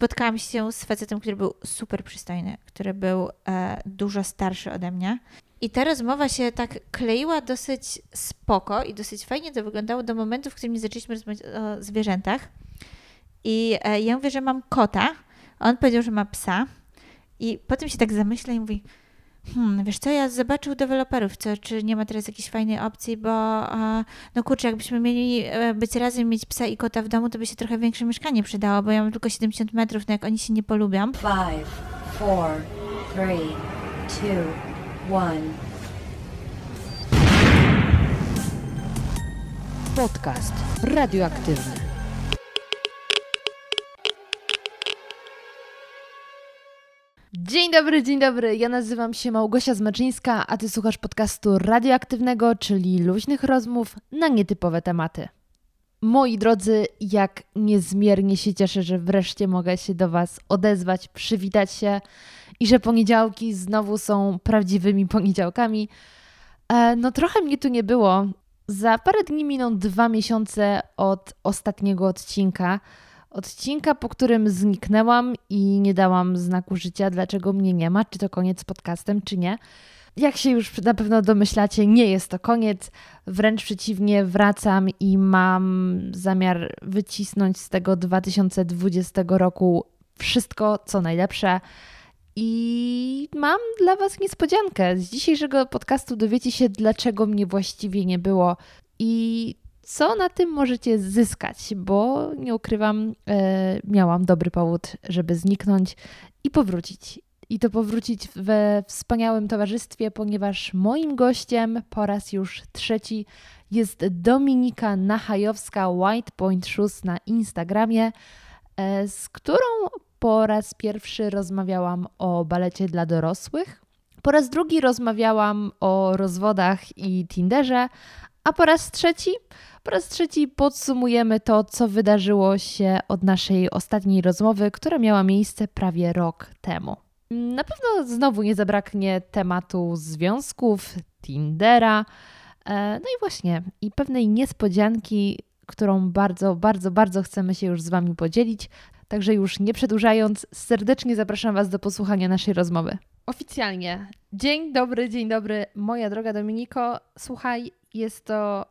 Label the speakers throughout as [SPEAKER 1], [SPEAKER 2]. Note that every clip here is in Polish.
[SPEAKER 1] spotkałam się z facetem, który był super przystojny, który był e, dużo starszy ode mnie. I ta rozmowa się tak kleiła dosyć spoko i dosyć fajnie to wyglądało do momentu, w którym zaczęliśmy rozmawiać o zwierzętach. I e, ja mówię, że mam kota, on powiedział, że ma psa. I potem się tak zamyśla i mówi, hmm, wiesz co, ja zobaczył deweloperów, co, czy nie ma teraz jakiejś fajnej opcji, bo a, no kurczę, jakbyśmy mieli e, być razem, mieć psa i kota w domu, to by się trochę większe mieszkanie przydało, bo ja mam tylko 70 metrów, no jak oni się nie polubią.
[SPEAKER 2] Five, four, three, two, one.
[SPEAKER 3] Podcast radioaktywny. Dzień dobry, dzień dobry. Ja nazywam się Małgosia Zmaczyńska, a ty słuchasz podcastu radioaktywnego, czyli luźnych rozmów na nietypowe tematy. Moi drodzy, jak niezmiernie się cieszę, że wreszcie mogę się do Was odezwać, przywitać się i że poniedziałki znowu są prawdziwymi poniedziałkami. E, no trochę mnie tu nie było. Za parę dni miną dwa miesiące od ostatniego odcinka. Odcinka, po którym zniknęłam i nie dałam znaku życia, dlaczego mnie nie ma, czy to koniec z podcastem, czy nie. Jak się już na pewno domyślacie, nie jest to koniec. Wręcz przeciwnie, wracam i mam zamiar wycisnąć z tego 2020 roku wszystko, co najlepsze. I mam dla Was niespodziankę. Z dzisiejszego podcastu dowiecie się, dlaczego mnie właściwie nie było i co na tym możecie zyskać, bo nie ukrywam, e, miałam dobry powód, żeby zniknąć i powrócić. I to powrócić we wspaniałym towarzystwie, ponieważ moim gościem po raz już trzeci jest Dominika Nachajowska, White Point Shoes na Instagramie, e, z którą po raz pierwszy rozmawiałam o balecie dla dorosłych. Po raz drugi rozmawiałam o rozwodach i Tinderze, a po raz trzeci, po raz trzeci podsumujemy to, co wydarzyło się od naszej ostatniej rozmowy, która miała miejsce prawie rok temu. Na pewno znowu nie zabraknie tematu związków, Tindera, e, no i właśnie, i pewnej niespodzianki, którą bardzo, bardzo, bardzo chcemy się już z Wami podzielić. Także już nie przedłużając, serdecznie zapraszam Was do posłuchania naszej rozmowy. Oficjalnie. Dzień dobry, dzień dobry, moja droga Dominiko. Słuchaj, jest to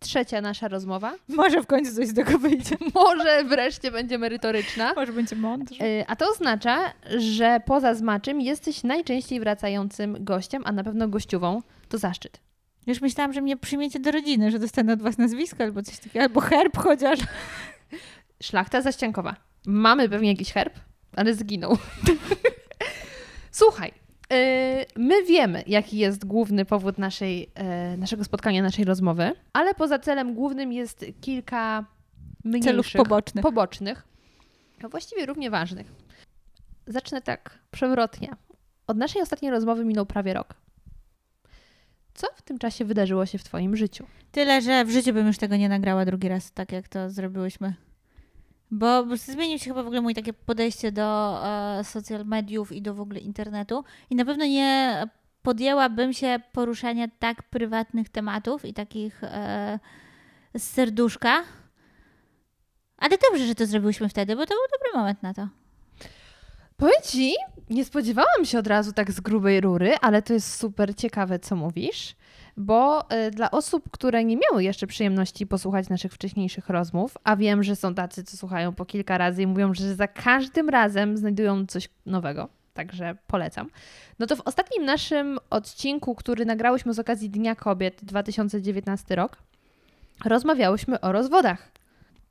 [SPEAKER 3] trzecia nasza rozmowa.
[SPEAKER 1] Może w końcu coś z tego wyjdzie.
[SPEAKER 3] Może wreszcie będzie merytoryczna.
[SPEAKER 1] Może będzie mądrze.
[SPEAKER 3] Y, A to oznacza, że poza zmaczym jesteś najczęściej wracającym gościem, a na pewno gościową. To zaszczyt.
[SPEAKER 1] Już myślałam, że mnie przyjmiecie do rodziny, że dostanę od was nazwisko albo coś takiego, albo herb chociaż.
[SPEAKER 3] Szlachta zaściankowa. Mamy pewnie jakiś herb, ale zginął. Słuchaj, my wiemy, jaki jest główny powód naszej, yy, naszego spotkania, naszej rozmowy, ale poza celem głównym jest kilka mniejszych,
[SPEAKER 1] Celów pobocznych.
[SPEAKER 3] pobocznych, a właściwie równie ważnych. Zacznę tak przewrotnie. Od naszej ostatniej rozmowy minął prawie rok. Co w tym czasie wydarzyło się w Twoim życiu?
[SPEAKER 1] Tyle, że w życiu bym już tego nie nagrała drugi raz, tak jak to zrobiłyśmy. Bo zmienił się chyba w ogóle moje takie podejście do e, social mediów i do w ogóle internetu. I na pewno nie podjęłabym się poruszania tak prywatnych tematów i takich e, z serduszka. Ale dobrze, że to zrobiłyśmy wtedy, bo to był dobry moment na to.
[SPEAKER 3] Powiem Ci, nie spodziewałam się od razu tak z grubej rury, ale to jest super ciekawe, co mówisz, bo y, dla osób, które nie miały jeszcze przyjemności posłuchać naszych wcześniejszych rozmów, a wiem, że są tacy, co słuchają po kilka razy i mówią, że za każdym razem znajdują coś nowego, także polecam. No to w ostatnim naszym odcinku, który nagrałyśmy z okazji Dnia Kobiet 2019 rok, rozmawiałyśmy o rozwodach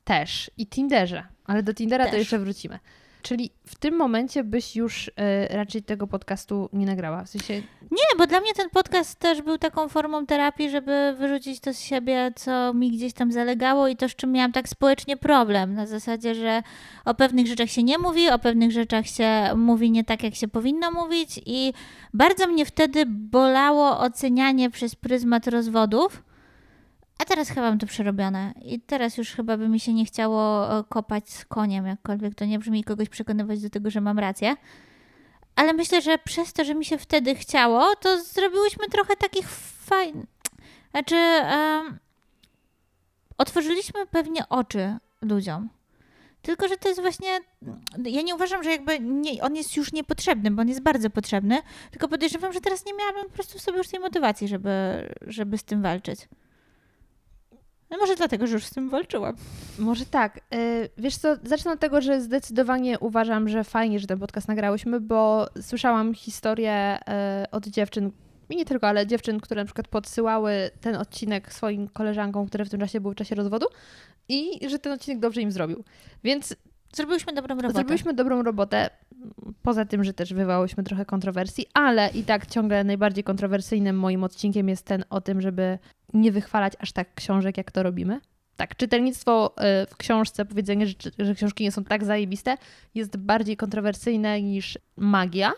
[SPEAKER 3] też i Tinderze, ale do Tindera to
[SPEAKER 1] Też.
[SPEAKER 3] jeszcze wrócimy. Czyli w tym momencie byś już y, raczej tego podcastu nie nagrała. W sensie,
[SPEAKER 1] Nie, bo dla mnie ten podcast też był taką formą terapii, żeby wyrzucić to z siebie, co mi gdzieś tam zalegało i to, z czym miałam tak społecznie problem. Na zasadzie, że o pewnych rzeczach się nie mówi, o pewnych rzeczach się mówi nie tak, jak się powinno mówić i bardzo mnie wtedy bolało ocenianie przez pryzmat rozwodów. A teraz chyba mam to przerobione i teraz już chyba by mi się nie chciało e, kopać z koniem, jakkolwiek to nie brzmi, kogoś przekonywać do tego, że mam rację. Ale myślę, że przez to, że mi się wtedy chciało, to zrobiłyśmy trochę takich fajnych. Znaczy, em, otworzyliśmy pewnie oczy ludziom. Tylko, że to jest właśnie. Ja nie uważam, że jakby nie, on jest już niepotrzebny, bo on jest bardzo potrzebny. Tylko podejrzewam, że teraz nie miałabym po prostu w sobie już tej motywacji, żeby, żeby z tym walczyć. No może dlatego, że już z tym walczyłam.
[SPEAKER 3] Może tak. Y, Wiesz co, zacznę od tego, że zdecydowanie uważam, że fajnie, że ten podcast nagrałyśmy, bo słyszałam historię y, od dziewczyn, i nie tylko, ale dziewczyn, które na przykład podsyłały ten odcinek swoim koleżankom, które w tym czasie były w czasie rozwodu i że ten odcinek dobrze im zrobił. Więc
[SPEAKER 1] Zrobiłyśmy dobrą robotę.
[SPEAKER 3] Zrobiliśmy dobrą robotę, poza tym, że też wywołałyśmy trochę kontrowersji, ale i tak ciągle najbardziej kontrowersyjnym moim odcinkiem jest ten o tym, żeby nie wychwalać aż tak książek, jak to robimy. Tak, czytelnictwo y, w książce, powiedzenie, że, że książki nie są tak zajebiste, jest bardziej kontrowersyjne niż magia,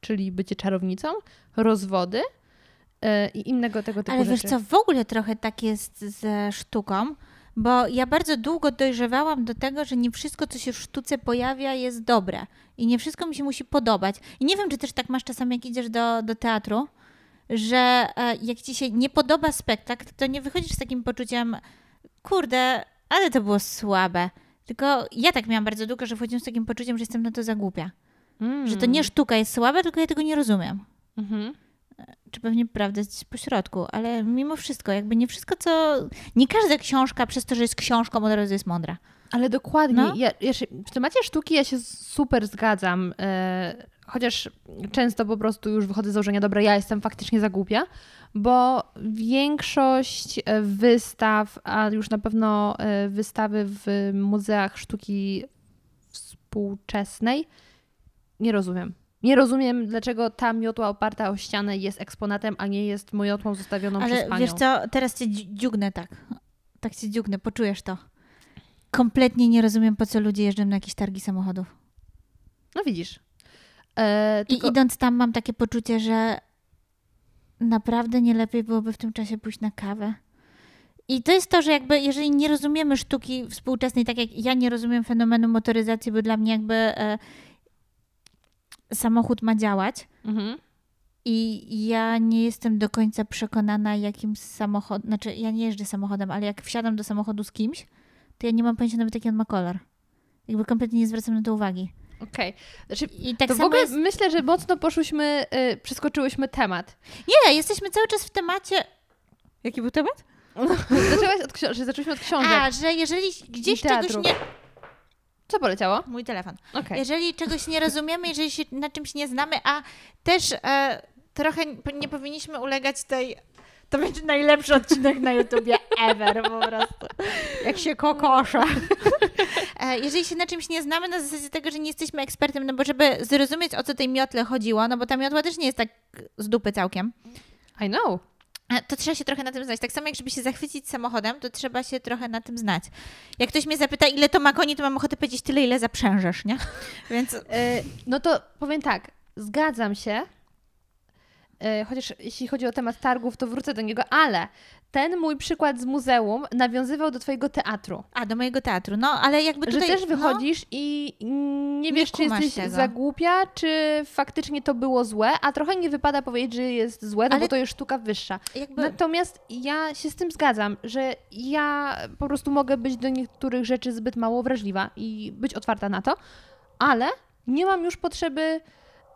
[SPEAKER 3] czyli bycie czarownicą, rozwody y, i innego tego typu
[SPEAKER 1] Ale
[SPEAKER 3] rzeczy.
[SPEAKER 1] wiesz co, w ogóle trochę tak jest ze sztuką, bo ja bardzo długo dojrzewałam do tego, że nie wszystko, co się w sztuce pojawia, jest dobre. I nie wszystko mi się musi podobać. I nie wiem, czy też tak masz czasami, jak idziesz do, do teatru, że e, jak ci się nie podoba spektakl, to nie wychodzisz z takim poczuciem, kurde, ale to było słabe. Tylko ja tak miałam bardzo długo, że wchodziłam z takim poczuciem, że jestem na to za głupia.
[SPEAKER 3] Mm.
[SPEAKER 1] Że to nie sztuka jest słabe, tylko ja tego nie rozumiem
[SPEAKER 3] Mhm.
[SPEAKER 1] Czy pewnie prawda jest gdzieś po środku, ale mimo wszystko, jakby nie wszystko, co. Nie każda książka przez to, że jest książką, od razu jest mądra.
[SPEAKER 3] Ale dokładnie.
[SPEAKER 1] No.
[SPEAKER 3] Ja, ja się, w temacie sztuki ja się super zgadzam. E, chociaż często po prostu już wychodzę z założenia, dobra, ja jestem faktycznie za głupia, bo większość e, wystaw, a już na pewno e, wystawy w muzeach sztuki współczesnej, nie rozumiem. Nie rozumiem, dlaczego ta miotła oparta o ścianę jest eksponatem, a nie jest miotłą zostawioną przez
[SPEAKER 1] ale
[SPEAKER 3] panią.
[SPEAKER 1] wiesz co, teraz cię dzi- dziugnę tak. Tak cię dziugnę, poczujesz to. Kompletnie nie rozumiem, po co ludzie jeżdżą na jakieś targi samochodów.
[SPEAKER 3] No widzisz. E,
[SPEAKER 1] I
[SPEAKER 3] tylko...
[SPEAKER 1] idąc tam mam takie poczucie, że naprawdę nie lepiej byłoby w tym czasie pójść na kawę. I to jest to, że jakby jeżeli nie rozumiemy sztuki współczesnej, tak jak ja nie rozumiem fenomenu motoryzacji, bo dla mnie jakby e, samochód ma działać
[SPEAKER 3] Mhm.
[SPEAKER 1] i ja nie jestem do końca przekonana jakim samochodem, znaczy ja nie jeżdżę samochodem, ale jak wsiadam do samochodu z kimś, to ja nie mam pojęcia nawet jaki on ma kolor. Jakby kompletnie nie zwracam na to uwagi.
[SPEAKER 3] Okej. Znaczy,
[SPEAKER 1] I tak
[SPEAKER 3] to w
[SPEAKER 1] samo
[SPEAKER 3] ogóle
[SPEAKER 1] jest...
[SPEAKER 3] myślę, że mocno poszłyśmy, y, przeskoczyłyśmy temat.
[SPEAKER 1] Nie, jesteśmy cały czas w temacie... Jaki był temat?
[SPEAKER 3] Zaczęłaś od książek, zaczęliśmy od książek.
[SPEAKER 1] A, że jeżeli gdzieś czegoś nie...
[SPEAKER 3] Co poleciało?
[SPEAKER 1] Mój telefon.
[SPEAKER 3] Okej.
[SPEAKER 1] Jeżeli czegoś nie rozumiemy, jeżeli się na czymś nie znamy, a też e, trochę nie powinniśmy ulegać tej... To będzie najlepszy odcinek na YouTubie ever po prostu. Jak się kokosza. E, jeżeli się na czymś nie znamy, na zasadzie tego, że nie jesteśmy ekspertem, no bo żeby zrozumieć, o co tej miotle chodziło, no bo ta miotła też nie jest tak z dupy całkiem,
[SPEAKER 3] I know.
[SPEAKER 1] E, to trzeba się trochę na tym znać. Tak samo jak żeby się zachwycić samochodem, to trzeba się trochę na tym znać. Jak ktoś mnie zapyta, ile to ma koni, to mam ochotę powiedzieć tyle, ile zaprzężesz, nie? Więc
[SPEAKER 3] Y, no to powiem tak, zgadzam się. Y, Chociaż jeśli chodzi o temat targów, to wrócę do niego, ale ten mój przykład z muzeum nawiązywał do Twojego teatru.
[SPEAKER 1] A, do mojego teatru. No, ale jakby tutaj...
[SPEAKER 3] że też
[SPEAKER 1] no,
[SPEAKER 3] wychodzisz i nie
[SPEAKER 1] Nie
[SPEAKER 3] wiesz, czy jesteś
[SPEAKER 1] tego.
[SPEAKER 3] za głupia, czy faktycznie to było złe, a trochę nie wypada powiedzieć, że jest złe, no
[SPEAKER 1] Ale-
[SPEAKER 3] bo to jest sztuka wyższa.
[SPEAKER 1] jakby...
[SPEAKER 3] Natomiast ja się z tym zgadzam, że ja po prostu mogę być do niektórych rzeczy zbyt mało wrażliwa i być otwarta na to, ale nie mam już potrzeby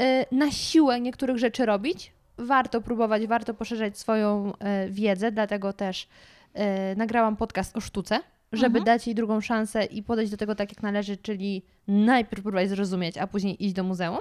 [SPEAKER 3] e, na siłę niektórych rzeczy robić. Warto próbować, warto poszerzać swoją e, wiedzę, dlatego też e, nagrałam podcast o sztuce, żeby
[SPEAKER 1] Mhm.
[SPEAKER 3] dać jej drugą szansę i podejść do tego tak jak należy, czyli najpierw próbować zrozumieć, a później iść do muzeum.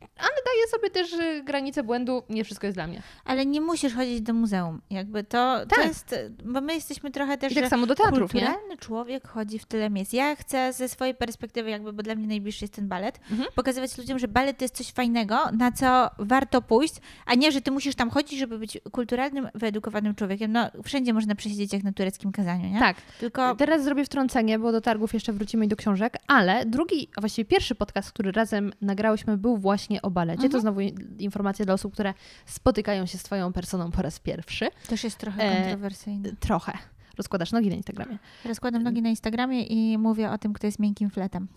[SPEAKER 3] Ale daję sobie też granicę błędu, nie wszystko jest dla mnie.
[SPEAKER 1] Ale nie musisz chodzić do muzeum. Jakby to, to
[SPEAKER 3] Tak.
[SPEAKER 1] jest... Bo my jesteśmy trochę też...
[SPEAKER 3] I tak samo do teatrów, nie?
[SPEAKER 1] kulturalny człowiek chodzi w tyle miejsc. Ja chcę ze swojej perspektywy, jakby, bo dla mnie najbliższy jest ten balet,
[SPEAKER 3] Mhm.
[SPEAKER 1] pokazywać ludziom, że balet to jest coś fajnego, na co warto pójść, a nie, że ty musisz tam chodzić, żeby być kulturalnym, wyedukowanym człowiekiem. No, wszędzie można przesiedzieć jak na tureckim kazaniu, nie?
[SPEAKER 3] Tak.
[SPEAKER 1] Tylko
[SPEAKER 3] Teraz zrobię wtrącenie, bo do targów jeszcze wrócimy i do książek, ale drugi, a właściwie pierwszy podcast, który razem nagrałyśmy, był właśnie o balecie.
[SPEAKER 1] Mhm.
[SPEAKER 3] To znowu informacja dla osób, które spotykają się z Twoją personą po raz pierwszy.
[SPEAKER 1] też jest trochę
[SPEAKER 3] E,
[SPEAKER 1] kontrowersyjny.
[SPEAKER 3] Trochę. Rozkładasz nogi na Instagramie.
[SPEAKER 1] Rozkładam nogi na Instagramie i mówię o tym, kto jest miękkim fletem.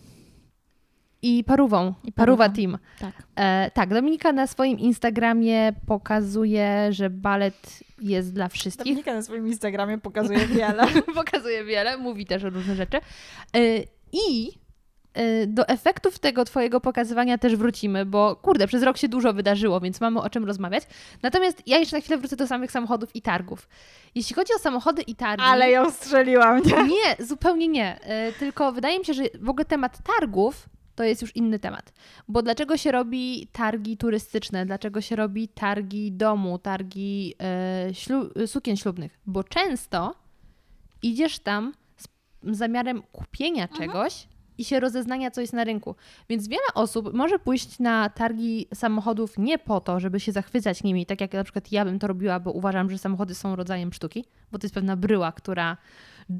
[SPEAKER 3] I parówą.
[SPEAKER 1] I
[SPEAKER 3] Paruwa. Team.
[SPEAKER 1] Tak.
[SPEAKER 3] E, tak, Dominika na swoim Instagramie pokazuje, że balet jest dla wszystkich.
[SPEAKER 1] na swoim Instagramie pokazuje wiele.
[SPEAKER 3] pokazuje wiele, mówi też o różne rzeczy. E, I y, do efektów tego twojego pokazywania też wrócimy, bo kurde, przez rok się dużo wydarzyło, więc mamy o czym rozmawiać. Natomiast ja jeszcze na chwilę wrócę do samych samochodów i targów. Jeśli chodzi o samochody i targi...
[SPEAKER 1] Ale ją strzeliłam, nie?
[SPEAKER 3] Nie, zupełnie nie. Y, Tylko wydaje mi się, że w ogóle temat targów to jest już inny temat. Bo dlaczego się robi targi turystyczne? Dlaczego się robi targi domu, targi e, ślu sukien ślubnych? Bo często idziesz tam z zamiarem kupienia czegoś i się rozeznania, co jest na rynku. Więc wiele osób może pójść na targi samochodów nie po to, żeby się zachwycać nimi, tak jak na przykład ja bym to robiła, bo uważam, że samochody są rodzajem sztuki, bo to jest pewna bryła, która...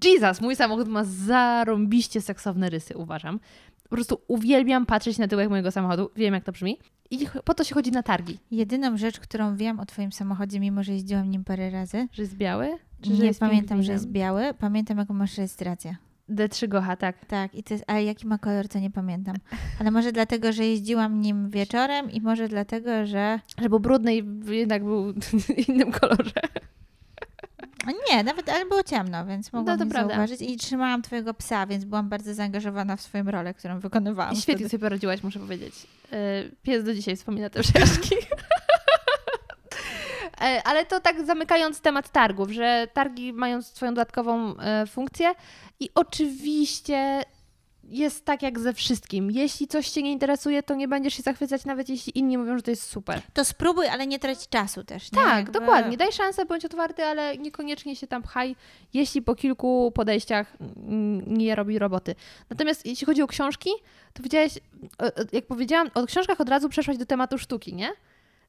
[SPEAKER 3] Jesus, mój samochód ma zarąbiście seksowne rysy, uważam. Po prostu uwielbiam patrzeć na tyłek mojego samochodu. Wiem, jak to brzmi. I po to się chodzi na targi.
[SPEAKER 1] Jedyną rzecz, którą wiem o twoim samochodzie, mimo że jeździłam nim parę razy,
[SPEAKER 3] Że jest biały? Czy
[SPEAKER 1] nie pamiętam, że jest biały, pamiętam jaką masz rejestrację.
[SPEAKER 3] D3 Gocha, tak.
[SPEAKER 1] Tak, i to jest, ale jaki ma kolor, to nie pamiętam. Ale może dlatego, że jeździłam nim wieczorem i może dlatego, że...
[SPEAKER 3] Że był brudny i jednak był w innym kolorze.
[SPEAKER 1] Nie, nawet, ale było ciemno, więc mogłam
[SPEAKER 3] No to
[SPEAKER 1] zauważyć. I trzymałam twojego psa, więc byłam bardzo zaangażowana w swoją rolę, którą wykonywałam.
[SPEAKER 3] I świetnie
[SPEAKER 1] wtedy.
[SPEAKER 3] sobie poradziłaś, muszę powiedzieć. E, Pies do dzisiaj wspomina te przejażdżki. E, Ale to tak zamykając temat targów, że targi mają swoją dodatkową e, funkcję i oczywiście jest tak jak ze wszystkim. Jeśli coś Cię nie interesuje, to nie będziesz się zachwycać, nawet jeśli inni mówią, że to jest super.
[SPEAKER 1] To spróbuj, ale nie trać czasu też. Nie?
[SPEAKER 3] Tak,
[SPEAKER 1] Jakby-
[SPEAKER 3] dokładnie. Daj szansę, bądź otwarty, ale niekoniecznie się tam pchaj, jeśli po kilku podejściach nie robi roboty. Natomiast jeśli chodzi o książki, to widziałeś, jak powiedziałam, o książkach od razu przeszłaś do tematu sztuki, nie?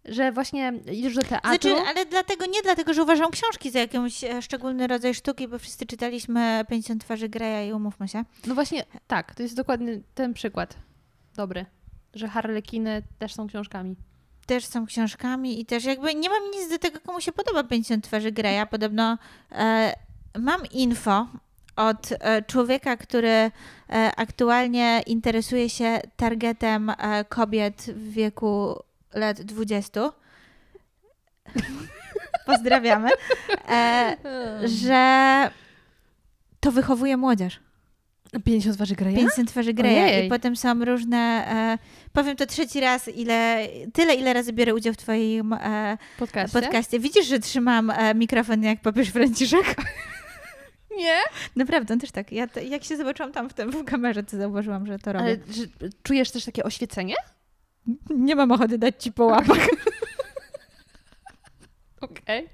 [SPEAKER 3] Że właśnie idziesz do teatru.
[SPEAKER 1] Znaczy, ale dlatego nie dlatego, że uważam książki za jakiś e, szczególny rodzaj sztuki, bo wszyscy czytaliśmy 50 twarzy Greya i umówmy się.
[SPEAKER 3] No właśnie, tak, to jest dokładnie ten przykład. Dobry. Że harlekiny też są książkami.
[SPEAKER 1] Też są książkami i też jakby nie mam nic do tego, komu się podoba 50 twarzy Greya. Podobno e, mam info od e, człowieka, który e, aktualnie interesuje się targetem e, kobiet w wieku lat 20. Pozdrawiamy. E, że to wychowuje młodzież.
[SPEAKER 3] 50 twarzy Greya?
[SPEAKER 1] 50 twarzy Greya
[SPEAKER 3] Ojej.
[SPEAKER 1] i potem są różne, e, powiem to trzeci raz, ile, tyle ile razy biorę udział w twoim e,
[SPEAKER 3] Podcaście?
[SPEAKER 1] podcaście. Widzisz, że trzymam e, mikrofon jak papież Franciszek?
[SPEAKER 3] Nie?
[SPEAKER 1] Naprawdę, on też tak. Ja jak się zobaczyłam tam w, tym, w kamerze, to zauważyłam, że to robię.
[SPEAKER 3] Ale że, czujesz też takie oświecenie?
[SPEAKER 1] Nie mam ochoty dać ci po łapach.
[SPEAKER 3] Okej.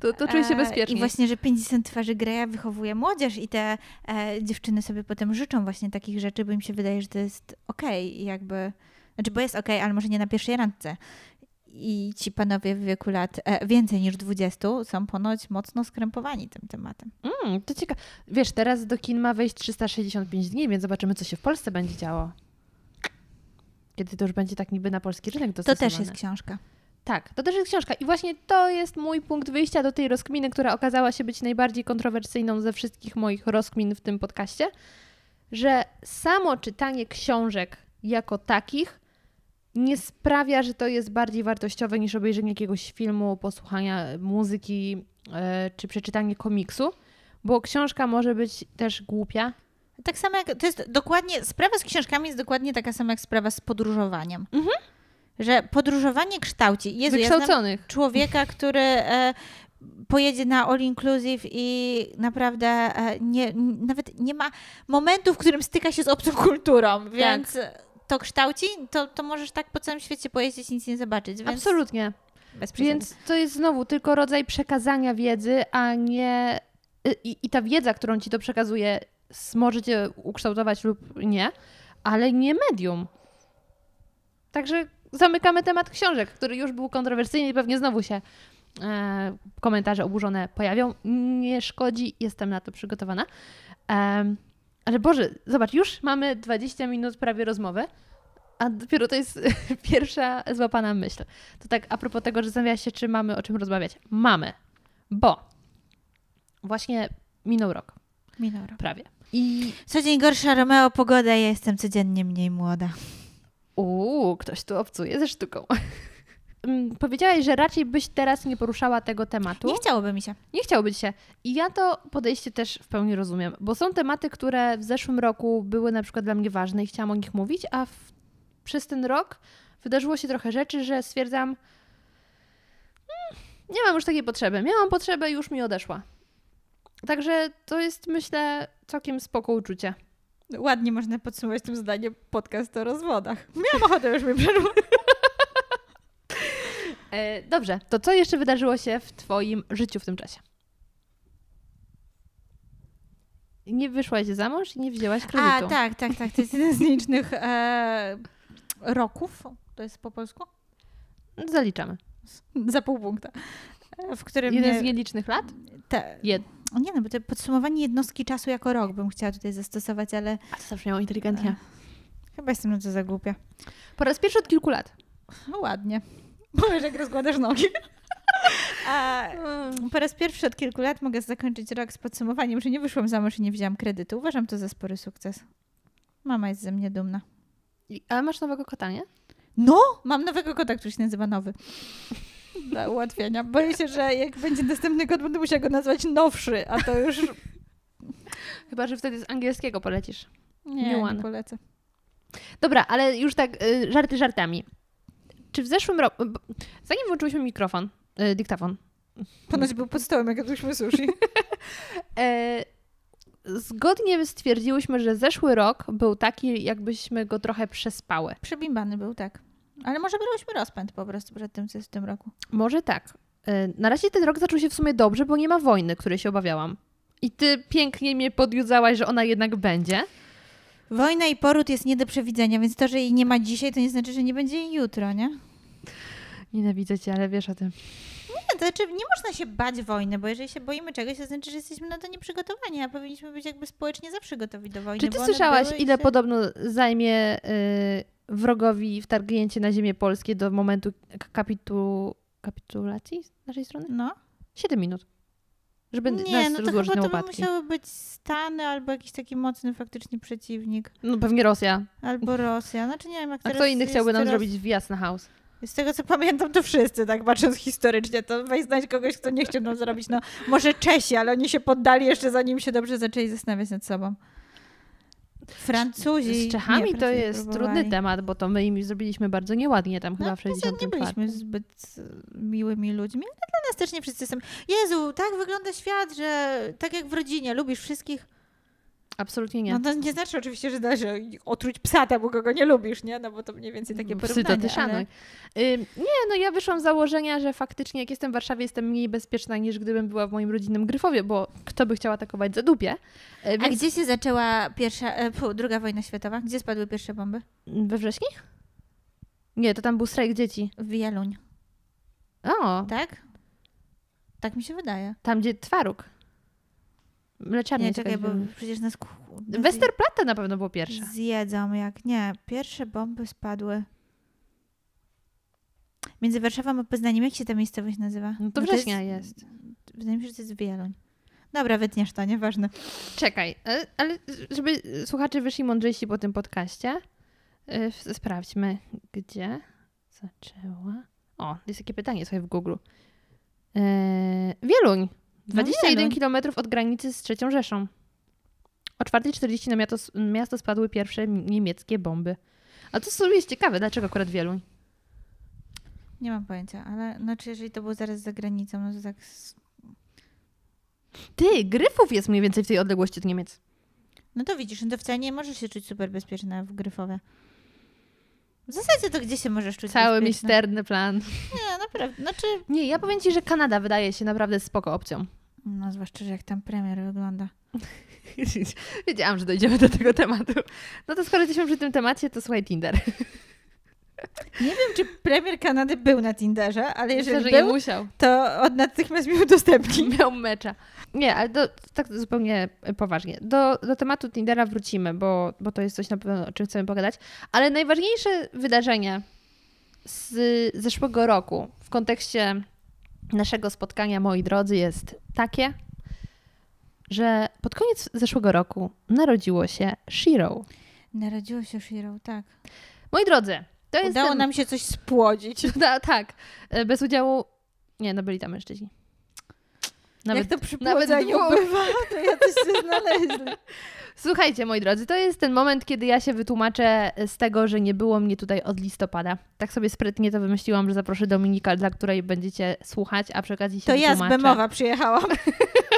[SPEAKER 3] To, to czuję się
[SPEAKER 1] E,
[SPEAKER 3] bezpiecznie.
[SPEAKER 1] I właśnie, że 50 twarzy Greya wychowuje młodzież i te e, dziewczyny sobie potem życzą właśnie takich rzeczy, bo im się wydaje, że to jest okej i jakby, znaczy bo jest okej, ale może nie na pierwszej randce. I ci panowie w wieku lat e, więcej niż 20 są ponoć mocno skrępowani tym tematem.
[SPEAKER 3] Mm, to ciekawe. Wiesz, teraz do kin ma wejść 365 dni, więc zobaczymy, co się w Polsce będzie działo. Kiedy to już będzie tak niby na polski rynek
[SPEAKER 1] To
[SPEAKER 3] dostosowane.
[SPEAKER 1] też jest książka.
[SPEAKER 3] Tak, to też jest książka. I właśnie to jest mój punkt wyjścia do tej rozkminy, która okazała się być najbardziej kontrowersyjną ze wszystkich moich rozkmin w tym podcaście, że samo czytanie książek jako takich nie sprawia, że to jest bardziej wartościowe niż obejrzenie jakiegoś filmu, posłuchania muzyki e, czy przeczytanie komiksu, bo książka może być też głupia.
[SPEAKER 1] Tak samo jak, to jest dokładnie, sprawa z książkami jest dokładnie taka sama jak sprawa z podróżowaniem.
[SPEAKER 3] Mhm.
[SPEAKER 1] Że podróżowanie kształci. Jezu, ja
[SPEAKER 3] Wykształconych.
[SPEAKER 1] człowieka, który e, pojedzie na all inclusive i naprawdę e, nie, nawet nie ma momentu, w którym styka się z obcą kulturą,
[SPEAKER 3] Tak.
[SPEAKER 1] więc to kształci, to, to możesz tak po całym świecie pojeździć i nic nie zobaczyć. Więc
[SPEAKER 3] Absolutnie. Więc to jest znowu tylko rodzaj przekazania wiedzy, a nie. I, I ta wiedza, którą ci to przekazuje, s- może cię ukształtować lub nie, ale nie medium. Także zamykamy temat książek, który już był kontrowersyjny i pewnie znowu się e, komentarze oburzone pojawią. Nie szkodzi, jestem na to przygotowana. Em, ale Boże, zobacz, już mamy 20 minut prawie rozmowy, a dopiero to jest pierwsza złapana myśl. To tak a propos tego, że zastanawiałaś się, czy mamy o czym rozmawiać. Mamy, bo właśnie minął rok,
[SPEAKER 1] Minął rok.
[SPEAKER 3] prawie. I
[SPEAKER 1] Co dzień gorsza Romeo pogoda, ja jestem codziennie mniej młoda.
[SPEAKER 3] uuu, ktoś tu obcuje ze sztuką. mm, powiedziałaś, że raczej byś teraz nie poruszała tego tematu.
[SPEAKER 1] Nie chciałoby mi się.
[SPEAKER 3] Nie chciałoby ci się. I ja to podejście też w pełni rozumiem, bo są tematy, które w zeszłym roku były na przykład dla mnie ważne i chciałam o nich mówić, a w, przez ten rok wydarzyło się trochę rzeczy, że stwierdzam, "Hmm, nie mam już takiej potrzeby. Miałam potrzebę i już mi odeszła. Także to jest, myślę, całkiem spoko uczucie.
[SPEAKER 1] Ładnie można podsumować tym zdaniem podcast o rozwodach. Miałam ochotę już mi przerwać.
[SPEAKER 3] E, dobrze, to co jeszcze wydarzyło się w Twoim życiu w tym czasie? Nie wyszłaś za mąż i nie wzięłaś kredytu.
[SPEAKER 1] A, tak, tak, tak. To jest jeden z licznych e, roków. To jest po polsku?
[SPEAKER 3] Zaliczamy.
[SPEAKER 1] Za pół punkta. E, W którym
[SPEAKER 3] Jeden
[SPEAKER 1] mnie,
[SPEAKER 3] z nielicznych lat?
[SPEAKER 1] te,
[SPEAKER 3] Jed...
[SPEAKER 1] nie no, bo to podsumowanie jednostki czasu jako rok bym chciała tutaj zastosować, ale
[SPEAKER 3] A to zawsze miało inteligentnie.
[SPEAKER 1] chyba jestem na to za głupia.
[SPEAKER 3] Po raz pierwszy od kilku lat.
[SPEAKER 1] No ładnie. Powiesz, jak rozkładasz nogi. A, po raz pierwszy od kilku lat mogę zakończyć rok z podsumowaniem, że nie wyszłam za mąż i nie wzięłam kredytu. Uważam to za spory sukces. Mama jest ze mnie dumna.
[SPEAKER 3] I- Ale masz nowego kota, nie?
[SPEAKER 1] No, mam nowego kota, który się nazywa Nowy. Dla ułatwienia. Boję się, że jak będzie następny kot, będę musiała go nazwać Nowszy, a to już
[SPEAKER 3] Chyba, że wtedy z angielskiego polecisz.
[SPEAKER 1] nie,
[SPEAKER 3] Nie
[SPEAKER 1] nie
[SPEAKER 3] ładne.
[SPEAKER 1] polecę.
[SPEAKER 3] Dobra, ale już tak y, żarty żartami. Czy w zeszłym roku... Zanim włączyliśmy mikrofon, y, dyktafon,
[SPEAKER 1] Ponoć był pod stołem, jak jadłyśmy sushi.
[SPEAKER 3] e, zgodnie stwierdziłyśmy, że zeszły rok był taki, jakbyśmy go trochę przespały.
[SPEAKER 1] Przebimbany był, tak. Ale może byliśmy rozpęd po prostu przed tym, co jest w tym roku.
[SPEAKER 3] Może tak. E, Na razie ten rok zaczął się w sumie dobrze, bo nie ma wojny, której się obawiałam. I ty pięknie mnie podjudzałaś, że ona jednak będzie.
[SPEAKER 1] Wojna i poród jest nie do przewidzenia, więc to, że jej nie ma dzisiaj, to nie znaczy, że nie będzie jej jutro, nie?
[SPEAKER 3] Nienawidzę cię, ale wiesz o tym.
[SPEAKER 1] Nie, to znaczy nie można się bać wojny, bo jeżeli się boimy czegoś, to znaczy, że jesteśmy na to nieprzygotowani, a powinniśmy być jakby społecznie zawsze gotowi do wojny.
[SPEAKER 3] Czy ty słyszałaś, ile
[SPEAKER 1] się-
[SPEAKER 3] podobno zajmie y, wrogowi wtargnięcie na ziemię polskie do momentu kapitu... kapitulacji z naszej strony?
[SPEAKER 1] No.
[SPEAKER 3] 7 minut. Żeby
[SPEAKER 1] Nie,
[SPEAKER 3] nas
[SPEAKER 1] no to chyba to by musiały być Stany albo jakiś taki mocny faktycznie przeciwnik.
[SPEAKER 3] No pewnie Rosja.
[SPEAKER 1] Albo Rosja. Znaczy nie wiem, jak
[SPEAKER 3] A kto inny chciałby nam
[SPEAKER 1] teraz...
[SPEAKER 3] zrobić wjazd na house?
[SPEAKER 1] Z tego co pamiętam, to wszyscy, tak patrząc historycznie, to weź znajdź kogoś, kto nie chciał nam zrobić. No, może Czesi, ale oni się poddali jeszcze zanim się dobrze zaczęli zastanawiać nad sobą. Francuzi.
[SPEAKER 3] Z Czechami
[SPEAKER 1] nie,
[SPEAKER 3] to jest
[SPEAKER 1] próbowali.
[SPEAKER 3] trudny temat, bo to my im zrobiliśmy bardzo nieładnie tam chyba
[SPEAKER 1] No,
[SPEAKER 3] w
[SPEAKER 1] poza tym
[SPEAKER 3] 64.
[SPEAKER 1] nie byliśmy zbyt e, miłymi ludźmi, ale dla nas też nie wszyscy są. Jezu, tak wygląda świat, że tak jak w rodzinie, lubisz wszystkich.
[SPEAKER 3] Absolutnie nie.
[SPEAKER 1] No to nie znaczy oczywiście, że da się otruć psa temu, kogo nie lubisz, nie? No bo to mniej więcej takie
[SPEAKER 3] Psy
[SPEAKER 1] porównanie.
[SPEAKER 3] to ty szanuj.
[SPEAKER 1] ale...
[SPEAKER 3] Ym, nie, no ja wyszłam z założenia, że faktycznie jak jestem w Warszawie, jestem mniej bezpieczna niż gdybym była w moim rodzinnym Gryfowie, bo kto by chciał atakować za dupie. E,
[SPEAKER 1] A
[SPEAKER 3] Więc
[SPEAKER 1] gdzie się zaczęła pierwsza, e, druga wojna światowa? Gdzie spadły pierwsze bomby?
[SPEAKER 3] We wrześniu? Nie, to tam był strajk dzieci.
[SPEAKER 1] W Wieluń,
[SPEAKER 3] O,
[SPEAKER 1] tak? Tak mi się wydaje.
[SPEAKER 3] tam gdzie Twaruk. Mleczarnia
[SPEAKER 1] Nie,
[SPEAKER 3] jest
[SPEAKER 1] czekaj, bo przecież nas...
[SPEAKER 3] Westerplatte na pewno było pierwsze.
[SPEAKER 1] Zjedzą, jak nie. Pierwsze bomby spadły. Między Warszawą a Poznaniem, jak się ta miejscowość nazywa?
[SPEAKER 3] No to września jest.
[SPEAKER 1] Wydaje mi się, że to jest Wieluń. Dobra, wytniesz to, nieważne.
[SPEAKER 3] Czekaj, ale, ale żeby słuchacze wyszli mądrzejsi po tym podcaście, w- sprawdźmy, gdzie zaczęła. O, jest takie pytanie, słuchaj, w Google. Yy, Wieluń. 21
[SPEAKER 1] Wieluń.
[SPEAKER 3] km od granicy z trzecią Rzeszą. O 4.40 na miasto, miasto spadły pierwsze niemieckie bomby. A to sobie jest ciekawe, dlaczego akurat Wieluń?
[SPEAKER 1] Nie mam pojęcia, ale znaczy, jeżeli to było zaraz za granicą, no to tak...
[SPEAKER 3] Ty, Gryfów jest mniej więcej w tej odległości od Niemiec.
[SPEAKER 1] No to widzisz, no to wcale nie możesz się czuć super bezpieczna w Gryfowie. W zasadzie to gdzie się możesz czuć
[SPEAKER 3] Cały
[SPEAKER 1] bezpieczna?
[SPEAKER 3] misterny plan.
[SPEAKER 1] Nie, naprawdę. Znaczy,
[SPEAKER 3] Nie, ja powiem Ci, że Kanada wydaje się naprawdę spoko opcją.
[SPEAKER 1] No zwłaszcza, że jak tam premier wygląda.
[SPEAKER 3] Wiedziałam, że dojdziemy do tego tematu. No to skoro jesteśmy przy tym temacie, to słuchaj Tinder.
[SPEAKER 1] Nie wiem, czy premier Kanady był na Tinderze, ale jeżeli
[SPEAKER 3] Myślę, że nie
[SPEAKER 1] był,
[SPEAKER 3] musiał.
[SPEAKER 1] to od natychmiast mi udostępni.
[SPEAKER 3] Miał mecza. Nie, ale do, tak zupełnie poważnie. Do, do tematu Tindera wrócimy, bo, bo to jest coś na pewno, o czym chcemy pogadać. Ale najważniejsze wydarzenie z zeszłego roku w kontekście naszego spotkania, moi drodzy, jest takie, że pod koniec zeszłego roku narodziło się Shiro.
[SPEAKER 1] Narodziło się Shiro, tak.
[SPEAKER 3] Moi drodzy, To jest
[SPEAKER 1] Udało nam się coś spłodzić.
[SPEAKER 3] Da, tak. E, Bez udziału... Nie, no byli tam mężczyźni.
[SPEAKER 1] Jak to przy
[SPEAKER 3] nawet
[SPEAKER 1] płodzeniu
[SPEAKER 3] dwóch.
[SPEAKER 1] bywa, to jacyś się znaleźli.
[SPEAKER 3] Słuchajcie, moi drodzy, to jest ten moment, kiedy ja się wytłumaczę z tego, że nie było mnie tutaj od listopada. Tak sobie sprytnie to wymyśliłam, że zaproszę Dominika, dla której będziecie słuchać, a przy okazji się
[SPEAKER 1] To ja z
[SPEAKER 3] wytłumaczę.
[SPEAKER 1] Bemowa przyjechałam.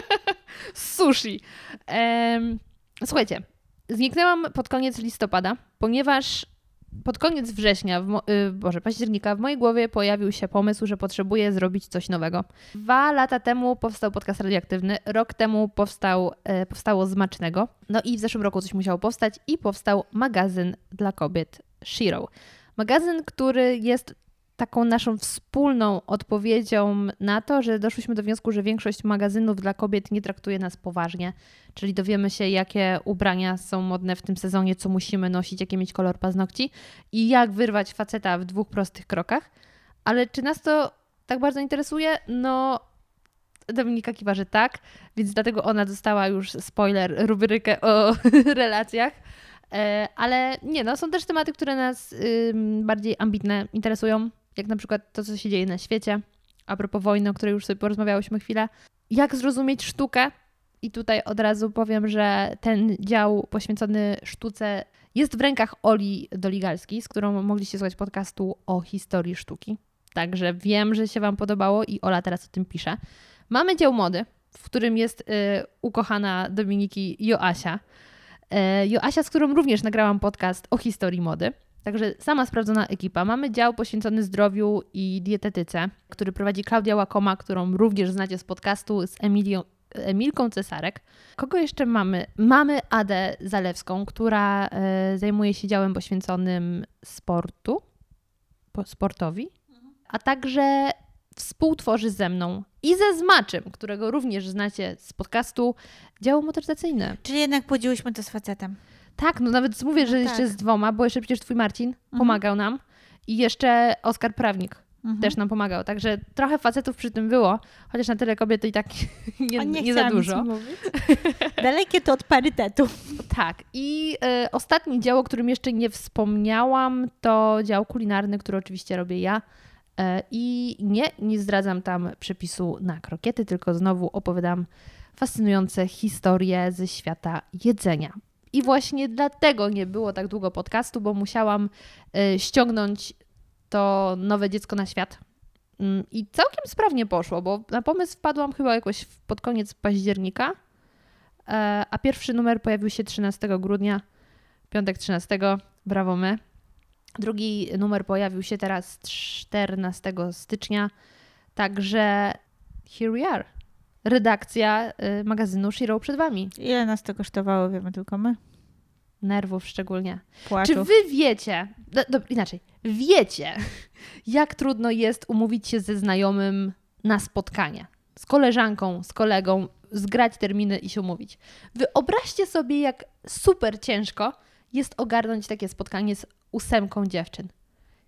[SPEAKER 3] Sushi. Em, słuchajcie, zniknęłam pod koniec listopada, ponieważ pod koniec września, w mo- y, Boże, października, w mojej głowie pojawił się pomysł, że potrzebuję zrobić coś nowego. Dwa lata temu powstał podcast radioaktywny, rok temu powstał, e, powstało Zmacznego, no i w zeszłym roku coś musiało powstać i powstał magazyn dla kobiet Shiro. Magazyn, który jest taką naszą wspólną odpowiedzią na to, że doszliśmy do wniosku, że większość magazynów dla kobiet nie traktuje nas poważnie. Czyli dowiemy się, jakie ubrania są modne w tym sezonie, co musimy nosić, jaki mieć kolor paznokci i jak wyrwać faceta w dwóch prostych krokach. Ale czy nas to tak bardzo interesuje? No, Dominika kiwa, że tak, więc dlatego ona dostała już spoiler, rubrykę o relacjach. E, Ale nie, no są też tematy, które nas bardziej ambitne interesują, jak na przykład to, co się dzieje na świecie, a propos wojny, o której już sobie porozmawiałyśmy chwilę. Jak zrozumieć sztukę? I tutaj od razu powiem, że ten dział poświęcony sztuce jest w rękach Oli Doligalskiej, z którą mogliście słuchać podcastu o historii sztuki. Także wiem, że się Wam podobało i Ola teraz o tym pisze. Mamy dział mody, w którym jest y, ukochana Dominiki Joasia. E, Joasia, z którą również nagrałam podcast o historii mody. Także sama sprawdzona ekipa. Mamy dział poświęcony zdrowiu i dietetyce, który prowadzi Klaudia Łakoma, którą również znacie z podcastu z Emilią, Emilką Cesarek. Kogo jeszcze mamy? Mamy Adę Zalewską, która e, zajmuje się działem poświęconym sportu, po, sportowi, a także współtworzy ze mną i ze Zmaczem, którego również znacie z podcastu, dział motoryzacyjne.
[SPEAKER 1] Czyli jednak podzieliłyśmy to z facetem.
[SPEAKER 3] Tak, no nawet mówię, że
[SPEAKER 1] No
[SPEAKER 3] jeszcze
[SPEAKER 1] tak.
[SPEAKER 3] z dwoma, bo jeszcze przecież twój Marcin pomagał nam i jeszcze Oskar Prawnik
[SPEAKER 1] Mhm.
[SPEAKER 3] też nam pomagał. Także trochę facetów przy tym było, chociaż na tyle kobiet to i tak nie,
[SPEAKER 1] A
[SPEAKER 3] nie, za dużo.
[SPEAKER 1] Dalekie to od parytetu.
[SPEAKER 3] Tak. I e, ostatni dział, o którym jeszcze nie wspomniałam, to dział kulinarny, który oczywiście robię ja. E, I nie, nie zdradzam tam przepisu na krokiety, tylko znowu opowiadam fascynujące historie ze świata jedzenia. I właśnie dlatego nie było tak długo podcastu, bo musiałam e, ściągnąć to nowe dziecko na świat. Mm, I całkiem sprawnie poszło, bo na pomysł wpadłam chyba jakoś pod koniec października, e, a pierwszy numer pojawił się 13 grudnia, piątek 13, brawo my. Drugi numer pojawił się teraz 14 stycznia, także here we are. Redakcja y, magazynu Shiro przed Wami.
[SPEAKER 1] Ile nas to kosztowało, wiemy tylko my.
[SPEAKER 3] Nerwów szczególnie.
[SPEAKER 1] Płaczów.
[SPEAKER 3] Czy wy wiecie, do, do, inaczej, wiecie, jak trudno jest umówić się ze znajomym na spotkanie? Z koleżanką, z kolegą, zgrać terminy i się umówić. Wyobraźcie sobie, jak super ciężko jest ogarnąć takie spotkanie z ósemką dziewczyn.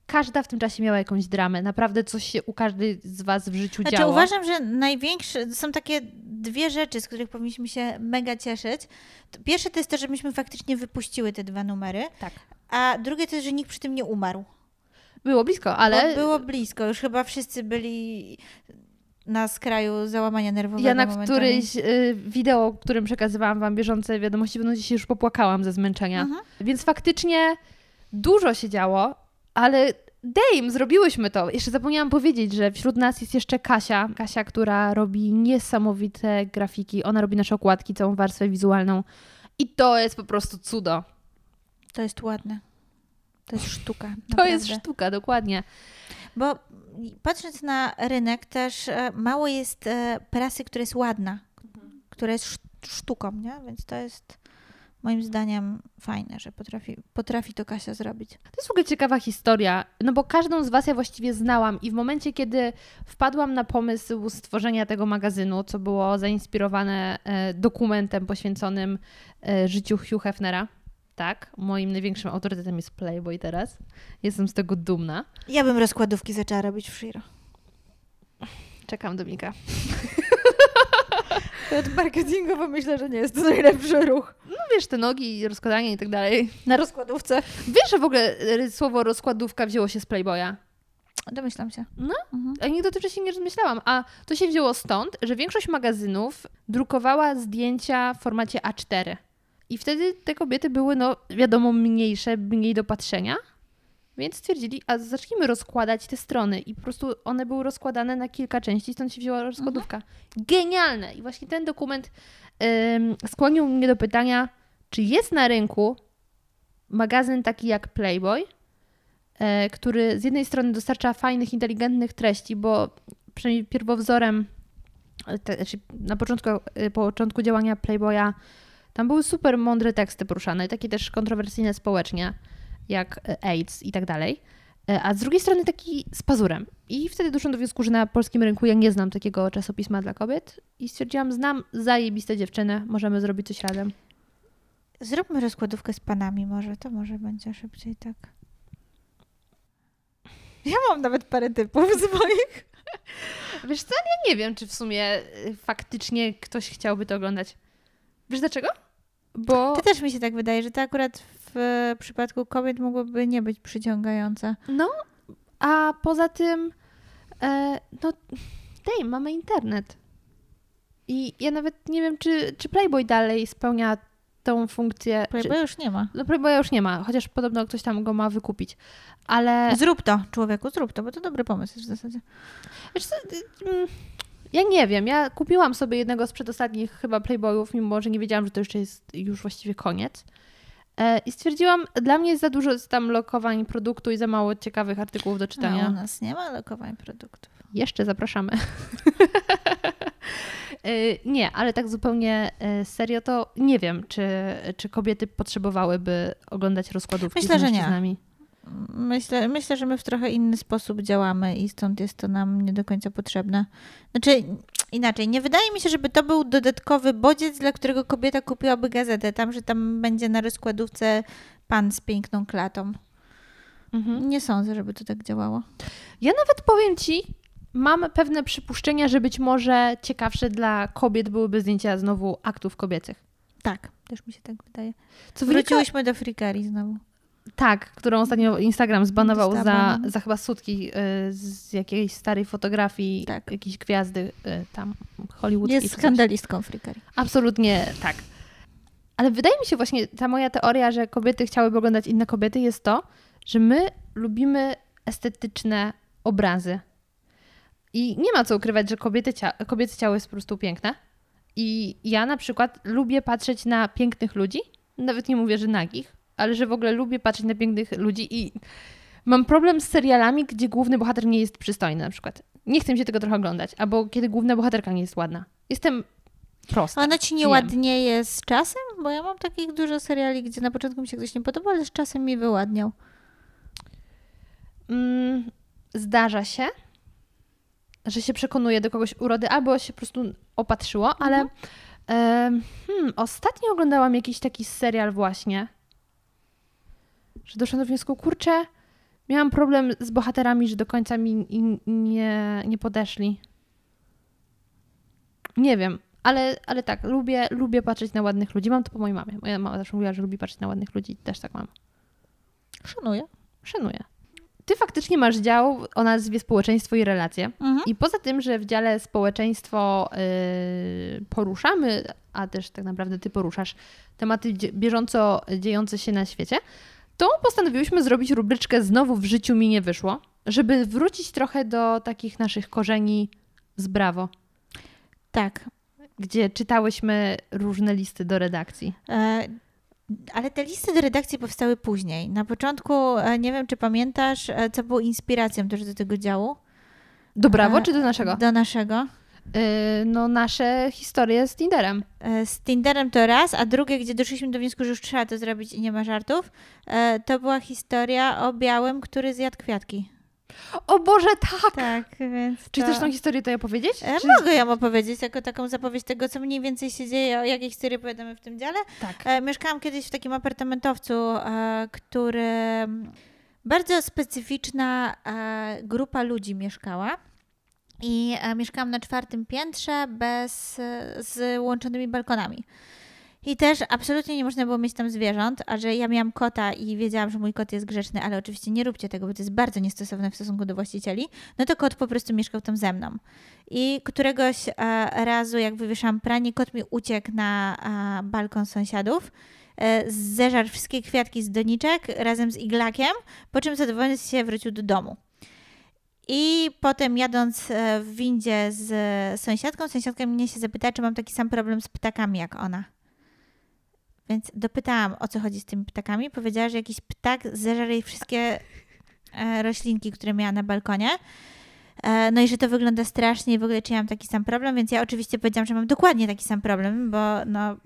[SPEAKER 3] Każda w tym czasie miała jakąś dramę. Naprawdę coś się u każdej z was w życiu
[SPEAKER 1] Znaczy,
[SPEAKER 3] działo.
[SPEAKER 1] uważam, że największe są takie dwie rzeczy, z których powinniśmy się mega cieszyć. Pierwsze to jest to, że myśmy faktycznie wypuściły te dwa numery,
[SPEAKER 3] Tak.
[SPEAKER 1] a drugie to jest, że nikt przy tym nie umarł.
[SPEAKER 3] Było blisko, ale
[SPEAKER 1] Bo było blisko, już chyba wszyscy byli na skraju załamania nerwowego
[SPEAKER 3] Ja na
[SPEAKER 1] momentami.
[SPEAKER 3] któryś y, wideo, którym przekazywałam Wam bieżące wiadomości, nocy się już popłakałam ze zmęczenia.
[SPEAKER 1] Mhm.
[SPEAKER 3] Więc faktycznie dużo się działo, ale Dame, zrobiłyśmy to. Jeszcze zapomniałam powiedzieć, że wśród nas jest jeszcze Kasia. Kasia, która robi niesamowite grafiki. Ona robi nasze okładki, całą warstwę wizualną. I to jest po prostu cudo.
[SPEAKER 1] To jest ładne. To jest sztuka.
[SPEAKER 3] To
[SPEAKER 1] naprawdę.
[SPEAKER 3] jest sztuka, dokładnie.
[SPEAKER 1] Bo patrząc na rynek też e, mało jest e, prasy, która jest ładna, która jest szt- sztuką, nie? Więc to jest moim zdaniem fajne, że potrafi, potrafi to Kasia zrobić.
[SPEAKER 3] To jest w ogóle ciekawa historia, no bo każdą z Was ja właściwie znałam i w momencie, kiedy wpadłam na pomysł stworzenia tego magazynu, co było zainspirowane e, dokumentem poświęconym e, życiu Hugh Hefnera, tak, moim największym autorytetem jest Playboy teraz, jestem z tego dumna.
[SPEAKER 1] Ja bym rozkładówki zaczęła robić w Shiro.
[SPEAKER 3] Czekam Dominika.
[SPEAKER 1] marketingowo myślę, że nie jest to najlepszy ruch.
[SPEAKER 3] No wiesz, te nogi, rozkładanie i tak dalej.
[SPEAKER 1] Na rozkładówce.
[SPEAKER 3] Wiesz, że w ogóle y, słowo rozkładówka wzięło się z Playboya?
[SPEAKER 1] Domyślam się.
[SPEAKER 3] No.
[SPEAKER 1] Mhm.
[SPEAKER 3] A nigdy wcześniej nie rozmyślałam. A to się wzięło stąd, że większość magazynów drukowała zdjęcia w formacie A4. I wtedy te kobiety były, no wiadomo, mniejsze, mniej do patrzenia. Więc stwierdzili, a zacznijmy rozkładać te strony. I po prostu one były rozkładane na kilka części, stąd się wzięła rozkładówka. Genialne! I właśnie ten dokument ym, skłonił mnie do pytania, czy jest na rynku magazyn taki jak Playboy, e, który z jednej strony dostarcza fajnych, inteligentnych treści, bo przynajmniej pierwowzorem, e, te, znaczy na początku, e, początku działania Playboya tam były super mądre teksty poruszane, takie też kontrowersyjne społecznie, jak e, AIDS i tak dalej. E, A z drugiej strony taki z pazurem. I wtedy doszłam do wniosku, że na polskim rynku ja nie znam takiego czasopisma dla kobiet i stwierdziłam, znam zajebiste dziewczyny, możemy zrobić coś razem.
[SPEAKER 1] Zróbmy rozkładówkę z panami może, to może będzie szybciej tak. Ja mam nawet parę typów swoich.
[SPEAKER 3] Wiesz co, ja nie wiem, czy w sumie y, faktycznie ktoś chciałby to oglądać. Wiesz dlaczego? Bo
[SPEAKER 1] To też mi się tak wydaje, że to akurat w przypadku kobiet mogłoby nie być przyciągające.
[SPEAKER 3] no, a poza tym e, no dej, mamy internet. I ja nawet nie wiem, czy, czy Playboy dalej spełnia tą funkcję.
[SPEAKER 1] Playboy
[SPEAKER 3] Czy,
[SPEAKER 1] już nie ma.
[SPEAKER 3] no Playboya już nie ma, chociaż podobno ktoś tam go ma wykupić. Ale
[SPEAKER 1] Zrób to, człowieku, zrób to, bo to dobry pomysł jest w zasadzie.
[SPEAKER 3] Wiesz co, mm, ja nie wiem, ja kupiłam sobie jednego z przedostatnich chyba Playboyów, mimo że nie wiedziałam, że to jeszcze jest już właściwie koniec. E, I stwierdziłam, dla mnie jest za dużo jest tam lokowań produktu i za mało ciekawych artykułów do czytania.
[SPEAKER 1] u nas nie ma lokowań produktów.
[SPEAKER 3] Jeszcze zapraszamy. Y, nie, ale tak zupełnie y, serio to nie wiem, czy, czy kobiety potrzebowałyby oglądać rozkładówki
[SPEAKER 1] Myślę,
[SPEAKER 3] z
[SPEAKER 1] że nie. Myślę, myślę, że my w trochę inny sposób działamy i stąd jest to nam nie do końca potrzebne. Znaczy, inaczej, nie wydaje mi się, żeby to był dodatkowy bodziec, dla którego kobieta kupiłaby gazetę. Tam, że tam będzie na rozkładówce pan z piękną klatą.
[SPEAKER 3] Mhm.
[SPEAKER 1] Nie sądzę, żeby to tak działało.
[SPEAKER 3] Ja nawet powiem ci, mam pewne przypuszczenia, że być może ciekawsze dla kobiet byłyby zdjęcia znowu aktów kobiecych.
[SPEAKER 1] Tak, też mi się tak wydaje.
[SPEAKER 3] Co
[SPEAKER 1] Wróciłyśmy do frikarii znowu.
[SPEAKER 3] Tak, którą ostatnio Instagram zbanował za, za chyba sutki y, z jakiejś starej fotografii,
[SPEAKER 1] Tak.
[SPEAKER 3] jakiejś gwiazdy y, tam hollywoodzkiej.
[SPEAKER 1] Jest skandalistką frikarii.
[SPEAKER 3] Absolutnie tak. Ale wydaje mi się właśnie, ta moja teoria, że kobiety chciałyby oglądać inne kobiety, jest to, że my lubimy estetyczne obrazy. I nie ma co ukrywać, że kobiety cia- kobiece ciało jest po prostu piękne. I ja na przykład lubię patrzeć na pięknych ludzi, nawet nie mówię, że nagich, ale że w ogóle lubię patrzeć na pięknych ludzi i mam problem z serialami, gdzie główny bohater nie jest przystojny na przykład. Nie chcę mi się tego trochę oglądać, albo kiedy główna bohaterka nie jest ładna. Jestem prosta.
[SPEAKER 1] Ona ci nie
[SPEAKER 3] Wiem.
[SPEAKER 1] ładnieje z czasem? Bo ja mam takich dużo seriali, gdzie na początku mi się ktoś nie podobał, ale z czasem mi wyładniał.
[SPEAKER 3] Mm, zdarza się, że się przekonuje do kogoś urody, albo się po prostu opatrzyło, ale
[SPEAKER 1] Mhm.
[SPEAKER 3] em, hmm, ostatnio oglądałam jakiś taki serial właśnie, że doszłam do wniosku, kurczę, miałam problem z bohaterami, że do końca mi nie, nie podeszli. Nie wiem, ale, ale tak, lubię, lubię patrzeć na ładnych ludzi. Mam to po mojej mamie. Moja mama zawsze mówiła, że lubi patrzeć na ładnych ludzi. Też tak mam.
[SPEAKER 1] Szanuję.
[SPEAKER 3] Szanuję. Ty faktycznie masz dział o nazwie społeczeństwo i relacje.
[SPEAKER 1] Mhm.
[SPEAKER 3] I poza tym, że w dziale społeczeństwo yy, poruszamy, a też tak naprawdę ty poruszasz tematy bieżąco dziejące się na świecie, to postanowiłyśmy zrobić rubryczkę Znowu w życiu mi nie wyszło, żeby wrócić trochę do takich naszych korzeni z Brawo,
[SPEAKER 1] Tak.
[SPEAKER 3] gdzie czytałyśmy różne listy do redakcji.
[SPEAKER 1] E, ale te listy do redakcji powstały później. Na początku, e, nie wiem czy pamiętasz, e, co było inspiracją też do tego działu.
[SPEAKER 3] Do Brawo
[SPEAKER 1] E,
[SPEAKER 3] czy do naszego?
[SPEAKER 1] Do naszego.
[SPEAKER 3] Yy, no nasze historie z Tinderem.
[SPEAKER 1] E, Z Tinderem to raz, a drugie, gdzie doszliśmy do wniosku, że już trzeba to zrobić i nie ma żartów, e, to była historia o białym, który zjadł kwiatki.
[SPEAKER 3] O Boże, tak!
[SPEAKER 1] Tak, więc
[SPEAKER 3] Czy
[SPEAKER 1] to...
[SPEAKER 3] chcesz tą historię tutaj opowiedzieć?
[SPEAKER 1] E,
[SPEAKER 3] Czy...
[SPEAKER 1] Mogę ją opowiedzieć jako taką zapowiedź tego, co mniej więcej się dzieje, o jakiej historii opowiadamy w tym dziale.
[SPEAKER 3] Tak.
[SPEAKER 1] E, Mieszkałam kiedyś w takim apartamentowcu, e, który bardzo specyficzna e, grupa ludzi mieszkała. I e, mieszkałam na czwartym piętrze bez, e, z łączonymi balkonami. I też absolutnie nie można było mieć tam zwierząt, a że ja miałam kota i wiedziałam, że mój kot jest grzeczny, ale oczywiście nie róbcie tego, bo to jest bardzo niestosowne w stosunku do właścicieli, no to kot po prostu mieszkał tam ze mną. I któregoś e, razu, jak wywieszałam pranie, kot mi uciekł na balkon sąsiadów, zeżarł wszystkie kwiatki z doniczek razem z iglakiem, po czym zadowolony się wrócił do domu. I potem jadąc e, w windzie z sąsiadką, sąsiadka mnie się zapytała, czy mam taki sam problem z ptakami jak ona. Więc dopytałam, o co chodzi z tymi ptakami. Powiedziała, że jakiś ptak zeżarł jej wszystkie e, roślinki, które miała na balkonie. E, no i że to wygląda strasznie i w ogóle czy ja mam taki sam problem, więc ja oczywiście powiedziałam, że mam dokładnie taki sam problem, bo no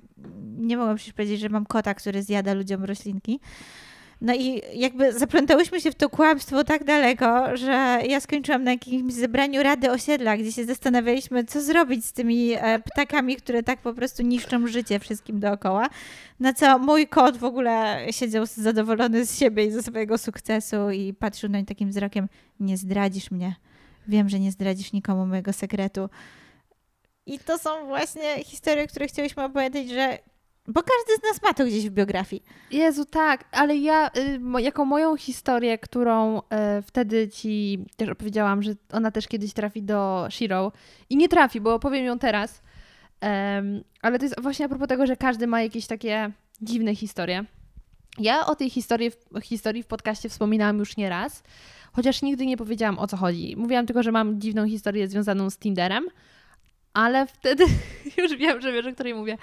[SPEAKER 1] nie mogłam przecież powiedzieć, że mam kota, który zjada ludziom roślinki. No i jakby zaplątałyśmy się w to kłamstwo tak daleko, że ja skończyłam na jakimś zebraniu Rady Osiedla, gdzie się zastanawialiśmy, co zrobić z tymi e, ptakami, które tak po prostu niszczą życie wszystkim dookoła. Na co mój kot w ogóle siedział zadowolony z siebie i ze swojego sukcesu i patrzył na nie takim wzrokiem, nie zdradzisz mnie. Wiem, że nie zdradzisz nikomu mojego sekretu. I to są właśnie historie, które chcieliśmy opowiedzieć, że bo każdy z nas ma to gdzieś w biografii.
[SPEAKER 3] Jezu, tak, ale ja y, jako moją historię, którą y, wtedy ci też opowiedziałam, że ona też kiedyś trafi do Shiro i nie trafi, bo opowiem ją teraz. Ale to jest właśnie a propos tego, że każdy ma jakieś takie dziwne historie. Ja o tej historii, historii w podcaście wspominałam już nie raz, chociaż nigdy nie powiedziałam o co chodzi. Mówiłam tylko, że mam dziwną historię związaną z Tinderem ale wtedy już wiem, że wiesz, o której mówię.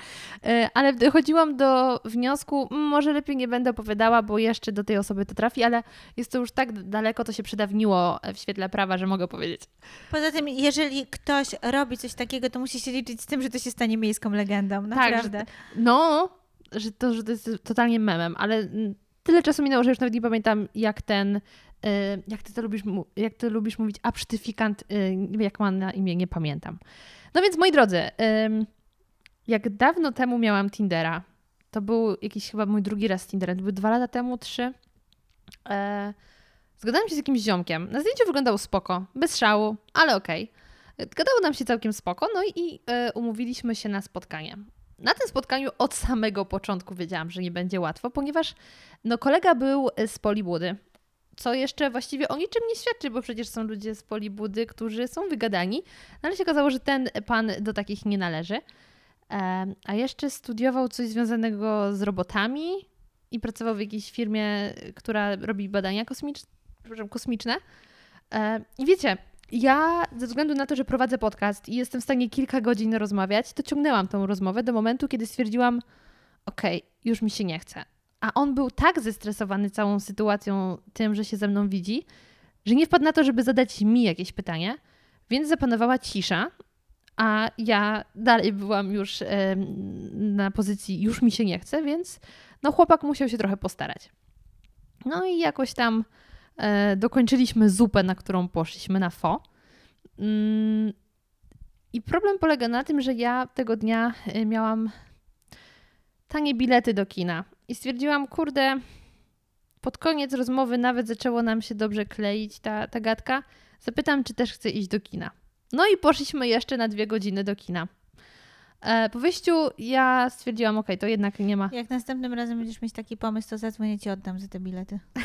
[SPEAKER 3] E, ale dochodziłam do wniosku, może lepiej nie będę opowiadała, bo jeszcze do tej osoby to trafi, ale jest to już tak daleko, to się przedawniło w świetle prawa, że mogę powiedzieć.
[SPEAKER 1] Poza tym, jeżeli ktoś robi coś takiego, to musi się liczyć z tym, że to się stanie miejską legendą. Naprawdę.
[SPEAKER 3] Tak, że, no, że to, że to jest totalnie memem, ale tyle czasu minęło, że już nawet nie pamiętam, jak ten e, jak ty to lubisz, jak ty lubisz mówić, absztyfikant, e, jak ma na imię, nie pamiętam. No więc moi drodzy, jak dawno temu miałam Tindera, to był jakiś chyba mój drugi raz Tindera, to były dwa lata temu, trzy. E, zgadałem się z jakimś ziomkiem. Na zdjęciu wyglądał spoko, bez szału, ale okej. Okay. Gadało nam się całkiem spoko, no i e, umówiliśmy się na spotkanie. Na tym spotkaniu od samego początku wiedziałam, że nie będzie łatwo, ponieważ no, kolega był z Polibudy, co jeszcze właściwie o niczym nie świadczy, bo przecież są ludzie z Polibudy, którzy są wygadani, no ale się okazało, że ten pan do takich nie należy. A jeszcze studiował coś związanego z robotami i pracował w jakiejś firmie, która robi badania kosmiczne. I wiecie, ja ze względu na to, że prowadzę podcast i jestem w stanie kilka godzin rozmawiać, to ciągnęłam tą rozmowę do momentu, kiedy stwierdziłam, okej, okay, już mi się nie chce. A on był tak zestresowany całą sytuacją, tym, że się ze mną widzi, że nie wpadł na to, żeby zadać mi jakieś pytanie, więc zapanowała cisza, a ja dalej byłam już na pozycji już mi się nie chce, więc no chłopak musiał się trochę postarać. No i jakoś tam e, dokończyliśmy zupę, na którą poszliśmy na fo. Mm, I problem polega na tym, że ja tego dnia e, miałam tanie bilety do kina i stwierdziłam, kurde, pod koniec rozmowy nawet zaczęło nam się dobrze kleić ta, ta gadka. Zapytam, czy też chce iść do kina. No i poszliśmy jeszcze na dwie godziny do kina. E, po wyjściu ja stwierdziłam, ok, to jednak nie ma.
[SPEAKER 1] Jak następnym razem będziesz mieć taki pomysł, to zadzwonię ci oddam za te bilety.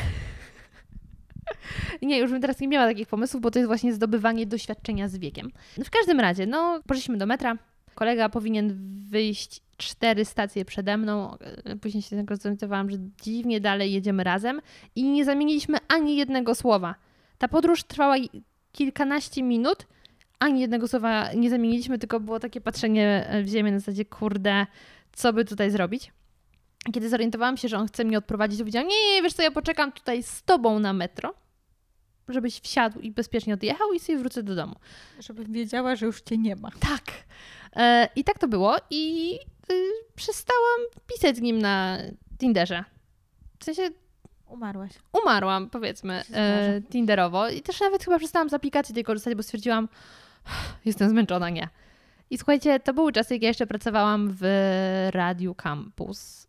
[SPEAKER 3] nie, już bym teraz nie miała takich pomysłów, bo to jest właśnie zdobywanie doświadczenia z wiekiem. W każdym razie, no, poszliśmy do metra. Kolega powinien wyjść cztery stacje przede mną. E, później się zorientowałam, że dziwnie dalej jedziemy razem i nie zamieniliśmy ani jednego słowa. Ta podróż trwała kilkanaście minut, ani jednego słowa nie zamieniliśmy, tylko było takie patrzenie w ziemię na zasadzie, kurde, co by tutaj zrobić. Kiedy zorientowałam się, że on chce mnie odprowadzić, to powiedziałam, nie, nie, wiesz co, ja poczekam tutaj z tobą na metro, żebyś wsiadł i bezpiecznie odjechał i sobie wrócę do domu.
[SPEAKER 1] Żebym wiedziała, że już cię nie ma.
[SPEAKER 3] Tak. E, I tak to było i y, przestałam pisać z nim na Tinderze. W sensie
[SPEAKER 1] Umarłaś.
[SPEAKER 3] Umarłam, powiedzmy, e, Tinderowo. I też nawet chyba przestałam z aplikacji tej korzystać, bo stwierdziłam, jestem zmęczona, nie. I słuchajcie, to były czasy, jak ja jeszcze pracowałam w Radiu Campus.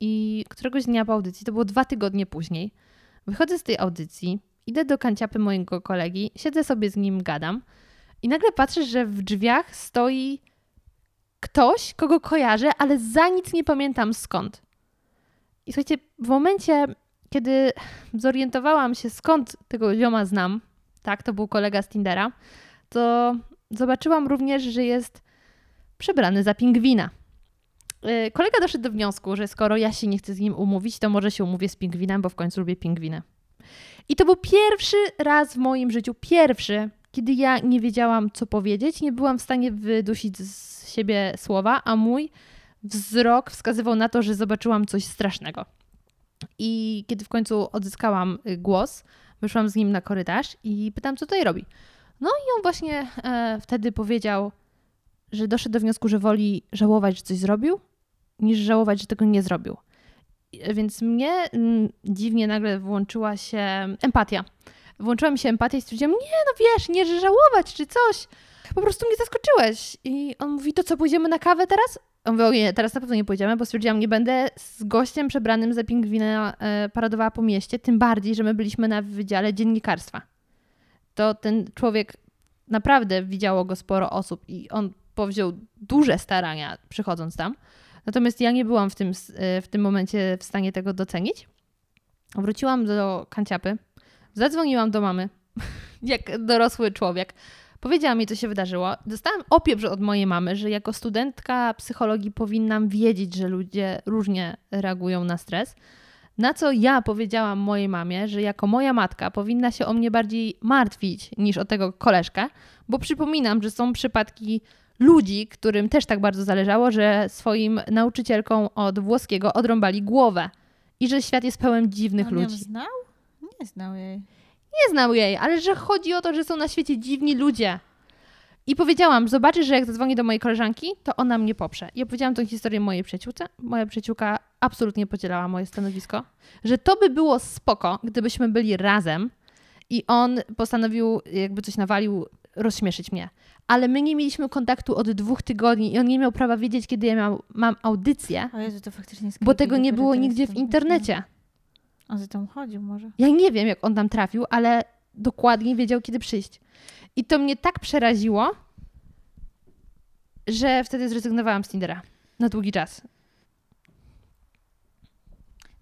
[SPEAKER 3] I któregoś dnia po audycji, to było dwa tygodnie później, wychodzę z tej audycji, idę do kanciapy mojego kolegi, siedzę sobie z nim, gadam. I nagle patrzę, że w drzwiach stoi ktoś, kogo kojarzę, ale za nic nie pamiętam skąd. I słuchajcie, w momencie, kiedy zorientowałam się, skąd tego zioma znam, tak, to był kolega z Tindera, to zobaczyłam również, że jest przebrany za pingwina. Yy, Kolega doszedł do wniosku, że skoro ja się nie chcę z nim umówić, to może się umówię z pingwinem, bo w końcu lubię pingwiny. I to był pierwszy raz w moim życiu, pierwszy, kiedy ja nie wiedziałam, co powiedzieć, nie byłam w stanie wydusić z siebie słowa, a mój wzrok wskazywał na to, że zobaczyłam coś strasznego. I kiedy w końcu odzyskałam y, głos, wyszłam z nim na korytarz i pytam, co tutaj robi. No i on właśnie e, wtedy powiedział, że doszedł do wniosku, że woli żałować, że coś zrobił, niż żałować, że tego nie zrobił. I- Więc mnie mm, dziwnie nagle włączyła się empatia. Włączyła mi się empatia i stwierdziłam, nie no wiesz, nie żałować czy coś. Po prostu mnie zaskoczyłeś. I on mówi, to co, pójdziemy na kawę teraz? On mówi, nie, teraz na pewno nie pójdziemy, bo stwierdziłam, nie będę z gościem przebranym za pingwina e, paradowała po mieście, tym bardziej, że my byliśmy na wydziale dziennikarstwa. To ten człowiek, naprawdę widziało go sporo osób i on powziął duże starania przychodząc tam. Natomiast ja nie byłam w tym, e, w tym momencie w stanie tego docenić. Wróciłam do kanciapy, zadzwoniłam do mamy, jak dorosły człowiek. Powiedziała mi, co się wydarzyło. Dostałam opieprz od mojej mamy, że jako studentka psychologii powinnam wiedzieć, że ludzie różnie reagują na stres. Na co ja powiedziałam mojej mamie, że jako moja matka powinna się o mnie bardziej martwić niż o tego koleżkę, bo przypominam, że są przypadki ludzi, którym też tak bardzo zależało, że swoim nauczycielkom od włoskiego odrąbali głowę i że świat jest pełen dziwnych
[SPEAKER 1] On ją
[SPEAKER 3] ludzi.
[SPEAKER 1] znał? Nie znał jej.
[SPEAKER 3] Nie znał jej, ale że chodzi o to, że są na świecie dziwni ludzie. I powiedziałam, zobaczysz, że jak zadzwonię do mojej koleżanki, to ona mnie poprze. I opowiedziałam tę historię mojej przyjaciółce. Moja przyjaciółka absolutnie podzielała moje stanowisko, że to by było spoko, gdybyśmy byli razem i on postanowił, jakby coś nawalił, rozśmieszyć mnie. Ale my nie mieliśmy kontaktu od dwóch tygodni i on nie miał prawa wiedzieć, kiedy ja miał, mam audycję,
[SPEAKER 1] Jezu,
[SPEAKER 3] bo tego nie było nigdzie w internecie.
[SPEAKER 1] On za tą chodził może.
[SPEAKER 3] Ja nie wiem, jak on tam trafił, ale dokładnie wiedział, kiedy przyjść. I to mnie tak przeraziło, że wtedy zrezygnowałam z Tindera na długi czas.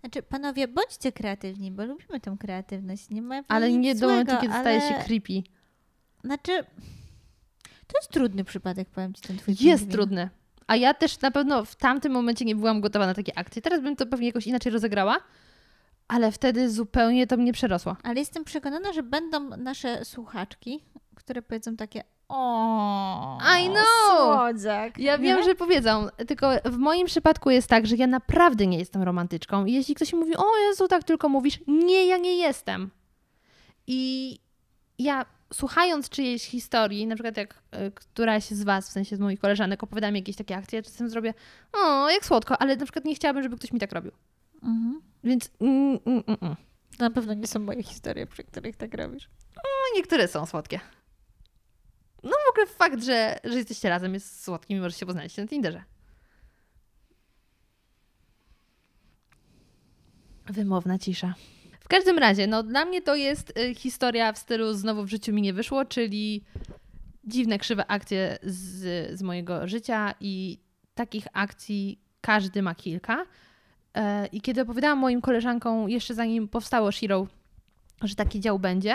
[SPEAKER 1] Znaczy, panowie, bądźcie kreatywni, bo lubimy tą kreatywność. Nie ma
[SPEAKER 3] Ale nie do momentu, kiedy
[SPEAKER 1] ale...
[SPEAKER 3] staje się creepy.
[SPEAKER 1] Znaczy, to jest trudny przypadek, powiem ci, ten twój
[SPEAKER 3] Jest
[SPEAKER 1] pingwin.
[SPEAKER 3] trudne. A ja też na pewno w tamtym momencie nie byłam gotowa na takie akcje. Teraz bym to pewnie jakoś inaczej rozegrała, ale wtedy zupełnie to mnie przerosło.
[SPEAKER 1] Ale jestem przekonana, że będą nasze słuchaczki, które powiedzą takie o,
[SPEAKER 3] I know!
[SPEAKER 1] Słodziak.
[SPEAKER 3] Ja
[SPEAKER 1] Nie?
[SPEAKER 3] wiem, że powiedzą, tylko w moim przypadku jest tak, że ja naprawdę nie jestem romantyczką. I jeśli ktoś mi mówi, o Jezu, tak tylko mówisz, nie, ja nie jestem. I ja słuchając czyjejś historii, na przykład jak y, któraś z was, w sensie z moich koleżanek, opowiada mi jakieś takie akcje, ja czasem zrobię, o, jak słodko, ale na przykład nie chciałabym, żeby ktoś mi tak robił.
[SPEAKER 1] Mhm.
[SPEAKER 3] Więc mm, mm, mm, mm.
[SPEAKER 1] To na pewno nie są moje historie, przy których tak robisz.
[SPEAKER 3] No, niektóre są słodkie. No w ogóle fakt, że, że jesteście razem jest słodki, mimo że się poznaliście na Tinderze. Wymowna cisza. W każdym razie, no dla mnie to jest y, historia w stylu znowu w życiu mi nie wyszło, czyli dziwne, krzywe akcje z, z mojego życia i takich akcji każdy ma kilka. E, I kiedy opowiadałam moim koleżankom, jeszcze zanim powstało Shiro, że taki dział będzie,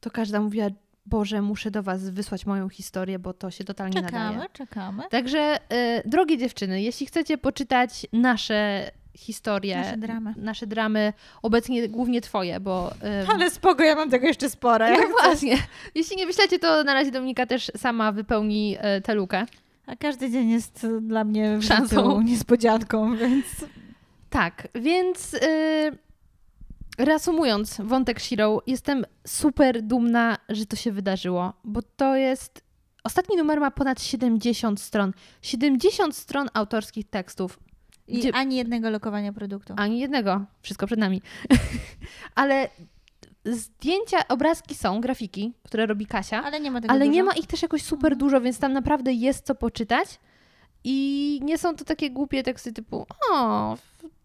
[SPEAKER 3] to każda mówiła, Boże, muszę do Was wysłać moją historię, bo to się totalnie
[SPEAKER 1] Czekamy,
[SPEAKER 3] nadaje.
[SPEAKER 1] czekamy.
[SPEAKER 3] Także, y, drogie dziewczyny, jeśli chcecie poczytać nasze historie,
[SPEAKER 1] Nasze dramy.
[SPEAKER 3] nasze dramy, obecnie głównie Twoje, bo... y,
[SPEAKER 1] Ale spoko, ja mam tego jeszcze sporo.
[SPEAKER 3] no właśnie. Jeśli nie wyślecie, to na razie Dominika też sama wypełni y, tę lukę.
[SPEAKER 1] A każdy dzień jest dla mnie
[SPEAKER 3] Szansą.
[SPEAKER 1] niespodzianką, więc
[SPEAKER 3] Tak, więc y, reasumując wątek Shiro, jestem super dumna, że to się wydarzyło, bo to jest. Ostatni numer ma ponad 70 stron. 70 stron autorskich tekstów.
[SPEAKER 1] i
[SPEAKER 3] Gdzie-
[SPEAKER 1] ani jednego lokowania produktu.
[SPEAKER 3] Ani jednego. Wszystko przed nami. Ale zdjęcia, obrazki są, grafiki, które robi Kasia,
[SPEAKER 1] Ale nie ma tego
[SPEAKER 3] ale nie
[SPEAKER 1] dużo.
[SPEAKER 3] ma ich też jakoś super dużo, więc tam naprawdę jest co poczytać. I nie są to takie głupie teksty typu o,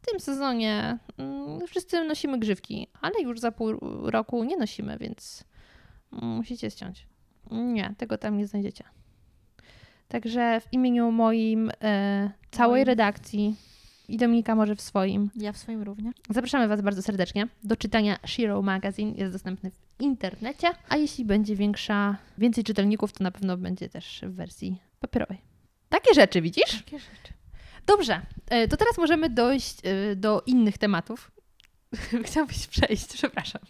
[SPEAKER 3] w tym sezonie mm, wszyscy nosimy grzywki, ale już za pół roku nie nosimy, więc musicie ściąć. Nie, tego tam nie znajdziecie. Także w imieniu moim, e, całej redakcji i Dominika może w swoim,
[SPEAKER 1] Ja w swoim również.
[SPEAKER 3] zapraszamy Was bardzo serdecznie do czytania Shiro Magazine. Jest dostępny w internecie, a jeśli będzie większa, więcej czytelników, to na pewno będzie też w wersji papierowej. Takie rzeczy, widzisz?
[SPEAKER 1] Takie rzeczy.
[SPEAKER 3] Dobrze, e, to teraz możemy dojść e, do innych tematów. Chciałbyś przejść, przepraszam.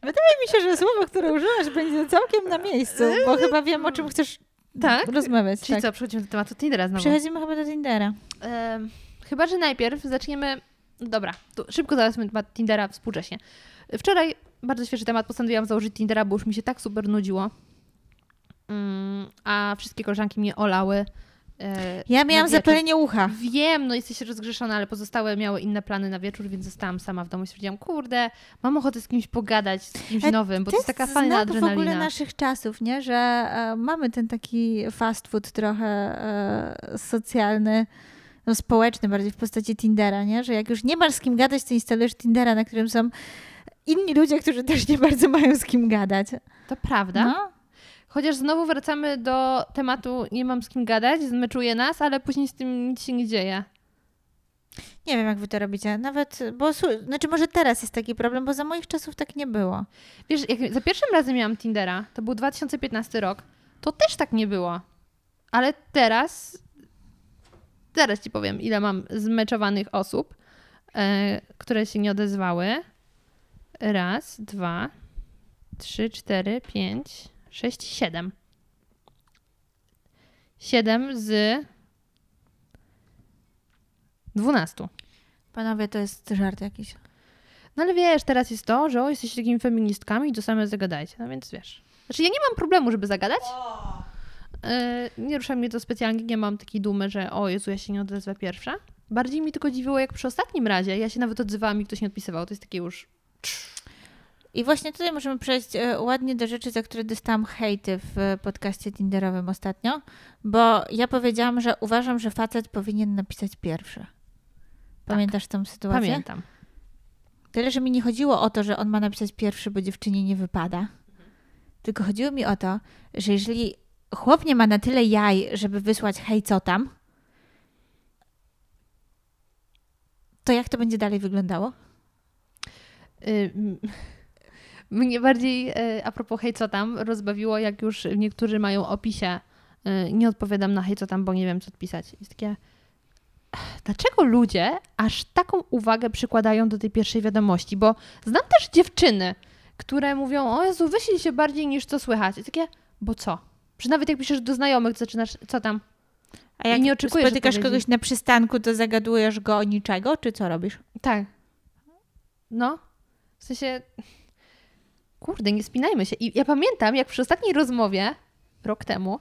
[SPEAKER 1] Wydaje mi się, że słowo, które użyłaś, będzie całkiem na miejscu, bo chyba wiem, o czym chcesz
[SPEAKER 3] Tak?
[SPEAKER 1] rozmawiać.
[SPEAKER 3] Czyli
[SPEAKER 1] tak.
[SPEAKER 3] co, przechodzimy do tematu Tindera znowu.
[SPEAKER 1] Przechodzimy chyba do Tindera.
[SPEAKER 3] Em, chyba, że najpierw zaczniemy. Dobra, szybko załatwmy temat Tindera współcześnie. Wczoraj bardzo świeży temat, postanowiłam założyć Tindera, bo już mi się tak super nudziło. Mm, a wszystkie koleżanki mnie olały. E,
[SPEAKER 1] Ja miałam zapalenie ucha.
[SPEAKER 3] Wiem, no jesteś rozgrzeszona, ale pozostałe miały inne plany na wieczór, więc zostałam sama w domu i stwierdziłam, kurde, mam ochotę z kimś pogadać, z kimś nowym, bo to jest taka fajna
[SPEAKER 1] znak w
[SPEAKER 3] adrenalina.
[SPEAKER 1] ogóle naszych czasów, nie? że e, mamy ten taki fast food trochę e, socjalny, no społeczny bardziej w postaci Tindera, nie? że jak już nie masz z kim gadać, to instalujesz Tindera, na którym są inni ludzie, którzy też nie bardzo mają z kim gadać.
[SPEAKER 3] To prawda.
[SPEAKER 1] No?
[SPEAKER 3] Chociaż znowu wracamy do tematu, nie mam z kim gadać, zmeczuje nas, ale później z tym nic się nie dzieje.
[SPEAKER 1] Nie wiem, jak wy to robicie. Nawet, bo znaczy może teraz jest taki problem, bo za moich czasów tak nie było.
[SPEAKER 3] Wiesz, jak za pierwszym razem miałam Tindera, to był 2015 rok, to też tak nie było. Ale teraz, teraz ci powiem, ile mam zmeczowanych osób, e, które się nie odezwały. Raz, dwa, trzy, cztery, pięć, sześć, siedem. Siedem z dwunastu.
[SPEAKER 1] Panowie, to jest żart jakiś.
[SPEAKER 3] No ale wiesz, teraz jest to, że o, jesteście takimi feministkami i to same zagadajcie. No więc wiesz. Znaczy ja nie mam problemu, żeby zagadać. E, nie rusza mnie to specjalnie, nie mam takiej dumy, że o Jezu, ja się nie odezwę pierwsza. Bardziej mi tylko dziwiło, jak przy ostatnim razie ja się nawet odzywałam i ktoś nie odpisywał. To jest takie już...
[SPEAKER 1] I właśnie tutaj możemy przejść e, ładnie do rzeczy, za które dostałam hejty w e, podcaście Tinderowym ostatnio, bo ja powiedziałam, że uważam, że facet powinien napisać pierwszy. Pamiętasz tą sytuację?
[SPEAKER 3] Pamiętam.
[SPEAKER 1] Tyle, że mi nie chodziło o to, że on ma napisać pierwszy, bo dziewczynie nie wypada. Tylko chodziło mi o to, że jeżeli chłop nie ma na tyle jaj, żeby wysłać hej, co tam, to jak to będzie dalej wyglądało?
[SPEAKER 3] Y, Mnie bardziej, y, a propos hej co tam, rozbawiło, jak już niektórzy mają opisie y, nie odpowiadam na hej co tam, bo nie wiem co odpisać. Jest takie, dlaczego ludzie aż taką uwagę przykładają do tej pierwszej wiadomości? Bo znam też dziewczyny, które mówią, o Jezu, wyślij się bardziej niż co słychać. Jest takie, bo co? Że nawet jak piszesz do znajomych, zaczynasz, co tam?
[SPEAKER 1] A jak
[SPEAKER 3] I nie oczekujesz
[SPEAKER 1] spotykasz kogoś na przystanku, to zagadujesz go o niczego, czy co robisz?
[SPEAKER 3] Tak. No. W sensie. Kurde, nie spinajmy się. I ja pamiętam, jak przy ostatniej rozmowie, rok temu,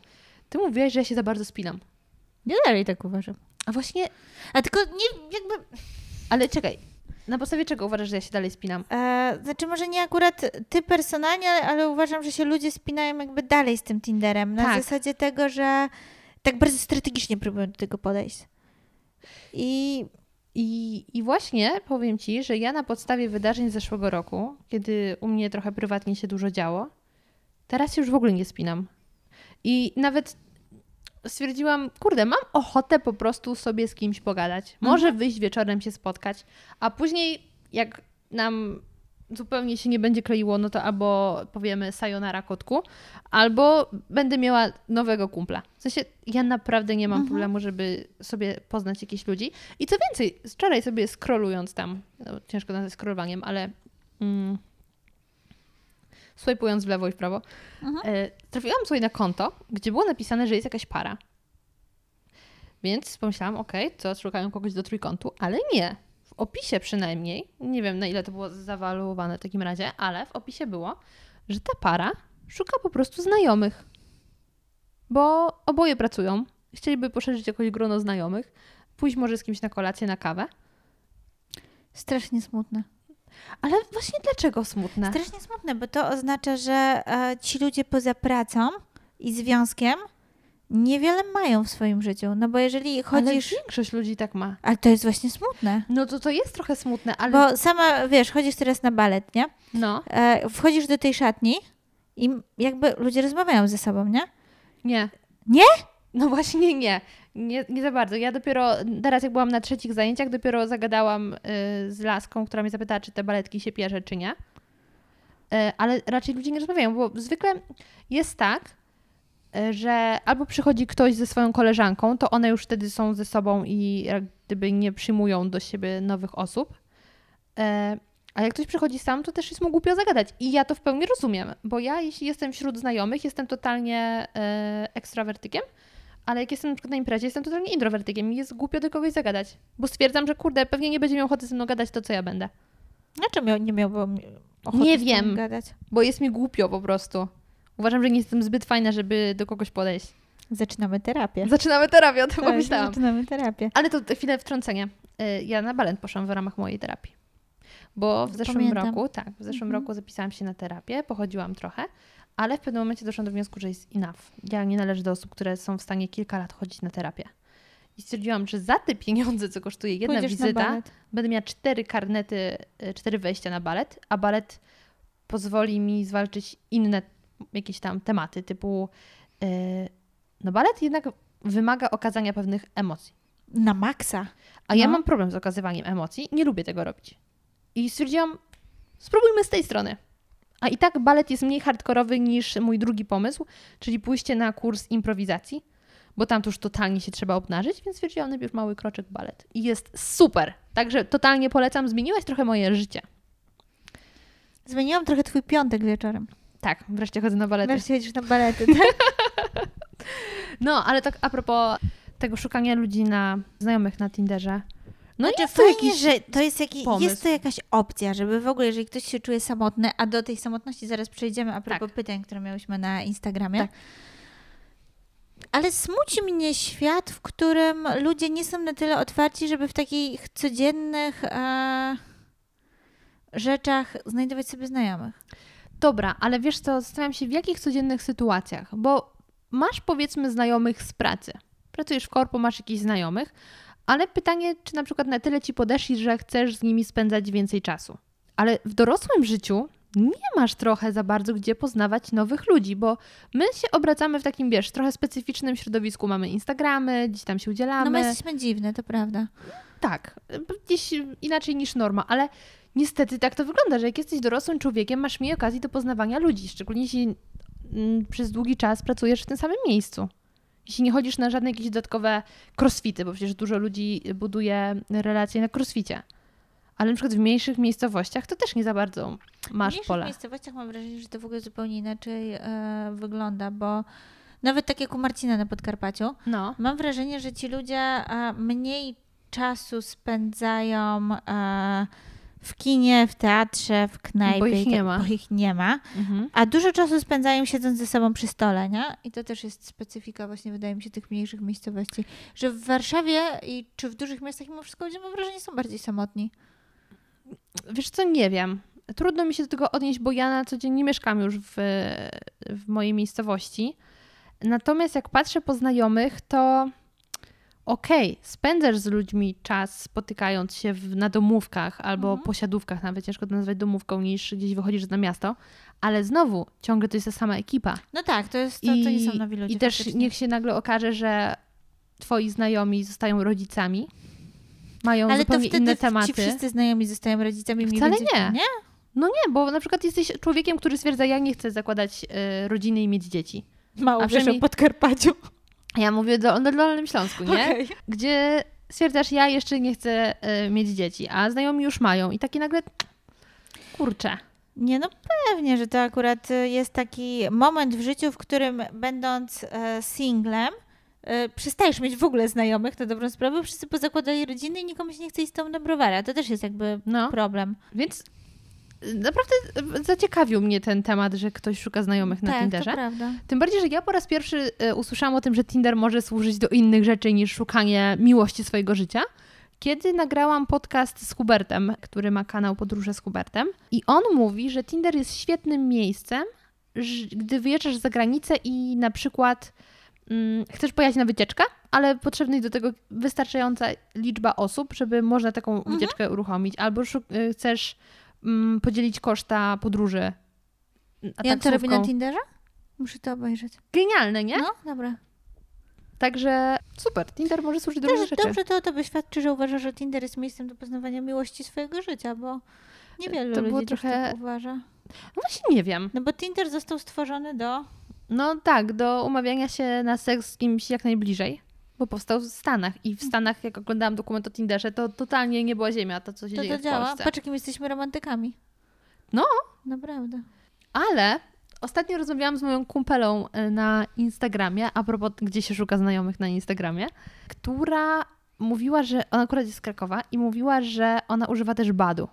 [SPEAKER 3] ty mówiłaś, że ja się za bardzo spinam.
[SPEAKER 1] Ja dalej tak uważam.
[SPEAKER 3] A właśnie.
[SPEAKER 1] A tylko nie, jakby,
[SPEAKER 3] Ale czekaj. Na podstawie czego uważasz, że ja się dalej spinam?
[SPEAKER 1] e, znaczy może nie akurat ty personalnie, ale, ale uważam, że się ludzie spinają jakby dalej z tym Tinderem. Na
[SPEAKER 3] Tak.
[SPEAKER 1] zasadzie tego, że tak bardzo strategicznie próbują do tego podejść. I
[SPEAKER 3] I, I właśnie powiem ci, że ja na podstawie wydarzeń z zeszłego roku, kiedy u mnie trochę prywatnie się dużo działo, teraz już w ogóle nie spinam. I nawet stwierdziłam, kurde, mam ochotę po prostu sobie z kimś pogadać. Może wyjść wieczorem się spotkać, a później jak nam zupełnie się nie będzie kleiło, no to albo powiemy sayonara kotku, albo będę miała nowego kumpla. W sensie ja naprawdę nie mam
[SPEAKER 1] Mhm.
[SPEAKER 3] problemu, żeby sobie poznać jakichś ludzi. I co więcej, wczoraj sobie scrollując tam, no, ciężko nazwać scrollowaniem, ale mm, swajpując w lewo i w prawo,
[SPEAKER 1] Mhm.
[SPEAKER 3] e, trafiłam sobie na konto, gdzie było napisane, że jest jakaś para. Więc pomyślałam, okej, co, szukają kogoś do trójkątu, ale nie. W opisie przynajmniej, nie wiem na ile to było zawaluowane w takim razie, ale w opisie było, że ta para szuka po prostu znajomych. Bo oboje pracują, chcieliby poszerzyć jakoś grono znajomych, pójść może z kimś na kolację, na kawę.
[SPEAKER 1] strasznie smutne.
[SPEAKER 3] Ale właśnie dlaczego smutne?
[SPEAKER 1] Strasznie smutne, bo to oznacza, że e, ci ludzie poza pracą i związkiem niewiele mają w swoim życiu. No bo jeżeli chodzisz...
[SPEAKER 3] Ale większość ludzi tak ma.
[SPEAKER 1] Ale to jest właśnie smutne.
[SPEAKER 3] No to to jest trochę smutne, ale
[SPEAKER 1] Bo sama, wiesz, chodzisz teraz na balet, nie?
[SPEAKER 3] no.
[SPEAKER 1] E, wchodzisz do tej szatni I jakby ludzie rozmawiają ze sobą, nie?
[SPEAKER 3] Nie.
[SPEAKER 1] Nie?
[SPEAKER 3] No właśnie nie. Nie, nie za bardzo. Ja dopiero teraz, jak byłam na trzecich zajęciach, dopiero zagadałam y, z laską, która mnie zapytała, czy te baletki się pierze, czy nie. Y, ale raczej ludzie nie rozmawiają, bo zwykle jest tak, że albo przychodzi ktoś ze swoją koleżanką, to one już wtedy są ze sobą i jak gdyby nie przyjmują do siebie nowych osób. Y, a jak ktoś przychodzi sam, to też jest mu głupio zagadać. I ja to w pełni rozumiem, bo ja, jeśli jestem wśród znajomych, jestem totalnie y, ekstrawertykiem, ale jak jestem na przykład na imprezie, jestem totalnie introwertykiem i jest głupio do kogoś zagadać. Bo stwierdzam, że kurde, pewnie nie będzie miał ochoty ze mną gadać to, co ja będę.
[SPEAKER 1] Dlaczego miał, nie miałby ochoty
[SPEAKER 3] Nie wiem.
[SPEAKER 1] gadać?
[SPEAKER 3] Bo jest mi głupio po prostu. Uważam, że nie jestem zbyt fajna, żeby do kogoś podejść.
[SPEAKER 1] Zaczynamy terapię.
[SPEAKER 3] Zaczynamy terapię, o tym
[SPEAKER 1] Tak,
[SPEAKER 3] pomyślałam.
[SPEAKER 1] zaczynamy terapię.
[SPEAKER 3] Ale to chwilę wtrącenie. Y, Ja na balet poszłam w ramach mojej terapii. Bo w zeszłym
[SPEAKER 1] Pamiętam.
[SPEAKER 3] roku, tak, w zeszłym
[SPEAKER 1] Mhm.
[SPEAKER 3] roku zapisałam się na terapię, pochodziłam trochę, ale w pewnym momencie doszłam do wniosku, że jest enough. Ja nie należę do osób, które są w stanie kilka lat chodzić na terapię. I stwierdziłam, że za te pieniądze, co kosztuje jedna
[SPEAKER 1] Pójdziesz
[SPEAKER 3] wizyta, będę miała cztery karnety, y, cztery wejścia na balet, a balet pozwoli mi zwalczyć inne jakieś tam tematy, typu yy, no balet jednak wymaga okazania pewnych emocji.
[SPEAKER 1] Na maksa.
[SPEAKER 3] A ja
[SPEAKER 1] No.
[SPEAKER 3] mam problem z okazywaniem emocji, nie lubię tego robić. I stwierdziłam, spróbujmy z tej strony. A i tak balet jest mniej hardkorowy niż mój drugi pomysł, czyli pójście na kurs improwizacji, bo tam to już totalnie się trzeba obnażyć, więc stwierdziłam najpierw mały kroczek balet. I jest super. Także totalnie polecam, zmieniłaś trochę moje życie.
[SPEAKER 1] Zmieniłam trochę twój piątek wieczorem.
[SPEAKER 3] Tak, wreszcie chodzę na balety.
[SPEAKER 1] Wreszcie jedziesz na balety, tak?
[SPEAKER 3] No, ale tak a propos tego szukania ludzi na znajomych na Tinderze. No
[SPEAKER 1] Znaczy,
[SPEAKER 3] jest to
[SPEAKER 1] fajnie,
[SPEAKER 3] jakiś
[SPEAKER 1] że to jest, jaki,
[SPEAKER 3] pomysł.
[SPEAKER 1] jest to jakaś opcja, żeby w ogóle, jeżeli ktoś się czuje samotny, a do tej samotności zaraz przejdziemy a propos
[SPEAKER 3] Tak.
[SPEAKER 1] pytań, które miałyśmy na Instagramie.
[SPEAKER 3] Tak.
[SPEAKER 1] Ale smuci mnie świat, w którym ludzie nie są na tyle otwarci, żeby w takich codziennych e, rzeczach znajdować sobie znajomych.
[SPEAKER 3] Dobra, ale wiesz co, zastanawiam się w jakich codziennych sytuacjach, bo masz powiedzmy znajomych z pracy. Pracujesz w korpo, masz jakichś znajomych, ale pytanie, czy na przykład na tyle ci podeszli, że chcesz z nimi spędzać więcej czasu. Ale w dorosłym życiu nie masz trochę za bardzo gdzie poznawać nowych ludzi, bo my się obracamy w takim, wiesz, trochę specyficznym środowisku. Mamy Instagramy, gdzieś tam się udzielamy.
[SPEAKER 1] No my jesteśmy dziwne, to prawda.
[SPEAKER 3] Tak, gdzieś inaczej niż norma, ale niestety tak to wygląda, że jak jesteś dorosłym człowiekiem, masz mniej okazji do poznawania ludzi, szczególnie jeśli mm, przez długi czas pracujesz w tym samym miejscu. Jeśli nie chodzisz na żadne jakieś dodatkowe crossfity, bo przecież dużo ludzi buduje relacje na crossficie. Ale na przykład w mniejszych miejscowościach to też nie za bardzo
[SPEAKER 1] w
[SPEAKER 3] masz
[SPEAKER 1] mniejszych
[SPEAKER 3] pole.
[SPEAKER 1] miejscowościach mam wrażenie, że to w ogóle zupełnie inaczej e, wygląda, bo nawet tak jak u Marcina na Podkarpaciu,
[SPEAKER 3] No,
[SPEAKER 1] Mam wrażenie, że ci ludzie e, mniej czasu spędzają e, w kinie, w teatrze, w knajpie.
[SPEAKER 3] Bo ich
[SPEAKER 1] tak-
[SPEAKER 3] nie ma.
[SPEAKER 1] Bo ich nie ma.
[SPEAKER 3] mhm.
[SPEAKER 1] A dużo czasu spędzają siedząc ze sobą przy stole, nie? I to też jest specyfika właśnie, wydaje mi się, tych mniejszych miejscowości. Że w Warszawie i czy w dużych miastach mimo wszystko ludzie, mam wrażenie, są bardziej samotni.
[SPEAKER 3] Wiesz co, nie wiem. Trudno mi się do tego odnieść, bo ja na co dzień nie mieszkam już w, w mojej miejscowości. Natomiast jak patrzę po znajomych, to okej, spędzasz z ludźmi czas spotykając się w, na domówkach albo
[SPEAKER 1] Mhm.
[SPEAKER 3] posiadówkach, nawet ciężko to nazwać domówką, niż gdzieś wychodzisz na miasto, ale znowu ciągle to jest ta sama ekipa.
[SPEAKER 1] No tak, to, jest, to, to nie są nowi ludzie.
[SPEAKER 3] I też
[SPEAKER 1] faktycznie.
[SPEAKER 3] niech się nagle okaże, że twoi znajomi zostają rodzicami, mają
[SPEAKER 1] Ale to
[SPEAKER 3] zupełnie
[SPEAKER 1] wtedy
[SPEAKER 3] inne tematy.
[SPEAKER 1] wszyscy znajomi zostają rodzicami
[SPEAKER 3] Wcale nie.
[SPEAKER 1] nie?
[SPEAKER 3] No nie, bo na przykład jesteś człowiekiem, który stwierdza, ja nie chcę zakładać e, rodziny i mieć dzieci.
[SPEAKER 1] Mało
[SPEAKER 3] A
[SPEAKER 1] wiesz o
[SPEAKER 3] przynajmniej-
[SPEAKER 1] Podkarpaciu.
[SPEAKER 3] Ja mówię do, do Dolnym Śląsku, nie?
[SPEAKER 1] Okej.
[SPEAKER 3] Gdzie stwierdzasz, ja jeszcze nie chcę e, mieć dzieci, a znajomi już mają. I takie nagle, kurczę.
[SPEAKER 1] Nie, no pewnie, że to akurat y, jest taki moment w życiu, w którym będąc e, singlem, e, przestajesz mieć w ogóle znajomych na dobrą sprawę, wszyscy pozakładali rodziny i nikomu się nie chce iść z tobą na browara. To też jest jakby
[SPEAKER 3] No,
[SPEAKER 1] problem.
[SPEAKER 3] więc naprawdę e, zaciekawił mnie ten temat, że ktoś szuka znajomych na
[SPEAKER 1] tak,
[SPEAKER 3] Tinderze.
[SPEAKER 1] to prawda.
[SPEAKER 3] Tym bardziej, że ja po raz pierwszy e, usłyszałam o tym, że Tinder może służyć do innych rzeczy niż szukanie miłości swojego życia. Kiedy nagrałam podcast z Hubertem, który ma kanał Podróże z Hubertem, i on mówi, że Tinder jest świetnym miejscem, gdy wyjeżdżasz za granicę i na przykład mm, chcesz pojechać na wycieczkę, ale potrzebna jest do tego wystarczająca liczba osób, żeby można taką
[SPEAKER 1] Mhm.
[SPEAKER 3] wycieczkę uruchomić, albo y, chcesz mm, podzielić koszta podróży
[SPEAKER 1] I on to robi na. Tinderze? Muszę to obejrzeć.
[SPEAKER 3] Genialne, nie?
[SPEAKER 1] No, dobra.
[SPEAKER 3] Także super, Tinder może służyć do różnych rzeczy.
[SPEAKER 1] dobrze to o tobie świadczy, że uważasz, że Tinder jest miejscem do poznawania miłości swojego życia, bo niewielu
[SPEAKER 3] To
[SPEAKER 1] ludzi
[SPEAKER 3] było trochę-
[SPEAKER 1] tak uważa.
[SPEAKER 3] No właśnie nie wiem.
[SPEAKER 1] No bo Tinder został stworzony do...
[SPEAKER 3] No tak, do umawiania się na seks z kimś jak najbliżej, bo powstał w Stanach i w Stanach, jak oglądałam dokument o Tinderze, to totalnie nie była ziemia, to co się
[SPEAKER 1] To
[SPEAKER 3] dzieje
[SPEAKER 1] to
[SPEAKER 3] w
[SPEAKER 1] działa.
[SPEAKER 3] Polsce.
[SPEAKER 1] Patrz, jakim jesteśmy romantykami.
[SPEAKER 3] No.
[SPEAKER 1] Naprawdę.
[SPEAKER 3] Ale ostatnio rozmawiałam z moją kumpelą e, na Instagramie, a propos gdzie się szuka znajomych na Instagramie, która mówiła, że ona akurat jest z Krakowa i mówiła, że ona używa też Badu.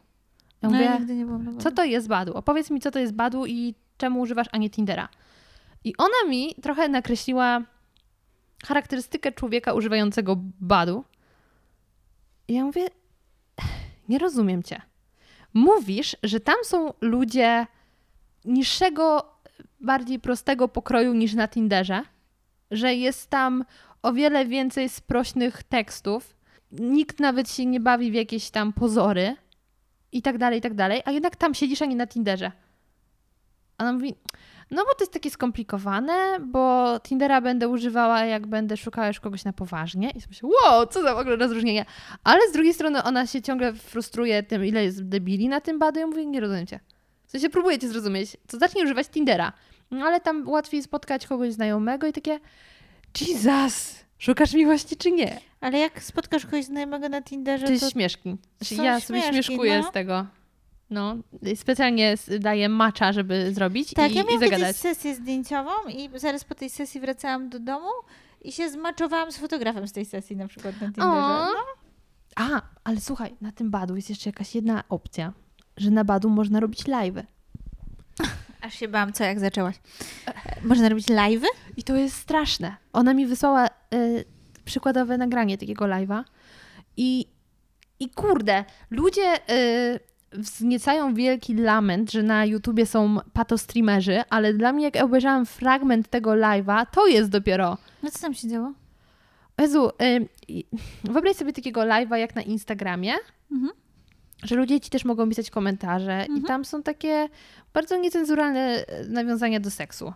[SPEAKER 3] Ja
[SPEAKER 1] No,
[SPEAKER 3] mówię,
[SPEAKER 1] ja nigdy nie byłam na
[SPEAKER 3] co to jest Badu? Opowiedz mi, co to jest Badu i czemu używasz, a nie Tindera. I ona mi trochę nakreśliła charakterystykę człowieka używającego Badu. I ja mówię, nie rozumiem cię. Mówisz, że tam są ludzie niższego, bardziej prostego pokroju niż na Tinderze, że jest tam o wiele więcej sprośnych tekstów, nikt nawet się nie bawi w jakieś tam pozory i tak dalej, i tak dalej, a jednak tam siedzisz, a nie na Tinderze. A ona mówi, no bo to jest takie skomplikowane, bo Tindera będę używała, jak będę szukała już kogoś na poważnie. I sobie myślę, wow, co za w ogóle rozróżnienie. Ale z drugiej strony ona się ciągle frustruje tym, ile jest debili na tym badu. Ja mówię, nie rozumiem cię. W sensie próbuję cię zrozumieć. To zacznij używać Tindera. No ale tam łatwiej spotkać kogoś znajomego i takie, Jesus, szukasz miłości czy nie?
[SPEAKER 1] Ale jak spotkasz kogoś znajomego na Tinderze,
[SPEAKER 3] to... jest śmieszki. Znaczy,
[SPEAKER 1] są
[SPEAKER 3] ja sobie
[SPEAKER 1] śmieszki,
[SPEAKER 3] śmieszkuję
[SPEAKER 1] no.
[SPEAKER 3] z tego. No, specjalnie daję macza, żeby zrobić
[SPEAKER 1] Tak,
[SPEAKER 3] i,
[SPEAKER 1] ja
[SPEAKER 3] i
[SPEAKER 1] miałam kiedyś
[SPEAKER 3] zagadać.
[SPEAKER 1] sesję zdjęciową i zaraz po tej sesji wracałam do domu i się zmaczowałam z fotografem z tej sesji na przykład na Tinderze.
[SPEAKER 3] O.
[SPEAKER 1] No.
[SPEAKER 3] A, ale słuchaj, na tym badu jest jeszcze jakaś jedna opcja, że na badu można robić live'y.
[SPEAKER 1] Aż się bałam, co jak zaczęłaś. E, Można robić live'y?
[SPEAKER 3] I to jest straszne. Ona mi wysłała y, przykładowe nagranie takiego live'a i, i kurde, ludzie y, wzniecają wielki lament, że na YouTubie są patostreamerzy, ale dla mnie jak obejrzałam fragment tego live'a, to jest dopiero
[SPEAKER 1] No co tam się działo?
[SPEAKER 3] Jezu, i- wyobraź sobie takiego live'a jak na Instagramie,
[SPEAKER 1] Mhm.
[SPEAKER 3] że ludzie ci też mogą pisać komentarze i
[SPEAKER 1] Mhm.
[SPEAKER 3] tam są takie bardzo niecenzuralne e, nawiązania do seksu.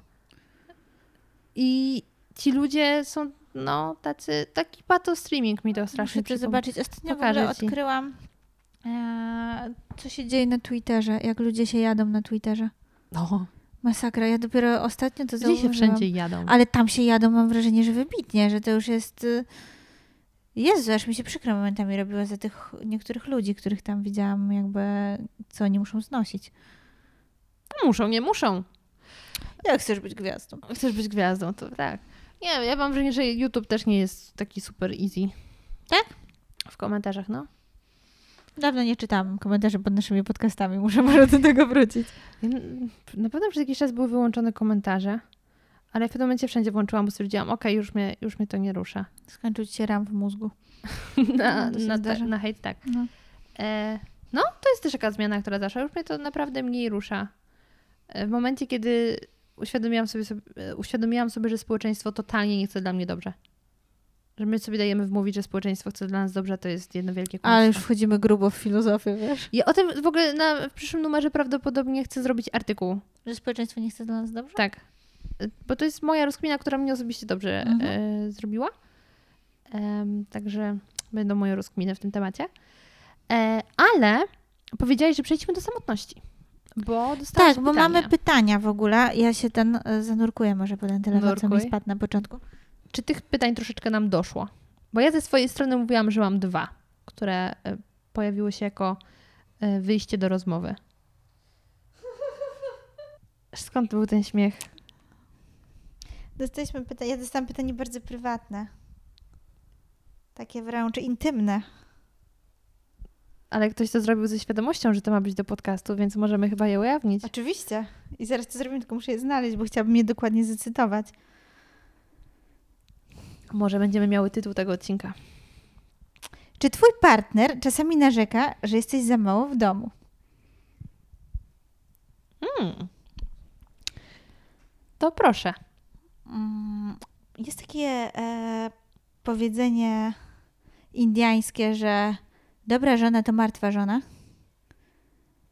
[SPEAKER 3] I ci ludzie są, no, tacy, taki pato streaming mi to strasznie
[SPEAKER 1] Muszę to zobaczyć. Ostatnio
[SPEAKER 3] Pokażę
[SPEAKER 1] odkryłam, co się dzieje na Twitterze, jak ludzie się jadą na Twitterze.
[SPEAKER 3] No,
[SPEAKER 1] Masakra. Ja dopiero ostatnio to
[SPEAKER 3] gdzie się
[SPEAKER 1] zauważyłam.
[SPEAKER 3] wszędzie jadą.
[SPEAKER 1] Ale tam się jadą, mam wrażenie, że wybitnie, że to już jest... y, Jezu, aż mi się przykro momentami robiło za tych niektórych ludzi, których tam widziałam, jakby co oni muszą znosić.
[SPEAKER 3] Muszą, nie muszą.
[SPEAKER 1] Jak chcesz być gwiazdą?
[SPEAKER 3] Chcesz być gwiazdą, to tak. Nie, ja mam wrażenie, że YouTube też nie jest taki super easy.
[SPEAKER 1] Tak?
[SPEAKER 3] W komentarzach, no.
[SPEAKER 1] Dawno nie czytałam komentarzy pod naszymi podcastami, muszę może do tego wrócić.
[SPEAKER 3] Na pewno przez jakiś czas były wyłączone komentarze, ale w pewnym momencie wszędzie włączyłam, bo stwierdziłam, okej, już, mnie, już mnie to nie rusza.
[SPEAKER 1] Skończył ci się ram w mózgu.
[SPEAKER 3] na, na,
[SPEAKER 1] zdarza.
[SPEAKER 3] na hejt, tak.
[SPEAKER 1] No.
[SPEAKER 3] E, no, to jest też taka zmiana, która zaszła. Już mnie to naprawdę mniej rusza. E, w momencie, kiedy uświadomiłam sobie, sobie, uświadomiłam sobie, że społeczeństwo totalnie nie chce dla mnie dobrze. Że my sobie dajemy wmówić, że społeczeństwo chce dla nas dobrze, to jest jedno wielkie kłamstwo.
[SPEAKER 1] Ale już wchodzimy grubo w filozofię, wiesz?
[SPEAKER 3] Ja o tym w ogóle na, w przyszłym numerze prawdopodobnie chcę zrobić artykuł.
[SPEAKER 1] Że społeczeństwo nie chce dla nas dobrze?
[SPEAKER 3] Tak. E, Bo to jest moja rozkmina, która mnie osobiście dobrze
[SPEAKER 1] Mhm.
[SPEAKER 3] e, zrobiła. Em, także będą moje rozkminy w tym temacie. E, ale powiedziałeś, że przejdźmy do samotności. Bo
[SPEAKER 1] Tak, bo
[SPEAKER 3] pytanie.
[SPEAKER 1] mamy pytania w ogóle. Ja się ten e, zanurkuję może po ten telefon, co mi spadł na początku.
[SPEAKER 3] Czy tych pytań troszeczkę nam doszło? Bo ja ze swojej strony mówiłam, że mam dwa, które e, pojawiły się jako e, wyjście do rozmowy. Skąd był ten śmiech?
[SPEAKER 1] Dostaliśmy pytanie, ja dostałam pytanie bardzo prywatne. Takie wręcz intymne.
[SPEAKER 3] Ale ktoś to zrobił ze świadomością, że to ma być do podcastu, więc możemy chyba je ujawnić.
[SPEAKER 1] Oczywiście. I zaraz to zrobimy, tylko muszę je znaleźć, bo chciałabym je dokładnie zacytować.
[SPEAKER 3] Może będziemy miały tytuł tego odcinka.
[SPEAKER 1] Czy twój partner czasami narzeka, że jesteś za mało w domu?
[SPEAKER 3] Hmm. To proszę.
[SPEAKER 1] Mm, Jest takie e, powiedzenie indiańskie, że dobra żona to martwa żona.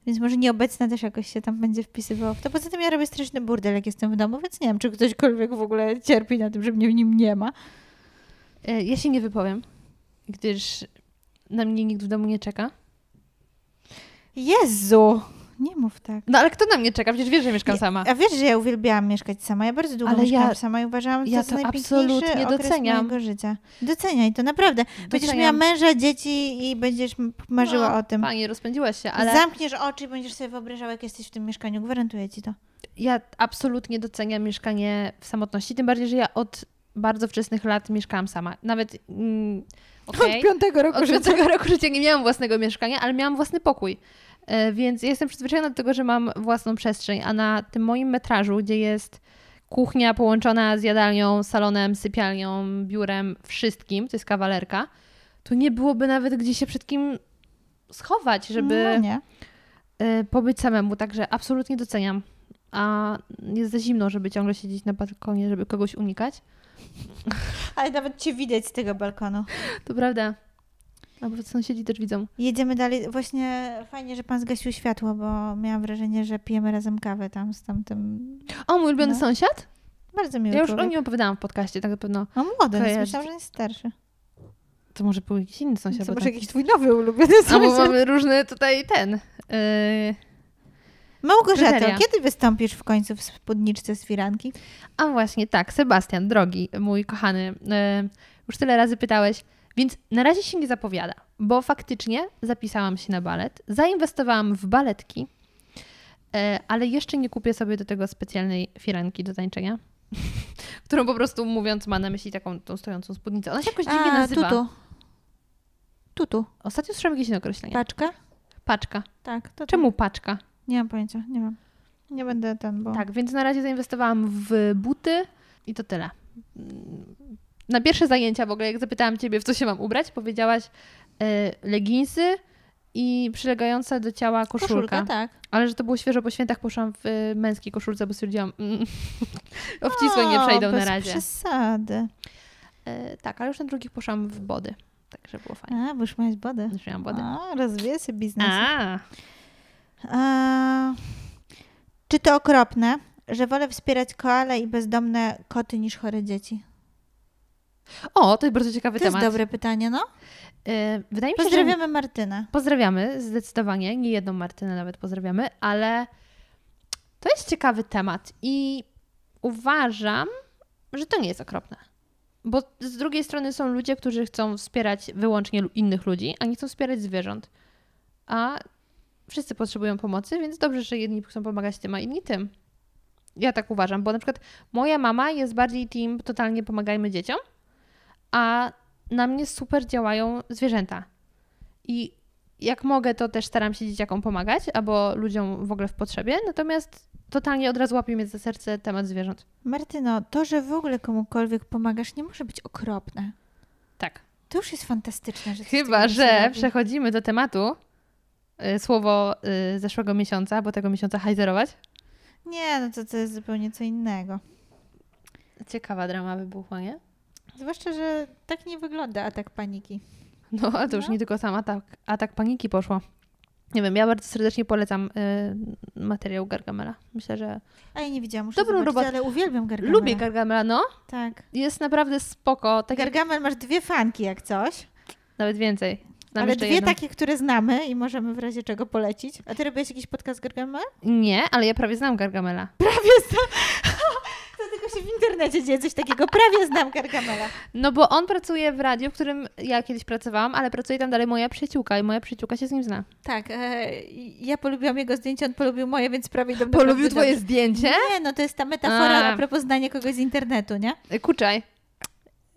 [SPEAKER 1] Więc może nieobecna też jakoś się tam będzie wpisywało w to. Poza tym ja robię straszny burdel, jak jestem w domu, więc nie wiem, czy ktośkolwiek w ogóle cierpi na tym, że mnie w nim nie ma.
[SPEAKER 3] E, Ja się nie wypowiem, gdyż na mnie nikt w domu nie czeka.
[SPEAKER 1] Jezu! Nie mów tak.
[SPEAKER 3] No ale kto na mnie czeka? Przecież wiesz, że mieszkam sama.
[SPEAKER 1] A wiesz, że ja uwielbiałam mieszkać sama. Ja bardzo długo
[SPEAKER 3] Ale
[SPEAKER 1] mieszkałam
[SPEAKER 3] ja-
[SPEAKER 1] sama i uważałam, że
[SPEAKER 3] ja
[SPEAKER 1] to jest
[SPEAKER 3] to
[SPEAKER 1] najpiękniejszy
[SPEAKER 3] absolutnie doceniam.
[SPEAKER 1] mojego życia. Doceniaj to, naprawdę. Będziesz
[SPEAKER 3] Doceniam.
[SPEAKER 1] miała męża, dzieci i będziesz marzyła
[SPEAKER 3] No,
[SPEAKER 1] o tym.
[SPEAKER 3] Fajnie, rozpędziłaś się, ale
[SPEAKER 1] Zamkniesz oczy i będziesz sobie wyobrażała, jak jesteś w tym mieszkaniu. Gwarantuję ci to.
[SPEAKER 3] ja absolutnie doceniam mieszkanie w samotności, tym bardziej, że ja od bardzo wczesnych lat mieszkałam sama. Nawet mm, okej,
[SPEAKER 1] piątego
[SPEAKER 3] od piątego roku życia nie miałam własnego mieszkania, ale miałam własny pokój. E, Więc ja jestem przyzwyczajona do tego, że mam własną przestrzeń, a na tym moim metrażu, gdzie jest kuchnia połączona z jadalnią, salonem, sypialnią, biurem, wszystkim, to jest kawalerka, to nie byłoby nawet gdzie się przed kim schować, żeby
[SPEAKER 1] No
[SPEAKER 3] e, pobyć samemu. Także absolutnie doceniam. A jest za zimno, żeby ciągle siedzieć na balkonie, żeby kogoś unikać.
[SPEAKER 1] Ale nawet cię widać z tego balkonu.
[SPEAKER 3] To prawda. Albo sąsiedzi też widzą.
[SPEAKER 1] Jedziemy dalej. Właśnie fajnie, że pan zgasił światło, bo miałam wrażenie, że pijemy razem kawę tam z tamtym.
[SPEAKER 3] O, mój ulubiony
[SPEAKER 1] No.
[SPEAKER 3] sąsiad?
[SPEAKER 1] Bardzo miły
[SPEAKER 3] Ja już o
[SPEAKER 1] człowiek.
[SPEAKER 3] nim opowiadałam w podcaście, tak na pewno.
[SPEAKER 1] No młody, więc myślałam, że jest starszy.
[SPEAKER 3] To może był jakiś inny sąsiad.
[SPEAKER 1] To
[SPEAKER 3] bo
[SPEAKER 1] może
[SPEAKER 3] tak-
[SPEAKER 1] jakiś twój nowy ulubiony
[SPEAKER 3] A bo
[SPEAKER 1] sąsiad.
[SPEAKER 3] mamy różny tutaj ten. Yy...
[SPEAKER 1] Małgorzato,
[SPEAKER 3] kryteria.
[SPEAKER 1] kiedy wystąpisz w końcu w spódniczce z firanki?
[SPEAKER 3] A właśnie, tak, Sebastian, drogi, mój kochany, yy, już tyle razy pytałeś, więc na razie się nie zapowiada, bo faktycznie zapisałam się na balet, zainwestowałam w baletki, yy, ale jeszcze nie kupię sobie do tego specjalnej firanki do tańczenia, którą po prostu mówiąc ma na myśli taką tą stojącą spódnicę. Ona się jakoś dziwnie
[SPEAKER 1] A,
[SPEAKER 3] nazywa.
[SPEAKER 1] tutu. Tutu.
[SPEAKER 3] Ostatnio słyszałam jakieś określenie.
[SPEAKER 1] Paczka?
[SPEAKER 3] Paczka.
[SPEAKER 1] Tak. To
[SPEAKER 3] Czemu paczka?
[SPEAKER 1] Nie mam pojęcia, nie mam. Nie będę ten, bo...
[SPEAKER 3] Tak, więc na razie zainwestowałam w buty i to tyle. Na pierwsze zajęcia w ogóle, jak zapytałam Ciebie, w co się mam ubrać, powiedziałaś e, leginsy i przylegająca do ciała koszulka.
[SPEAKER 1] Koszulka, tak.
[SPEAKER 3] Ale że to było świeżo po świętach, poszłam w e, męskiej koszulce, bo stwierdziłam, mm, obcisłe nie przejdą na razie.
[SPEAKER 1] przesady.
[SPEAKER 3] E, tak, ale już na drugich poszłam w body. Także było fajnie.
[SPEAKER 1] A, bo już miałeś body.
[SPEAKER 3] Już miałam body.
[SPEAKER 1] A, rozwija się biznes.
[SPEAKER 3] A,
[SPEAKER 1] A, czy to okropne, że wolę wspierać koale i bezdomne koty niż chore dzieci?
[SPEAKER 3] o, to jest bardzo ciekawy
[SPEAKER 1] To
[SPEAKER 3] temat.
[SPEAKER 1] jest dobre pytanie, no.
[SPEAKER 3] E, wydaje mi się, że
[SPEAKER 1] Pozdrawiamy Martynę.
[SPEAKER 3] Pozdrawiamy, zdecydowanie. Nie jedną Martynę nawet pozdrawiamy, ale to jest ciekawy temat i uważam, że to nie jest okropne. Bo z drugiej strony są ludzie, którzy chcą wspierać wyłącznie innych ludzi, a nie chcą wspierać zwierząt. A wszyscy potrzebują pomocy, więc dobrze, że jedni chcą pomagać tym, a inni tym. Ja tak uważam, bo na przykład moja mama jest bardziej team totalnie pomagajmy dzieciom, a na mnie super działają zwierzęta. I jak mogę, to też staram się dzieciakom pomagać, albo ludziom w ogóle w potrzebie, natomiast totalnie od razu łapie mnie za serce temat zwierząt.
[SPEAKER 1] Martyno, to, że w ogóle komukolwiek pomagasz, nie może być okropne.
[SPEAKER 3] Tak.
[SPEAKER 1] To już jest fantastyczne. Że
[SPEAKER 3] Chyba, że
[SPEAKER 1] robi.
[SPEAKER 3] przechodzimy do tematu słowo y, zeszłego miesiąca, bo tego miesiąca hajzerować.
[SPEAKER 1] Nie, no to, to jest zupełnie co innego.
[SPEAKER 3] Ciekawa drama wybuchła, nie?
[SPEAKER 1] Zwłaszcza, że tak nie wygląda atak paniki.
[SPEAKER 3] No, a to już
[SPEAKER 1] No.
[SPEAKER 3] nie tylko sam atak, atak paniki poszło. Nie wiem, ja bardzo serdecznie polecam y, materiał Gargamela. Myślę, że
[SPEAKER 1] A ja nie widziałam, muszę
[SPEAKER 3] Dobrą robotę.
[SPEAKER 1] ale uwielbiam Gargamela.
[SPEAKER 3] lubię Gargamela, no.
[SPEAKER 1] Tak.
[SPEAKER 3] Jest naprawdę spoko, tak jak
[SPEAKER 1] Gargamel masz dwie fanki jak coś,
[SPEAKER 3] nawet więcej. Znam
[SPEAKER 1] ale dwie
[SPEAKER 3] jedną.
[SPEAKER 1] takie, które znamy i możemy w razie czego polecić. A ty robiłeś jakiś podcast Gargamel?
[SPEAKER 3] Nie, ale ja prawie znam Gargamela.
[SPEAKER 1] Prawie znam. To tylko się w internecie dzieje coś takiego. Prawie znam Gargamela.
[SPEAKER 3] No bo on pracuje w radiu, w którym ja kiedyś pracowałam, ale pracuje tam dalej moja przyjaciółka i moja przyjaciółka się z nim zna.
[SPEAKER 1] Tak, e, ja polubiłam jego zdjęcie, on polubił moje, więc prawie do
[SPEAKER 3] Polubił twoje zdjęcie?
[SPEAKER 1] Nie, no to jest ta metafora
[SPEAKER 3] A.
[SPEAKER 1] a propos znania kogoś z internetu, nie?
[SPEAKER 3] Kuczaj.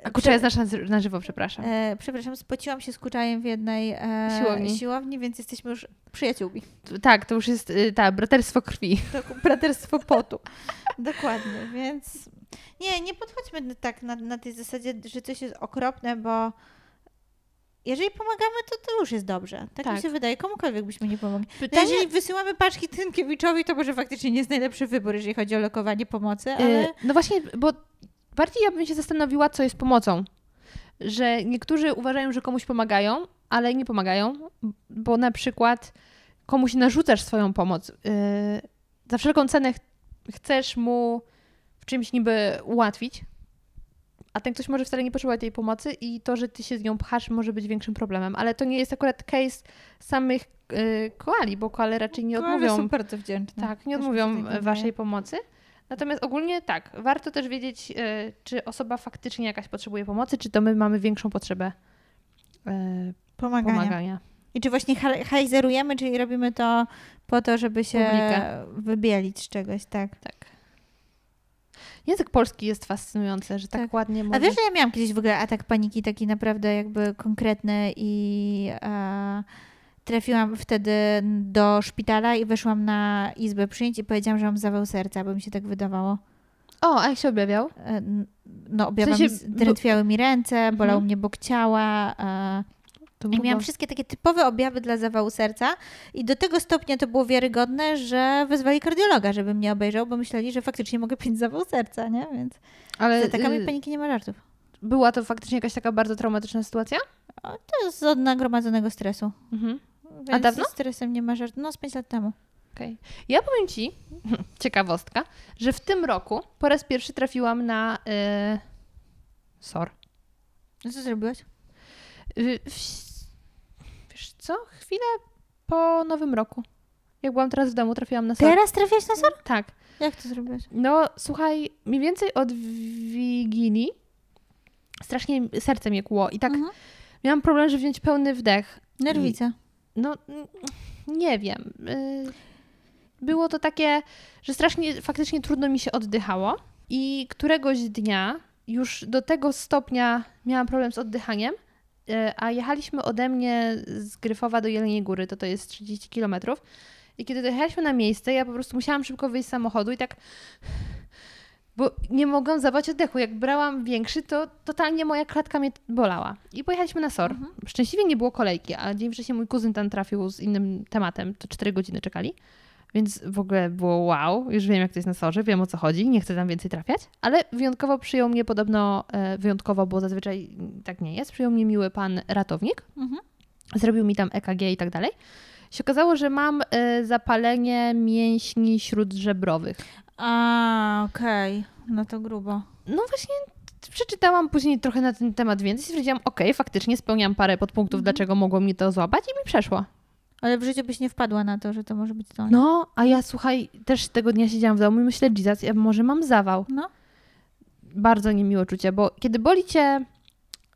[SPEAKER 3] A Kuczaj jest nasz na, żywo, przepraszam.
[SPEAKER 1] E, przepraszam, spociłam się z Kuczajem w jednej e,
[SPEAKER 3] Siłowni.
[SPEAKER 1] siłowni, więc jesteśmy już przyjaciółmi.
[SPEAKER 3] Tak, to już jest y, tak, braterstwo krwi.
[SPEAKER 1] Braterstwo potu. Dokładnie, więc nie, nie podchodźmy tak na, na tej zasadzie, że coś jest okropne, bo jeżeli pomagamy, to to już jest dobrze. Tak, mi
[SPEAKER 3] Tak.
[SPEAKER 1] się wydaje, komukolwiek byśmy nie pomogli. No jeżeli wysyłamy paczki Tynkiewiczowi, to może faktycznie nie jest najlepszy wybór, jeżeli chodzi o lokowanie pomocy, ale...
[SPEAKER 3] y, no właśnie, bo bardziej ja bym się zastanowiła, co jest pomocą. Że niektórzy uważają, że komuś pomagają, ale nie pomagają, bo na przykład komuś narzucasz swoją pomoc, yy, za wszelką cenę ch- chcesz mu w czymś niby ułatwić, a ten ktoś może wcale nie potrzebować tej pomocy i to, że ty się z nią pchasz, może być większym problemem. Ale to nie jest akurat case samych yy, koali, bo koale raczej nie
[SPEAKER 1] Koale
[SPEAKER 3] odmówią.
[SPEAKER 1] są bardzo wdzięczne.
[SPEAKER 3] Tak, nie odmówią
[SPEAKER 1] tak
[SPEAKER 3] waszej pomocy. Natomiast ogólnie tak, warto też wiedzieć, e, czy osoba faktycznie jakaś potrzebuje pomocy, czy to my mamy większą potrzebę e,
[SPEAKER 1] Pomagania.
[SPEAKER 3] pomagania.
[SPEAKER 1] I czy właśnie hajzerujemy, czyli robimy to po to, żeby się
[SPEAKER 3] Publikę.
[SPEAKER 1] wybielić z czegoś, tak.
[SPEAKER 3] Tak. Język polski jest fascynujący, że tak,
[SPEAKER 1] Tak.
[SPEAKER 3] ładnie
[SPEAKER 1] A
[SPEAKER 3] może...
[SPEAKER 1] wiesz, że ja miałam kiedyś w ogóle atak paniki taki naprawdę jakby konkretny i e, trafiłam wtedy do szpitala i weszłam na izbę przyjęć i powiedziałam, że mam zawał serca, bo mi się tak wydawało.
[SPEAKER 3] O, a jak się objawiał?
[SPEAKER 1] E, No, objawa
[SPEAKER 3] sensie,
[SPEAKER 1] mi, z- drętwiały mi ręce, bolał
[SPEAKER 3] Mhm.
[SPEAKER 1] mnie bok ciała. E,
[SPEAKER 3] To
[SPEAKER 1] I miałam wszystkie takie typowe objawy dla zawału serca i do tego stopnia to było wiarygodne, że wezwali kardiologa, żeby mnie obejrzał, bo myśleli, że faktycznie mogę mieć zawał serca, nie? Więc
[SPEAKER 3] Ale
[SPEAKER 1] z atakami
[SPEAKER 3] y,
[SPEAKER 1] paniki nie ma żartów.
[SPEAKER 3] była to faktycznie jakaś taka bardzo traumatyczna sytuacja?
[SPEAKER 1] To jest od nagromadzonego stresu.
[SPEAKER 3] Mhm.
[SPEAKER 1] Więc
[SPEAKER 3] dawno?
[SPEAKER 1] ze stresem nie ma żartu. No z 5 lat temu.
[SPEAKER 3] Okej. Ja powiem Ci, ciekawostka, że w tym roku po raz pierwszy trafiłam na y, SOR.
[SPEAKER 1] No co zrobiłaś?
[SPEAKER 3] Y, w- Wiesz co? Chwilę po nowym roku. Jak byłam teraz w domu, trafiłam na SOR.
[SPEAKER 1] Teraz trafiłaś na SOR?
[SPEAKER 3] Tak.
[SPEAKER 1] Jak to zrobiłaś?
[SPEAKER 3] No słuchaj, mniej więcej od Wigilii strasznie serce mnie kło i tak
[SPEAKER 1] Mhm.
[SPEAKER 3] miałam problem, żeby wziąć pełny wdech.
[SPEAKER 1] Nerwica.
[SPEAKER 3] No nie wiem. Y, Było to takie, że strasznie faktycznie trudno mi się oddychało i któregoś dnia już do tego stopnia miałam problem z oddychaniem, y, a jechaliśmy ode mnie z Gryfowa do Jeleniej Góry, to to jest 30 kilometrów. I kiedy dojechaliśmy na miejsce, ja po prostu musiałam szybko wyjść z samochodu i tak bo nie mogłam zabrać oddechu. Jak brałam większy, to totalnie moja klatka mnie bolała. I pojechaliśmy na SOR.
[SPEAKER 1] Mhm.
[SPEAKER 3] Szczęśliwie nie było kolejki, a dzień wcześniej mój kuzyn tam trafił z innym tematem. To 4 godziny czekali. Więc w ogóle było wow, już wiem jak to jest na sorze, wiem o co chodzi, nie chcę tam więcej trafiać, ale wyjątkowo przyjął mnie podobno, e, wyjątkowo, bo zazwyczaj tak nie jest, przyjął mnie miły pan ratownik,
[SPEAKER 1] Mhm.
[SPEAKER 3] zrobił mi tam EKG i tak dalej. Się okazało, że mam e, zapalenie mięśni śródżebrowych.
[SPEAKER 1] A, okej. No to grubo.
[SPEAKER 3] No właśnie przeczytałam później trochę na ten temat więcej i stwierdziłam, okej, faktycznie spełniam parę podpunktów, dlaczego mogło mnie to złapać i mi przeszło.
[SPEAKER 1] Ale w życiu byś nie wpadła na to, że to może być to.
[SPEAKER 3] No, a ja słuchaj, też tego dnia siedziałam w domu i myślę, Jesus, ja może mam zawał.
[SPEAKER 1] No.
[SPEAKER 3] Bardzo niemiłe czucie, bo kiedy boli cię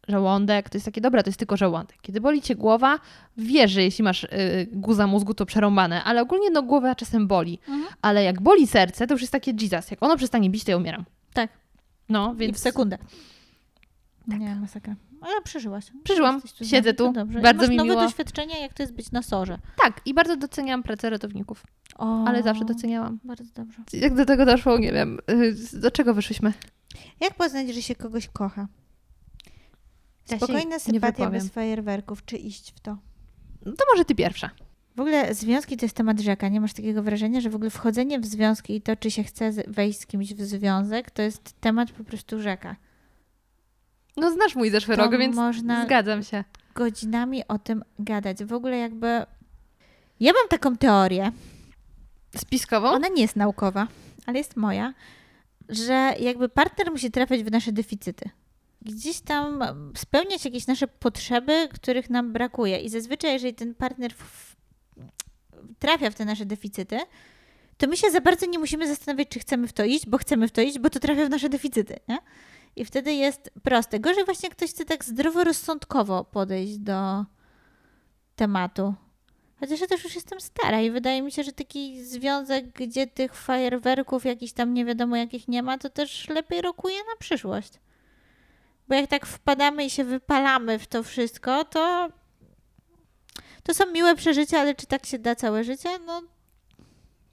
[SPEAKER 3] żołądek, to jest takie, dobra, to jest tylko żołądek. Kiedy boli cię głowa, wiesz, że jeśli masz y, guza mózgu, to przerąbane, ale ogólnie no głowa czasem boli.
[SPEAKER 1] Mhm.
[SPEAKER 3] Ale jak boli serce, to już jest takie Jesus, jak ono przestanie bić, to ja umieram.
[SPEAKER 1] Tak.
[SPEAKER 3] No,
[SPEAKER 1] I
[SPEAKER 3] więc
[SPEAKER 1] w sekundę. Nie, masakra. Ale przeżyłaś.
[SPEAKER 3] Przeżyłam.
[SPEAKER 1] Tu
[SPEAKER 3] Siedzę
[SPEAKER 1] to
[SPEAKER 3] tu.
[SPEAKER 1] Dobrze. I
[SPEAKER 3] Bardzo
[SPEAKER 1] masz
[SPEAKER 3] mi
[SPEAKER 1] nowe
[SPEAKER 3] miło.
[SPEAKER 1] doświadczenie, jak to jest być na sorze.
[SPEAKER 3] tak, i bardzo doceniam pracę ratowników,
[SPEAKER 1] O,
[SPEAKER 3] ale zawsze doceniałam.
[SPEAKER 1] Bardzo dobrze.
[SPEAKER 3] Jak do tego doszło, nie wiem. y, Do czego wyszłyśmy?
[SPEAKER 1] Jak poznać, że się kogoś kocha?
[SPEAKER 3] Ja
[SPEAKER 1] Spokojna sympatia bez fajerwerków, czy iść w to?
[SPEAKER 3] No to może ty pierwsza.
[SPEAKER 1] W ogóle związki to jest temat rzeka. Nie masz takiego wrażenia, że w ogóle wchodzenie w związki i to, czy się chce wejść z kimś w związek, to jest temat po prostu rzeka.
[SPEAKER 3] No znasz mój zeszły rok, więc
[SPEAKER 1] można
[SPEAKER 3] zgadzam się.
[SPEAKER 1] godzinami o tym gadać. W ogóle jakby... Ja mam taką teorię,
[SPEAKER 3] Spiskową?
[SPEAKER 1] ona nie jest naukowa, ale jest moja, że jakby partner musi trafiać w nasze deficyty. Gdzieś tam spełniać jakieś nasze potrzeby, których nam brakuje. I zazwyczaj, jeżeli ten partner w, trafia w te nasze deficyty, to my się za bardzo nie musimy zastanawiać, czy chcemy w to iść, bo chcemy w to iść, bo to trafia w nasze deficyty. Nie? I wtedy jest proste. Gorzej właśnie ktoś chce tak zdroworozsądkowo podejść do tematu. Chociaż ja też już jestem stara i wydaje mi się, że taki związek, gdzie tych fajerwerków jakichś tam nie wiadomo jakich nie ma, to też lepiej rokuje na przyszłość. Bo jak tak wpadamy i się wypalamy w to wszystko, to to są miłe przeżycia, ale czy tak się da całe życie? No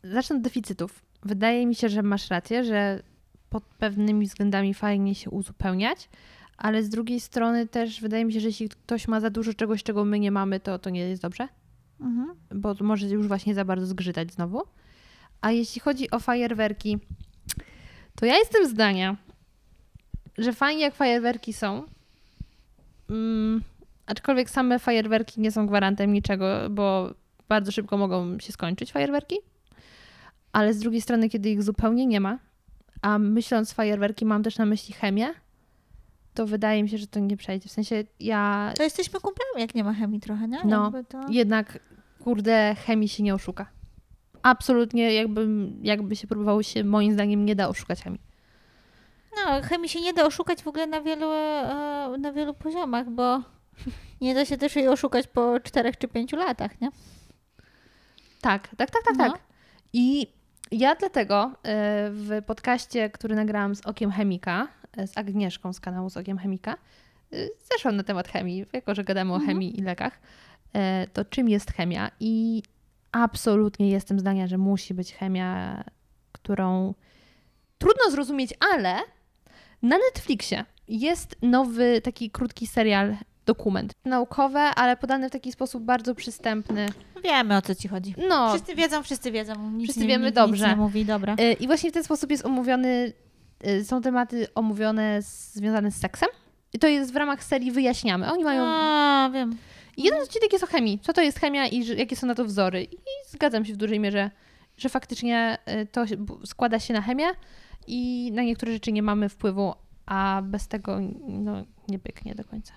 [SPEAKER 3] Zacznę od deficytów. Wydaje mi się, że masz rację, że pod pewnymi względami fajnie się uzupełniać, ale z drugiej strony też wydaje mi się, że jeśli ktoś ma za dużo czegoś, czego my nie mamy, to to nie jest dobrze,
[SPEAKER 1] mhm.
[SPEAKER 3] bo może już właśnie za bardzo zgrzytać znowu. A jeśli chodzi o fajerwerki, to ja jestem zdania, że fajnie jak fajerwerki są, mm, aczkolwiek same fajerwerki nie są gwarantem niczego, bo bardzo szybko mogą się skończyć fajerwerki, ale z drugiej strony, kiedy ich zupełnie nie ma, a myśląc fajerwerki mam też na myśli chemię, to wydaje mi się, że to nie przejdzie. W sensie ja
[SPEAKER 1] To jesteśmy kumplami, jak nie ma chemii trochę, nie?
[SPEAKER 3] No.
[SPEAKER 1] To...
[SPEAKER 3] jednak, kurde, chemii się nie oszuka. Absolutnie jakby, jakby się próbowało się, moim zdaniem, nie da oszukać chemii.
[SPEAKER 1] No, chemii się nie da oszukać w ogóle na wielu, e, na wielu poziomach, bo nie da się też jej oszukać po czterech czy pięciu latach, nie?
[SPEAKER 3] Tak, tak, tak, tak,
[SPEAKER 1] No.
[SPEAKER 3] tak. I ja dlatego e, w podcaście, który nagrałam z Okiem Chemika, e, z Agnieszką z kanału z Okiem Chemika, zeszłam na temat chemii, jako że gadamy o chemii i lekach, to czym jest chemia? I absolutnie jestem zdania, że musi być chemia, którą trudno zrozumieć, ale na Netflixie jest nowy taki krótki serial, dokument naukowy, ale podany w taki sposób bardzo przystępny.
[SPEAKER 1] Wiemy o co ci chodzi.
[SPEAKER 3] No,
[SPEAKER 1] Wszyscy wiedzą, wszyscy wiedzą. Nic
[SPEAKER 3] Wszyscy
[SPEAKER 1] nie,
[SPEAKER 3] wiemy
[SPEAKER 1] nikt
[SPEAKER 3] dobrze.
[SPEAKER 1] Nic nie mówi, dobra.
[SPEAKER 3] Y, I właśnie w ten sposób jest omówiony, y, są tematy omówione z, związane z seksem. I to jest w ramach serii Wyjaśniamy. Oni mają.
[SPEAKER 1] A, wiem.
[SPEAKER 3] Jeden odcinek jest o chemii. Co to jest chemia i że, jakie są na to wzory. I zgadzam się w dużej mierze, że faktycznie y, to składa się na chemię i na niektóre rzeczy nie mamy wpływu, a bez tego no, nie pyknie do końca.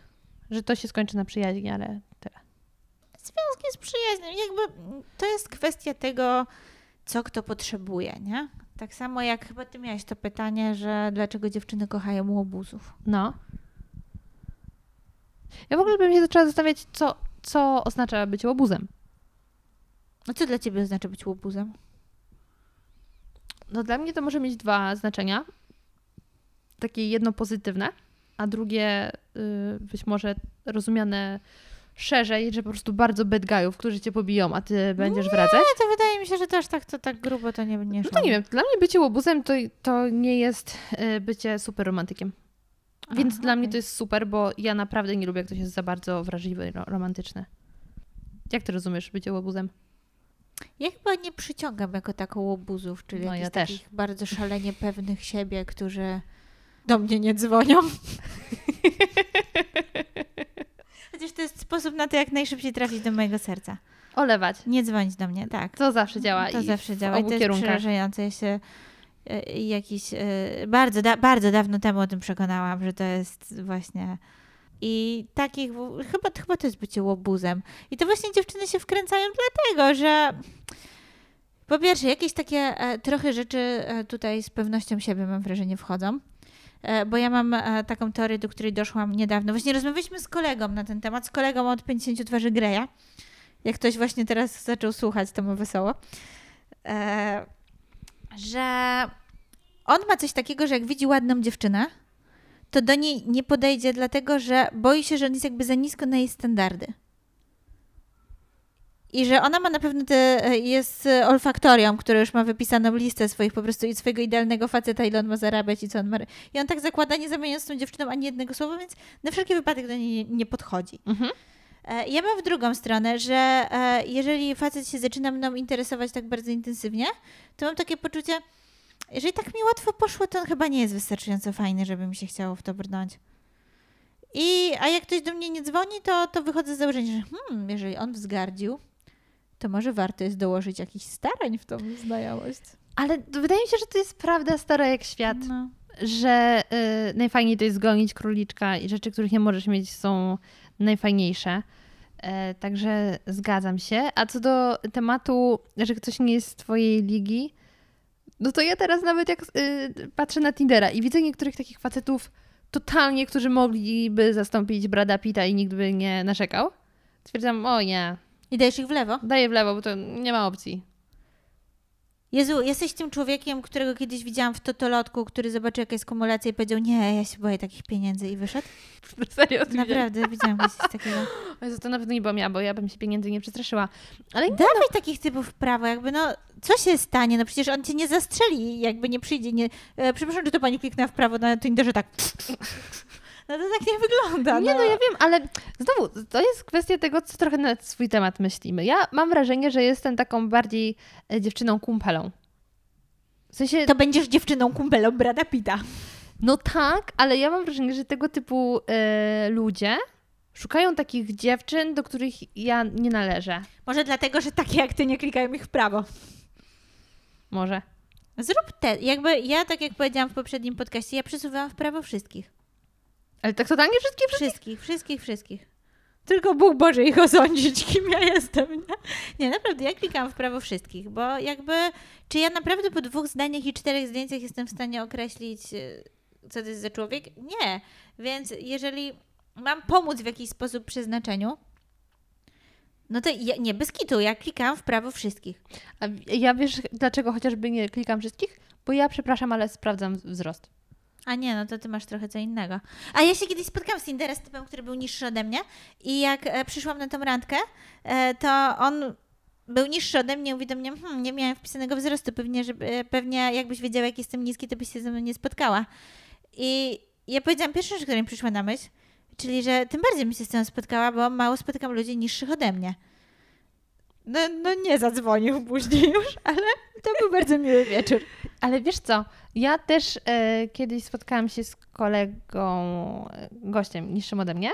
[SPEAKER 3] Że to się skończy na przyjaźni, ale tyle.
[SPEAKER 1] Związki z przyjaźnią. Jakby to jest kwestia tego, co kto potrzebuje, nie? Tak samo jak chyba ty miałeś to pytanie, że dlaczego dziewczyny kochają łobuzów.
[SPEAKER 3] No. Ja w ogóle bym się zaczęła zastanawiać, co, co oznacza być łobuzem.
[SPEAKER 1] No co dla ciebie oznacza być łobuzem?
[SPEAKER 3] No dla mnie to może mieć dwa znaczenia. Takie jedno pozytywne, a drugie y, być może rozumiane szerzej, że po prostu bardzo bad guyów, którzy cię pobiją, a ty będziesz wracać.
[SPEAKER 1] Nie, to wydaje mi się, że też tak to tak grubo to nie, nie
[SPEAKER 3] No to nie wiem, dla mnie bycie łobuzem to, to nie jest y, bycie super romantykiem. Więc
[SPEAKER 1] Aha,
[SPEAKER 3] dla mnie
[SPEAKER 1] okej.
[SPEAKER 3] to jest super, bo ja naprawdę nie lubię, jak ktoś jest za bardzo wrażliwy i ro- romantyczny. Jak ty rozumiesz bycie łobuzem?
[SPEAKER 1] Ja chyba nie przyciągam jako taką łobuzów, czyli
[SPEAKER 3] No, ja
[SPEAKER 1] jakichś
[SPEAKER 3] też.
[SPEAKER 1] takich bardzo szalenie pewnych siebie, którzy do mnie nie dzwonią. Chociaż to jest sposób na to, jak najszybciej trafić do mojego serca.
[SPEAKER 3] Olewać.
[SPEAKER 1] Nie dzwonić do mnie, tak.
[SPEAKER 3] To zawsze działa.
[SPEAKER 1] To zawsze działa i to jest
[SPEAKER 3] kierunkach.
[SPEAKER 1] przerażające. Ja się e, jakiś e, bardzo, da, bardzo dawno temu o tym przekonałam, że to jest właśnie i takich, chyba, chyba to jest bycie łobuzem. I to właśnie dziewczyny się wkręcają dlatego, że po pierwsze, jakieś takie e, trochę rzeczy e, tutaj z pewnością siebie, mam wrażenie, wchodzą. E, Bo ja mam e, taką teorię, do której doszłam niedawno. Właśnie rozmawialiśmy z kolegą na ten temat, z kolegą od 50 twarzy Greya. Jak ktoś właśnie teraz zaczął słuchać, to mu wesoło. E, że on ma coś takiego, że jak widzi ładną dziewczynę, to do niej nie podejdzie, dlatego że boi się, że on jest jakby za nisko na jej standardy. I że ona ma na pewno te, jest olfaktorią, która już ma wypisaną listę swoich po prostu i swojego idealnego faceta, ile on ma zarabiać i co on ma. I on tak zakłada, nie zamieniając z tą dziewczyną ani jednego słowa, więc na wszelki wypadek do niej nie, nie podchodzi.
[SPEAKER 3] Mhm.
[SPEAKER 1] E, Ja mam w drugą stronę, że e, jeżeli facet się zaczyna mną interesować tak bardzo intensywnie, to mam takie poczucie, jeżeli tak mi łatwo poszło, to on chyba nie jest wystarczająco fajny, żeby mi się chciało w to brnąć. I, a jak ktoś do mnie nie dzwoni, to, to wychodzę z założenia, że hmm, jeżeli on wzgardził, to może warto jest dołożyć jakichś starań w tą znajomość.
[SPEAKER 3] Ale wydaje mi się, że to jest prawda stara jak świat.
[SPEAKER 1] No.
[SPEAKER 3] że y, najfajniej to jest gonić króliczka i rzeczy, których nie możesz mieć, są najfajniejsze. E, także zgadzam się. A co do tematu, że ktoś nie jest z twojej ligi, no to ja teraz nawet jak y, patrzę na Tindera i widzę niektórych takich facetów totalnie, którzy mogliby zastąpić Brada Pitta i nikt by nie narzekał. Stwierdzam, o nie,
[SPEAKER 1] I dajesz ich w lewo?
[SPEAKER 3] daję w lewo, bo to nie ma opcji.
[SPEAKER 1] Jezu, jesteś tym człowiekiem, którego kiedyś widziałam w totolotku, który zobaczył jaka jest kumulacja i powiedział, nie, ja się boję takich pieniędzy i wyszedł.
[SPEAKER 3] Serio,
[SPEAKER 1] Naprawdę, widziałam coś takiego.
[SPEAKER 3] Jezu, to na pewno nie byłam ja, bo ja bym się pieniędzy nie przestraszyła. Ale nie,
[SPEAKER 1] Dawaj takich typów w prawo, jakby no, co się stanie? No przecież on cię nie zastrzeli, jakby nie przyjdzie, nie... E, przepraszam, że to pani kliknęła w prawo na Tinderze tak... No to tak nie wygląda.
[SPEAKER 3] Nie, no ja wiem, ale znowu, to jest kwestia tego, co trochę na swój temat myślimy. Ja mam wrażenie, że jestem taką bardziej e, dziewczyną kumpelą. W sensie,
[SPEAKER 1] To będziesz dziewczyną kumpelą Brada Pitta.
[SPEAKER 3] no tak, ale ja mam wrażenie, że tego typu e, ludzie Szukają takich dziewczyn, do których ja nie należę.
[SPEAKER 1] Może dlatego, że takie jak ty nie klikają ich w prawo.
[SPEAKER 3] Może.
[SPEAKER 1] Zrób te. Jakby ja, tak jak powiedziałam w poprzednim podcaście, ja przesuwałam w prawo wszystkich.
[SPEAKER 3] Ale tak totalnie wszystkie, wszystkie?
[SPEAKER 1] Wszystkich, wszystkich, wszystkich. Tylko Bóg może ich osądzić, kim ja jestem. Nie, nie naprawdę, ja klikam w prawo wszystkich, bo jakby, czy ja naprawdę po dwóch zdaniach i czterech zdjęciach jestem w stanie określić, y, co to jest za człowiek? Nie. Więc jeżeli mam pomóc w jakiś sposób przeznaczeniu, no to ja, nie, bez kitu, ja klikam w prawo wszystkich.
[SPEAKER 3] A ja wiesz, dlaczego chociażby nie klikam wszystkich? Bo ja, przepraszam, ale sprawdzam wzrost.
[SPEAKER 1] A nie, no to ty masz trochę co innego. A ja się kiedyś spotkałam z Tindera z typem, który był niższy ode mnie i jak e, przyszłam na tą randkę, e, to on był niższy ode mnie, mówi do mnie, hm, nie miałem wpisanego wzrostu, pewnie, żeby, pewnie jakbyś wiedziała, jak jestem niski, to byś się ze mną nie spotkała. I ja powiedziałam pierwszą rzecz, która mi przyszła na myśl, czyli, że tym bardziej mi się z tym spotkała, bo mało spotykam ludzi niższych ode mnie. No, no nie zadzwonił później już, ale to był bardzo miły wieczór.
[SPEAKER 3] Ale wiesz co, ja też e, kiedyś spotkałam się z kolegą, e, gościem niższym ode mnie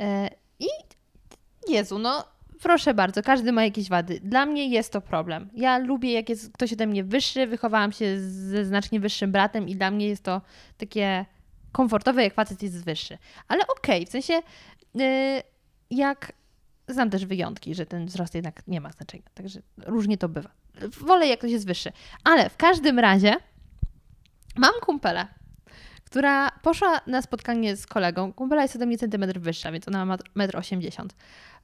[SPEAKER 3] e, i Jezu, no proszę bardzo, każdy ma jakieś wady. Dla mnie jest to problem. Ja lubię, jak jest ktoś ode mnie wyższy, wychowałam się ze znacznie wyższym bratem i dla mnie jest to takie komfortowe, jak facet jest wyższy. Ale okej, okay, w sensie e, jak znam też wyjątki, że ten wzrost jednak nie ma znaczenia, także różnie to bywa. Wolę, jak ktoś jest wyższy. Ale w każdym razie mam kumpelę, która poszła na spotkanie z kolegą. Kumpela jest ode mnie centymetr wyższa, więc ona ma 1,80 m.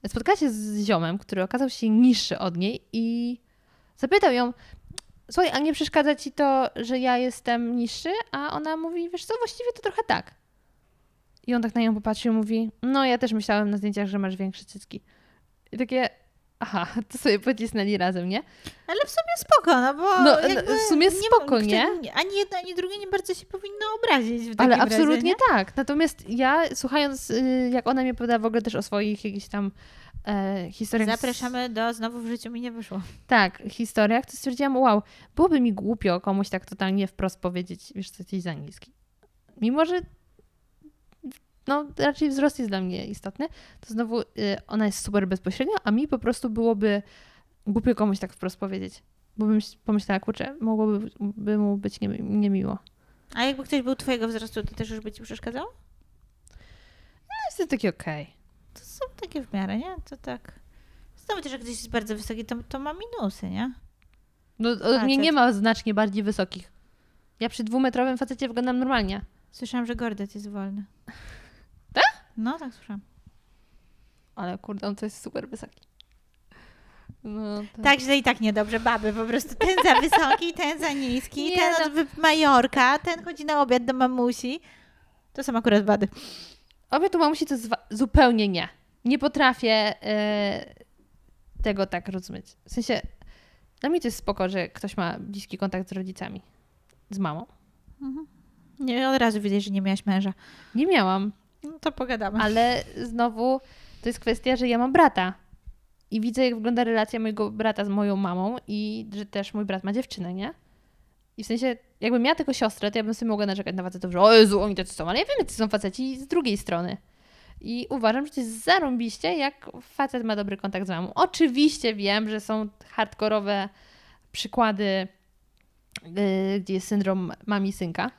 [SPEAKER 3] Spotkała się z ziomem, który okazał się niższy od niej i zapytał ją, słuchaj, a nie przeszkadza ci to, że ja jestem niższy? A ona mówi, wiesz co, właściwie to trochę tak. I on tak na nią popatrzył i mówi, no ja też myślałem na zdjęciach, że masz większe cycki. I takie, aha, to sobie pocisnęli razem, nie?
[SPEAKER 1] Ale w sumie spoko, no bo
[SPEAKER 3] no, w sumie spoko, nie?
[SPEAKER 1] Ani jedno, ani drugie nie bardzo się powinno obrazić w
[SPEAKER 3] Ale absolutnie razie, tak. Natomiast ja słuchając, y, jak ona mi opowiada w ogóle też o swoich jakichś tam e, historiach.
[SPEAKER 1] Zapraszamy do Znowu w życiu mi nie wyszło.
[SPEAKER 3] Tak, historiach, to stwierdziłam, wow, byłoby mi głupio komuś tak totalnie wprost powiedzieć, wiesz co, jesteś za niski. Mimo, że no raczej wzrost jest dla mnie istotny, to znowu y, ona jest super bezpośrednia, a mi po prostu byłoby głupio komuś tak wprost powiedzieć. Bo bym pomyślała, kurczę, mogłoby by mu być nie, niemiło.
[SPEAKER 1] A jakby ktoś był twojego wzrostu, to też już by ci przeszkadzał?
[SPEAKER 3] No jest to takie okej. Okay.
[SPEAKER 1] To są takie w miarę, nie? To tak... Znowu też jak ktoś jest bardzo wysoki, to, to ma minusy, nie?
[SPEAKER 3] No od mnie nie ma znacznie bardziej wysokich. Ja przy dwumetrowym facecie wyglądam normalnie.
[SPEAKER 1] Słyszałam, że Gordet jest wolny. No, tak słyszałam.
[SPEAKER 3] Ale kurde, on to jest super wysoki.
[SPEAKER 1] No, tak. tak źle i tak niedobrze, baby. Po prostu ten za wysoki, ten za niski, Nie, ten no. od Majorka, ten chodzi na obiad do mamusi. To są akurat bady.
[SPEAKER 3] Obiad do mamusi to zupełnie nie. Nie potrafię yy, tego tak rozumieć. W sensie, dla mnie to jest spoko, że ktoś ma bliski kontakt z rodzicami. Z mamą.
[SPEAKER 1] Mhm. Nie, od razu widać, że nie miałaś męża.
[SPEAKER 3] Nie miałam.
[SPEAKER 1] No to pogadamy.
[SPEAKER 3] Ale znowu to jest kwestia, że ja mam brata. I widzę, jak wygląda relacja mojego brata z moją mamą i że też mój brat ma dziewczynę, nie? I w sensie, jakbym miała tylko siostrę, to ja bym sobie mogła narzekać na facetów, że o Jezu, oni tacy są, ale ja wiem, jacy są faceci z drugiej strony. I uważam, że to jest zarąbiście, jak facet ma dobry kontakt z mamą. Oczywiście wiem, że są hardkorowe przykłady, yy, gdzie jest syndrom mami synka,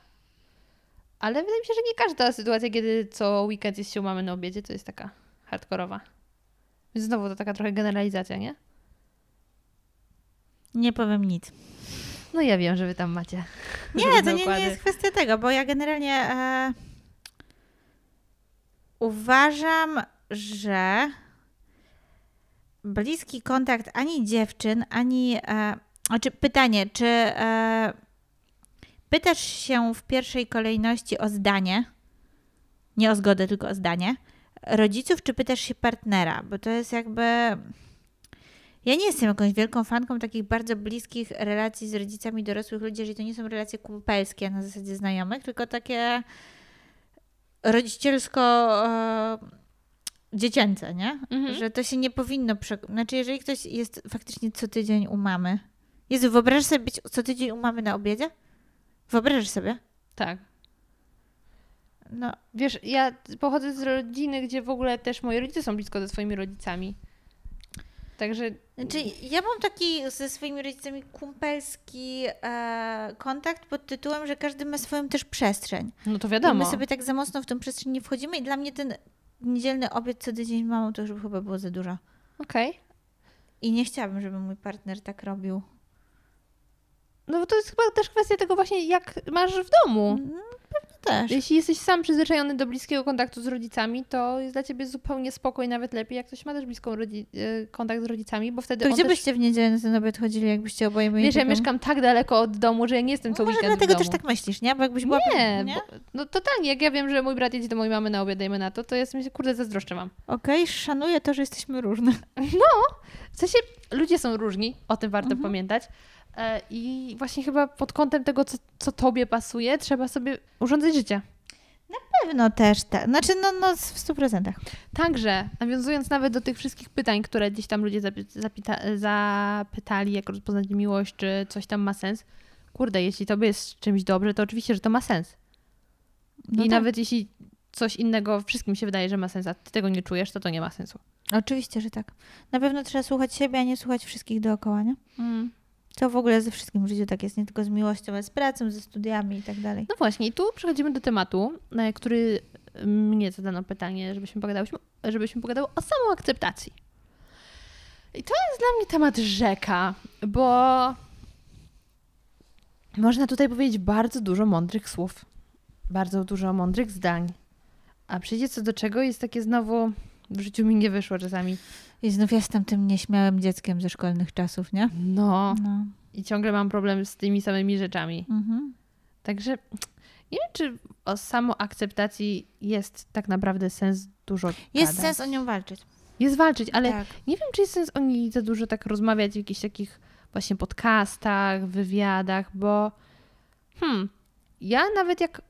[SPEAKER 3] ale wydaje mi się, że nie każda sytuacja, kiedy co weekend jest się mamy na obiedzie, to jest taka hardkorowa. Więc znowu to taka trochę generalizacja, nie?
[SPEAKER 1] Nie powiem nic.
[SPEAKER 3] No ja wiem, że wy tam macie.
[SPEAKER 1] Nie, to nie, nie, jest kwestia tego, bo ja generalnie e, uważam, że bliski kontakt ani dziewczyn, ani. E, znaczy pytanie, czy e, pytasz się w pierwszej kolejności o zdanie, nie o zgodę, tylko o zdanie, rodziców, czy pytasz się partnera? Bo to jest jakby. Ja nie jestem jakąś wielką fanką takich bardzo bliskich relacji z rodzicami dorosłych ludzi, jeżeli to nie są relacje kumpelskie na zasadzie znajomych, tylko takie rodzicielsko e, dziecięce, nie? Mhm. Że to się nie powinno... Prze... Znaczy, jeżeli ktoś jest faktycznie co tydzień u mamy... Jezu, wyobrażasz sobie być co tydzień u mamy na obiedzie? Wyobrażasz sobie?
[SPEAKER 3] Tak.
[SPEAKER 1] No,
[SPEAKER 3] Wiesz, ja pochodzę z rodziny, gdzie w ogóle też moi rodzice są blisko ze swoimi rodzicami. Także
[SPEAKER 1] Znaczy, ja mam taki ze swoimi rodzicami kumpelski e, kontakt pod tytułem, że każdy ma swoją też przestrzeń.
[SPEAKER 3] no to
[SPEAKER 1] I
[SPEAKER 3] wiadomo.
[SPEAKER 1] my sobie tak za mocno w tą przestrzeń nie wchodzimy i dla mnie ten niedzielny obiad co tydzień z mamą to już chyba było za dużo.
[SPEAKER 3] Okej.
[SPEAKER 1] I nie chciałabym, żeby mój partner tak robił.
[SPEAKER 3] No bo to jest chyba też kwestia tego właśnie, jak masz w domu.
[SPEAKER 1] Mm, Pewnie też.
[SPEAKER 3] Jeśli jesteś sam przyzwyczajony do bliskiego kontaktu z rodzicami, to jest dla ciebie zupełnie spokój, nawet lepiej, jak ktoś ma też bliską e, kontakt z rodzicami, bo wtedy
[SPEAKER 1] To gdzie
[SPEAKER 3] też...
[SPEAKER 1] byście w niedzielę na ten obiad chodzili, jakbyście oboje mieli
[SPEAKER 3] Wiesz, ja mieszkam tak daleko od domu, że ja nie jestem co
[SPEAKER 1] No Może dlatego też tak myślisz, nie? Bo jakbyś była...
[SPEAKER 3] Nie,
[SPEAKER 1] nie?
[SPEAKER 3] Bo, no totalnie. Jak ja wiem, że mój brat jedzie do mojej mamy na obiad, dajmy na to, to jest mi się, kurde, zazdroszczę mam.
[SPEAKER 1] Okej, szanuję to, że jesteśmy różne.
[SPEAKER 3] W sensie ludzie są różni, o tym warto
[SPEAKER 1] Mhm.
[SPEAKER 3] pamiętać. E, I właśnie chyba pod kątem tego, co, co tobie pasuje, trzeba sobie urządzać życie.
[SPEAKER 1] Pewno też tak. Znaczy, no, no w stu procentach.
[SPEAKER 3] Także, nawiązując nawet do tych wszystkich pytań, które gdzieś tam ludzie zapyta- zapytali, jak rozpoznać miłość, czy coś tam ma sens. Kurde, jeśli tobie jest z czymś dobrze, to oczywiście, że to ma sens.
[SPEAKER 1] No
[SPEAKER 3] I
[SPEAKER 1] tak.
[SPEAKER 3] nawet jeśli coś innego wszystkim się wydaje, że ma sens, a ty tego nie czujesz, to to nie ma sensu.
[SPEAKER 1] Oczywiście, że tak. Na pewno trzeba słuchać siebie, a nie słuchać wszystkich dookoła, nie?
[SPEAKER 3] Mm.
[SPEAKER 1] To w ogóle ze wszystkim w życiu tak jest, nie tylko z miłością, ale z pracą, ze studiami i tak dalej.
[SPEAKER 3] No właśnie, i tu przechodzimy do tematu, na który mnie zadano pytanie, żebyśmy pogadałyśmy, żebyśmy pogadały o samoakceptacji. I to jest dla mnie temat rzeka, bo można tutaj powiedzieć bardzo dużo mądrych słów, bardzo dużo mądrych zdań, a przyjdzie co do czego jest takie znowu, w życiu mi nie wyszło czasami,
[SPEAKER 1] I znów jestem tym nieśmiałym dzieckiem ze szkolnych czasów, nie?
[SPEAKER 3] no,
[SPEAKER 1] No.
[SPEAKER 3] i ciągle mam problem z tymi samymi rzeczami.
[SPEAKER 1] Mhm.
[SPEAKER 3] Także nie wiem, czy o samoakceptacji jest tak naprawdę sens dużo
[SPEAKER 1] Jest
[SPEAKER 3] gadać.
[SPEAKER 1] sens o nią walczyć.
[SPEAKER 3] Jest walczyć, ale
[SPEAKER 1] tak.
[SPEAKER 3] nie wiem, czy jest sens o niej za dużo tak rozmawiać w jakichś takich właśnie podcastach, wywiadach, bo hmm, ja nawet jak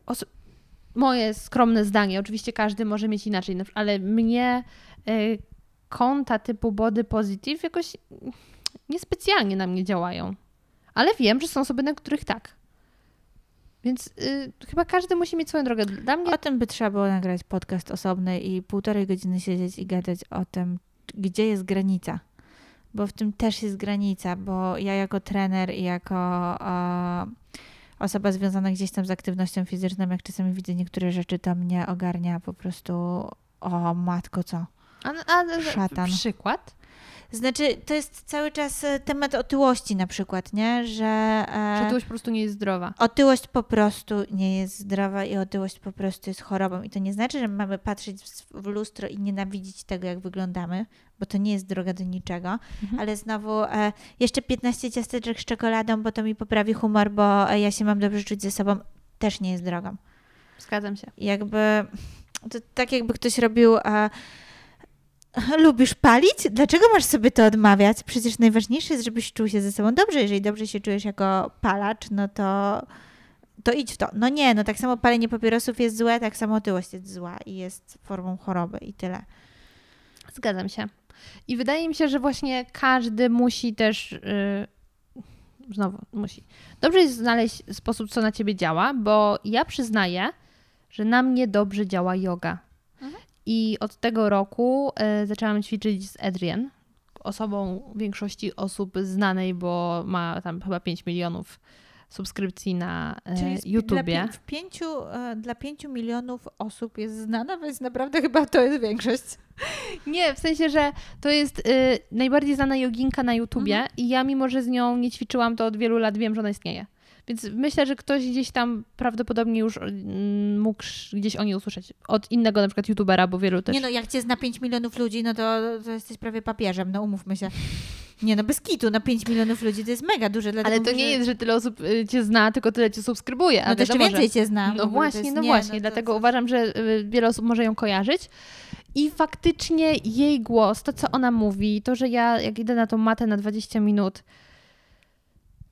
[SPEAKER 3] moje skromne zdanie, oczywiście każdy może mieć inaczej, no, ale mnie y, konta typu body positive jakoś niespecjalnie na mnie działają. Ale wiem, że są osoby, na których tak. Więc y, chyba każdy musi mieć swoją drogę. Dla mnie
[SPEAKER 1] O tym by trzeba było nagrać podcast osobny i półtorej godziny siedzieć i gadać o tym, gdzie jest granica. Bo w tym też jest granica, bo ja jako trener i jako e, osoba związana gdzieś tam z aktywnością fizyczną, jak czasami widzę niektóre rzeczy, to mnie ogarnia po prostu o matko co.
[SPEAKER 3] A, a,
[SPEAKER 1] Szatan.
[SPEAKER 3] Przykład?
[SPEAKER 1] Znaczy, to jest cały czas e, temat otyłości na przykład, nie? Że, e,
[SPEAKER 3] Że tułość po prostu nie jest zdrowa.
[SPEAKER 1] Otyłość po prostu nie jest zdrowa i otyłość po prostu jest chorobą. I to nie znaczy, że mamy patrzeć w, lustro i nienawidzić tego, jak wyglądamy, bo to nie jest droga do niczego.
[SPEAKER 3] Mhm.
[SPEAKER 1] Ale znowu e, jeszcze 15 ciasteczek z czekoladą, bo to mi poprawi humor, bo e, ja się mam dobrze czuć ze sobą, też nie jest drogą.
[SPEAKER 3] Zgadzam się.
[SPEAKER 1] Jakby to tak jakby ktoś robił. E, Lubisz palić? Dlaczego masz sobie to odmawiać? Przecież najważniejsze jest, żebyś czuł się ze sobą dobrze. Jeżeli dobrze się czujesz jako palacz, no to, to idź w to. No nie, no tak samo palenie papierosów jest złe, tak samo otyłość jest zła i jest formą choroby i tyle.
[SPEAKER 3] Zgadzam się. I wydaje mi się, że właśnie każdy musi też. Yy, znowu, musi. Dobrze jest znaleźć sposób, co na ciebie działa, bo ja przyznaję, że na mnie dobrze działa yoga. I od tego roku y, zaczęłam ćwiczyć z Adrian, osobą większości osób znanej, bo ma tam chyba 5 milionów subskrypcji na y, YouTubie.
[SPEAKER 1] Dla, pięciu, e, dla pięciu milionów osób jest znana, więc naprawdę chyba to jest większość.
[SPEAKER 3] Nie, w sensie, że to jest y, najbardziej znana joginka na YouTubie
[SPEAKER 1] Mhm.
[SPEAKER 3] i ja mimo, że z nią nie ćwiczyłam, to od wielu lat wiem, że ona istnieje. Więc myślę, że ktoś gdzieś tam prawdopodobnie już mm, mógł gdzieś o niej usłyszeć. Od innego na przykład YouTubera, bo wielu też...
[SPEAKER 1] Nie no, jak cię zna 5 milionów ludzi, no to, to jesteś prawie papieżem, no umówmy się. Nie no, bez kitu, no 5 milionów ludzi to jest mega duże. Dlatego
[SPEAKER 3] Ale to nie
[SPEAKER 1] że-
[SPEAKER 3] jest, że tyle osób y, cię zna, tylko tyle cię subskrybuje.
[SPEAKER 1] No to jeszcze więcej cię zna.
[SPEAKER 3] No właśnie,
[SPEAKER 1] jest-
[SPEAKER 3] no
[SPEAKER 1] nie,
[SPEAKER 3] właśnie,
[SPEAKER 1] to-
[SPEAKER 3] dlatego uważam, że y, wiele osób może ją kojarzyć. I faktycznie jej głos, to co ona mówi, to, że ja jak idę na tą matę na 20 minut,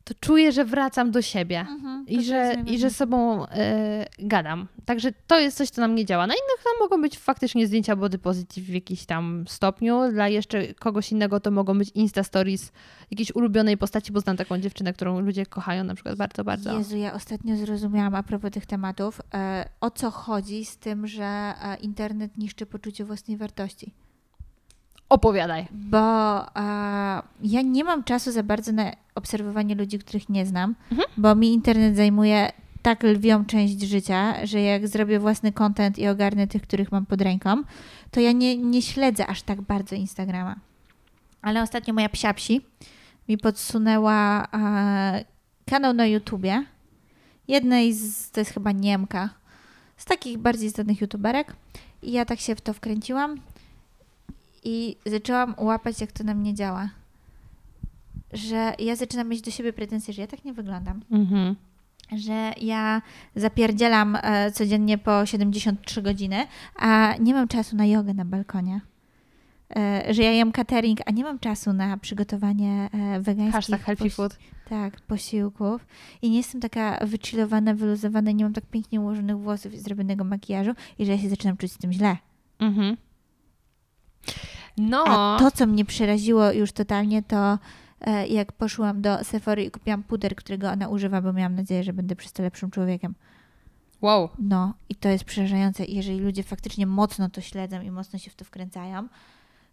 [SPEAKER 3] to czuję, że wracam do siebie.
[SPEAKER 1] Mhm,
[SPEAKER 3] I że, I że
[SPEAKER 1] najważniejsze.
[SPEAKER 3] z sobą e, gadam. Także to jest coś, co na mnie działa. Na innych tam mogą być faktycznie zdjęcia body positive w jakimś tam stopniu. Dla jeszcze kogoś innego to mogą być Insta Stories jakiejś ulubionej postaci, bo znam taką dziewczynę, którą ludzie kochają na przykład bardzo, bardzo.
[SPEAKER 1] Jezu, ja ostatnio zrozumiałam a propos tych tematów, e, o co chodzi z tym, że e, internet niszczy poczucie własnej wartości.
[SPEAKER 3] Opowiadaj.
[SPEAKER 1] Bo e, ja nie mam czasu za bardzo na obserwowanie ludzi, których nie znam,
[SPEAKER 3] Mhm.
[SPEAKER 1] bo mi internet zajmuje tak lwią część życia, że jak zrobię własny content i ogarnę tych, których mam pod ręką, to ja nie, nie śledzę aż tak bardzo Instagrama. Ale ostatnio moja psiapsi mi podsunęła e, kanał na YouTubie jednej z, to jest chyba Niemka, z takich bardziej znanych youtuberek i ja tak się w to wkręciłam i zaczęłam łapać, jak to na mnie działa. Że ja zaczynam mieć do siebie pretensje, że ja tak nie wyglądam.
[SPEAKER 3] Mhm.
[SPEAKER 1] Że ja zapierdzielam e, codziennie po 73 godziny, a nie mam czasu na jogę na balkonie. E, że ja jem catering, a nie mam czasu na przygotowanie e, wegańskich
[SPEAKER 3] Hashtag healthy food.
[SPEAKER 1] tak, posiłków. I nie jestem taka wychillowana, wyluzowana, nie mam tak pięknie ułożonych włosów i zrobionego makijażu i że ja się zaczynam czuć z tym źle.
[SPEAKER 3] Mhm. No.
[SPEAKER 1] A to, co mnie przeraziło już totalnie, to e, jak poszłam do Sephory i kupiłam puder, którego ona używa, bo miałam nadzieję, że będę przez to lepszym człowiekiem.
[SPEAKER 3] Wow.
[SPEAKER 1] No i to jest przerażające. Jeżeli ludzie faktycznie mocno to śledzą i mocno się w to wkręcają,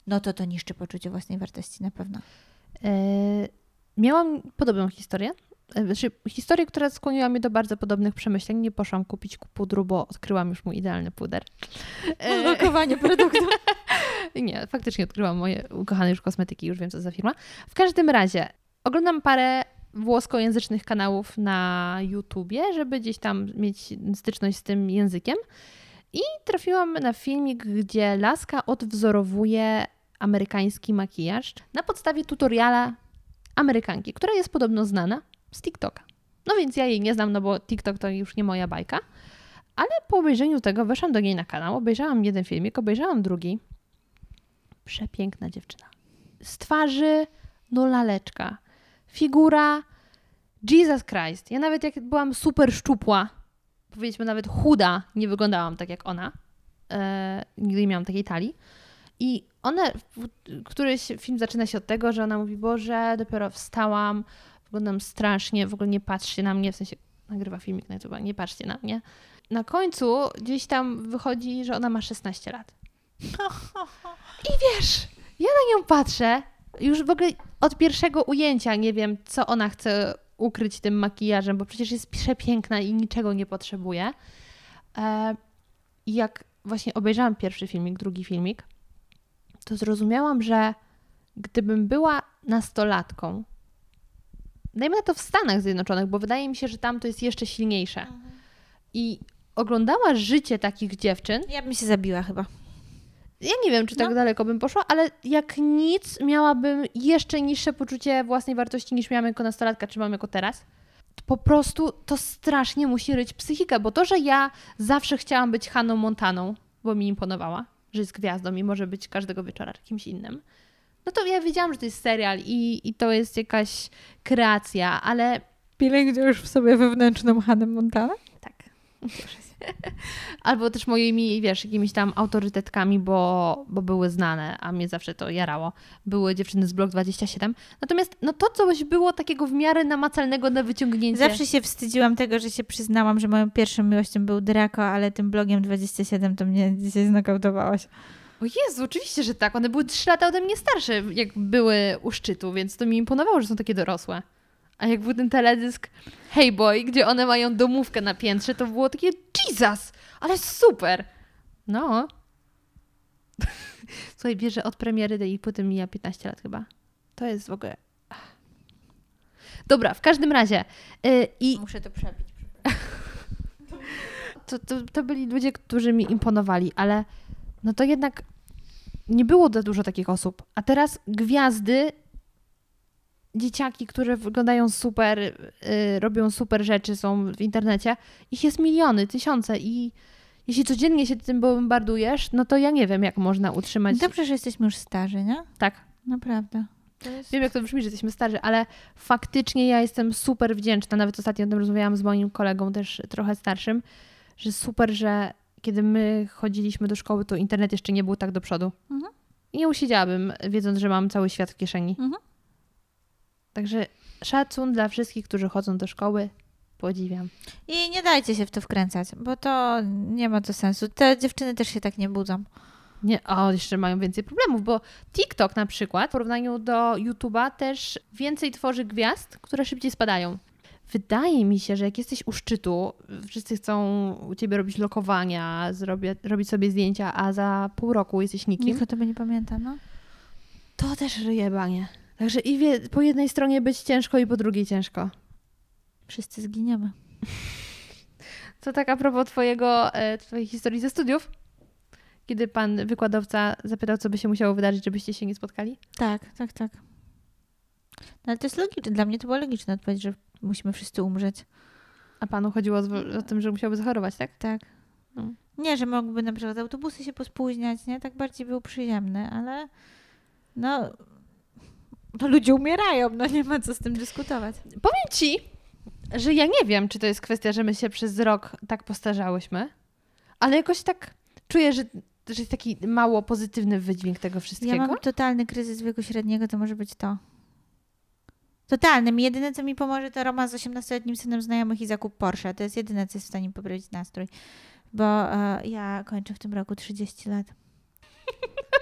[SPEAKER 1] no to to niszczy poczucie własnej wartości na pewno.
[SPEAKER 3] E, miałam podobną historię. E, Znaczy, historię, która skłoniła mnie do bardzo podobnych przemyśleń. Nie poszłam kupić pudru, bo odkryłam już mój idealny puder. E,
[SPEAKER 1] Lokowanie produktu.
[SPEAKER 3] nie, faktycznie odkryłam moje ukochane już kosmetyki, już wiem co za firma. W każdym razie, oglądam parę włoskojęzycznych kanałów na YouTubie, żeby gdzieś tam mieć styczność z tym językiem. I trafiłam na filmik, gdzie laska odwzorowuje amerykański makijaż na podstawie tutoriala Amerykanki, która jest podobno znana z TikToka. No więc ja jej nie znam, no bo TikTok to już nie moja bajka. Ale po obejrzeniu tego weszłam do niej na kanał, obejrzałam jeden filmik, obejrzałam drugi. Przepiękna dziewczyna. Z twarzy, no laleczka. Figura, Jesus Christ. Ja nawet jak byłam super szczupła, powiedzmy nawet chuda, nie wyglądałam tak jak ona. E, nigdy nie miałam takiej talii. I ona, któryś film zaczyna się od tego, że ona mówi, Boże, dopiero wstałam, wyglądam strasznie, w ogóle nie patrzcie na mnie, w sensie nagrywa filmik na YouTube, nie patrzcie na mnie. Na końcu gdzieś tam wychodzi, że ona ma 16 lat. I wiesz, ja na nią patrzę, już w ogóle od pierwszego ujęcia nie wiem, co ona chce ukryć tym makijażem, bo przecież jest przepiękna i niczego nie potrzebuje. E, I jak właśnie obejrzałam pierwszy filmik, drugi filmik, to zrozumiałam, że gdybym była nastolatką, dajmy na to w Stanach Zjednoczonych, bo wydaje mi się, że tam to jest jeszcze silniejsze, i oglądała życie takich dziewczyn,
[SPEAKER 1] Ja bym się zabiła chyba.
[SPEAKER 3] Ja nie wiem, czy tak
[SPEAKER 1] No.
[SPEAKER 3] daleko bym poszła, ale jak nic miałabym jeszcze niższe poczucie własnej wartości niż miałam jako nastolatka, czy mam jako teraz. Po prostu to strasznie musi ryć psychikę, bo to, że ja zawsze chciałam być Haną Montaną, bo mi imponowała, że jest gwiazdą i może być każdego wieczora kimś innym, no to ja wiedziałam, że to jest serial i, i to jest jakaś kreacja, ale
[SPEAKER 1] Pielęgnujesz w sobie wewnętrzną Hannę Montanę?
[SPEAKER 3] Albo też moimi, wiesz, jakimiś tam autorytetkami, bo, bo były znane, a mnie zawsze to jarało. Były dziewczyny z Blok 27. Natomiast no to coś było takiego w miarę namacalnego na wyciągnięcie.
[SPEAKER 1] Zawsze się wstydziłam tego, że się przyznałam, że moją pierwszą miłością był Draco, ale tym blogiem 27 to mnie dzisiaj znokautowałaś.
[SPEAKER 3] O Jezu, oczywiście, że tak. One były trzy lata ode mnie starsze, jak były u szczytu, więc to mi imponowało, że są takie dorosłe. A jak był ten teledysk Hey Boy, gdzie one mają domówkę na piętrze, to było takie Jesus, ale super. No. Słuchaj, bierze od premiery tej płyty mija 15 lat chyba. To jest w ogóle... Dobra, w każdym razie. Yy, I
[SPEAKER 1] Muszę to przebić.
[SPEAKER 3] to, to, to byli ludzie, którzy mi imponowali, ale no to jednak nie było za dużo takich osób. A teraz gwiazdy, dzieciaki, które wyglądają super, y, robią super rzeczy, są w internecie, ich jest miliony, tysiące i jeśli codziennie się tym bombardujesz, no to ja nie wiem, jak można utrzymać.
[SPEAKER 1] Dobrze, że jesteśmy już starzy, nie?
[SPEAKER 3] Tak.
[SPEAKER 1] Naprawdę. Jest...
[SPEAKER 3] Wiem, jak to brzmi, że jesteśmy starzy, ale faktycznie ja jestem super wdzięczna. Nawet ostatnio o tym rozmawiałam z moim kolegą, też trochę starszym, że super, że kiedy my chodziliśmy do szkoły, to internet jeszcze nie był tak do przodu.
[SPEAKER 1] Mhm.
[SPEAKER 3] I nie usiedziałabym, wiedząc, że mam cały świat w kieszeni.
[SPEAKER 1] Mhm.
[SPEAKER 3] Także szacun dla wszystkich, którzy chodzą do szkoły. Podziwiam.
[SPEAKER 1] I nie dajcie się w to wkręcać, bo to nie ma to sensu. Te dziewczyny też się tak nie budzą.
[SPEAKER 3] Nie, o, jeszcze mają więcej problemów, bo TikTok na przykład w porównaniu do YouTube'a też więcej tworzy gwiazd, które szybciej spadają. Wydaje mi się, że jak jesteś u szczytu, wszyscy chcą u ciebie robić lokowania, zrobię, robić sobie zdjęcia, a za pół roku jesteś nikim,
[SPEAKER 1] Nikt o tobie nie pamięta, no.
[SPEAKER 3] to też ryje banie. Także i wie, po jednej stronie być ciężko i po drugiej ciężko.
[SPEAKER 1] Wszyscy zginiemy.
[SPEAKER 3] Co tak a propos twojego, e, twojej historii ze studiów, kiedy pan wykładowca zapytał, co by się musiało wydarzyć, żebyście się nie spotkali?
[SPEAKER 1] Tak, tak, tak. No ale to jest logiczne. Dla mnie to była logiczna odpowiedź, że musimy wszyscy umrzeć.
[SPEAKER 3] A panu chodziło o, o tym, że musiałby zachorować, tak?
[SPEAKER 1] Tak.
[SPEAKER 3] No.
[SPEAKER 1] Nie, że mogłyby na przykład autobusy się pospóźniać, nie? Tak bardziej był przyjemny, ale no, no ludzie umierają, no nie ma co z tym dyskutować.
[SPEAKER 3] Powiem ci, że ja nie wiem, czy to jest kwestia, że my się przez rok tak postarzałyśmy, ale jakoś tak czuję, że, że jest taki mało pozytywny wydźwięk tego wszystkiego.
[SPEAKER 1] Ja mam totalny kryzys wieku średniego, to może być to. Totalny. Mi Jedyne, co mi pomoże, to romans z 18-letnim synem znajomych i zakup Porsche. To jest jedyne, co jest w stanie poprawić nastrój. Bo e, ja kończę w tym roku 30 lat.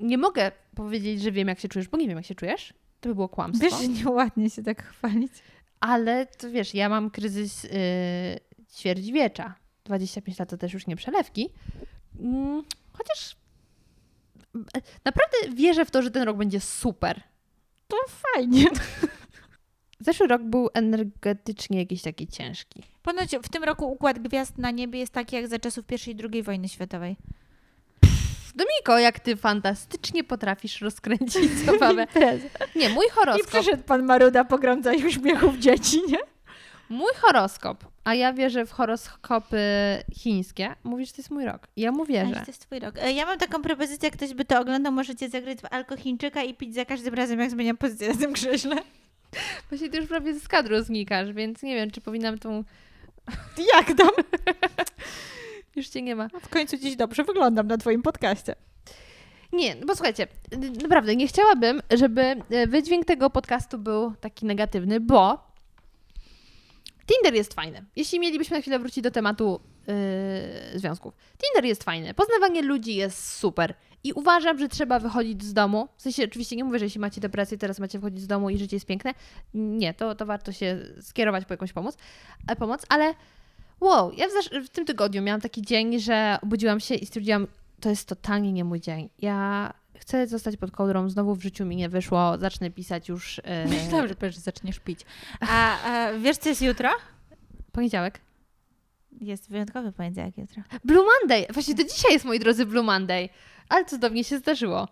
[SPEAKER 3] Nie mogę powiedzieć, że wiem, jak się czujesz, bo nie wiem, jak się czujesz. To by było kłamstwo.
[SPEAKER 1] Wiesz, nieładnie się tak chwalić.
[SPEAKER 3] Ale to wiesz, ja mam kryzys yy, ćwierćwiecza. 25 lat to też już nie przelewki. Mm, chociaż e, naprawdę wierzę w to, że ten rok będzie super.
[SPEAKER 1] To fajnie.
[SPEAKER 3] Zeszły rok był energetycznie jakiś taki ciężki.
[SPEAKER 1] Ponoć w tym roku układ gwiazd na niebie jest taki jak za czasów I i II wojny światowej.
[SPEAKER 3] Dominiko, jak ty fantastycznie potrafisz rozkręcić zabawę. Nie, mój
[SPEAKER 1] I
[SPEAKER 3] horoskop.
[SPEAKER 1] przyszedł pan Maruda pogrąca ich uśmiechów dzieci, nie?
[SPEAKER 3] Mój horoskop, a ja wierzę w horoskopy chińskie, mówi, że to jest mój rok. Ja mu
[SPEAKER 1] Ale
[SPEAKER 3] wierzę.
[SPEAKER 1] to jest twój rok. E, Ja mam taką propozycję, jak ktoś by to oglądał, możecie zagrać w alkochińczyka i pić za każdym razem, jak zmieniam pozycję na tym krześle.
[SPEAKER 3] Właśnie ty już prawie z kadru znikasz, więc nie wiem, czy powinnam tą...
[SPEAKER 1] Jak tam?
[SPEAKER 3] Już cię nie ma.
[SPEAKER 1] W końcu dziś dobrze wyglądam na twoim podcaście.
[SPEAKER 3] Nie, no bo słuchajcie, naprawdę nie chciałabym, żeby y, wydźwięk tego podcastu był taki negatywny, bo Tinder jest fajny. Jeśli mielibyśmy na chwilę wrócić do tematu yy, związków. Tinder jest fajny. Poznawanie ludzi jest super. I uważam, że trzeba wychodzić z domu. W sensie, oczywiście nie mówię, że jeśli macie depresję, teraz macie wychodzić z domu i życie jest piękne. Nie, to, to warto się skierować po jakąś pomoc, e, pomoc ale wow, ja w, w tym tygodniu miałam taki dzień, że obudziłam się i stwierdziłam, to jest totalnie nie mój dzień. Ja chcę zostać pod kołdrą, znowu w życiu mi nie wyszło, zacznę pisać już e,
[SPEAKER 1] Myślałam, że powiesz, zaczniesz pić. A, a wiesz, co jest jutro?
[SPEAKER 3] poniedziałek.
[SPEAKER 1] Jest wyjątkowy poniedziałek jutro.
[SPEAKER 3] Blue Monday! Właśnie to dzisiaj jest, moi drodzy, Blue Monday. Ale cudownie się zdarzyło.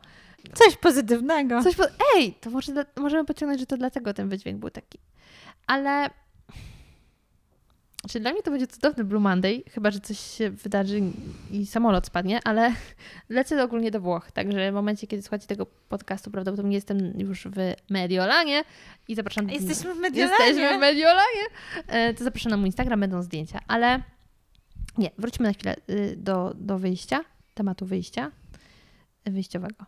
[SPEAKER 1] Coś pozytywnego.
[SPEAKER 3] Coś po... Ej, to może możemy pociągnąć, że to dlatego ten wydźwięk był taki. Ale... Czy dla mnie to będzie cudowny Blue Monday, chyba, że coś się wydarzy i samolot spadnie, ale lecę ogólnie do Włoch, także w momencie, kiedy słuchacie tego podcastu, prawdopodobnie jestem już w Mediolanie i zapraszam...
[SPEAKER 1] Jesteśmy w Mediolanie.
[SPEAKER 3] Jesteśmy w Mediolanie. E, To zapraszam na mój Instagram, będą zdjęcia. Ale nie, wróćmy na chwilę y, do, do wyjścia, tematu wyjścia wyjściowego.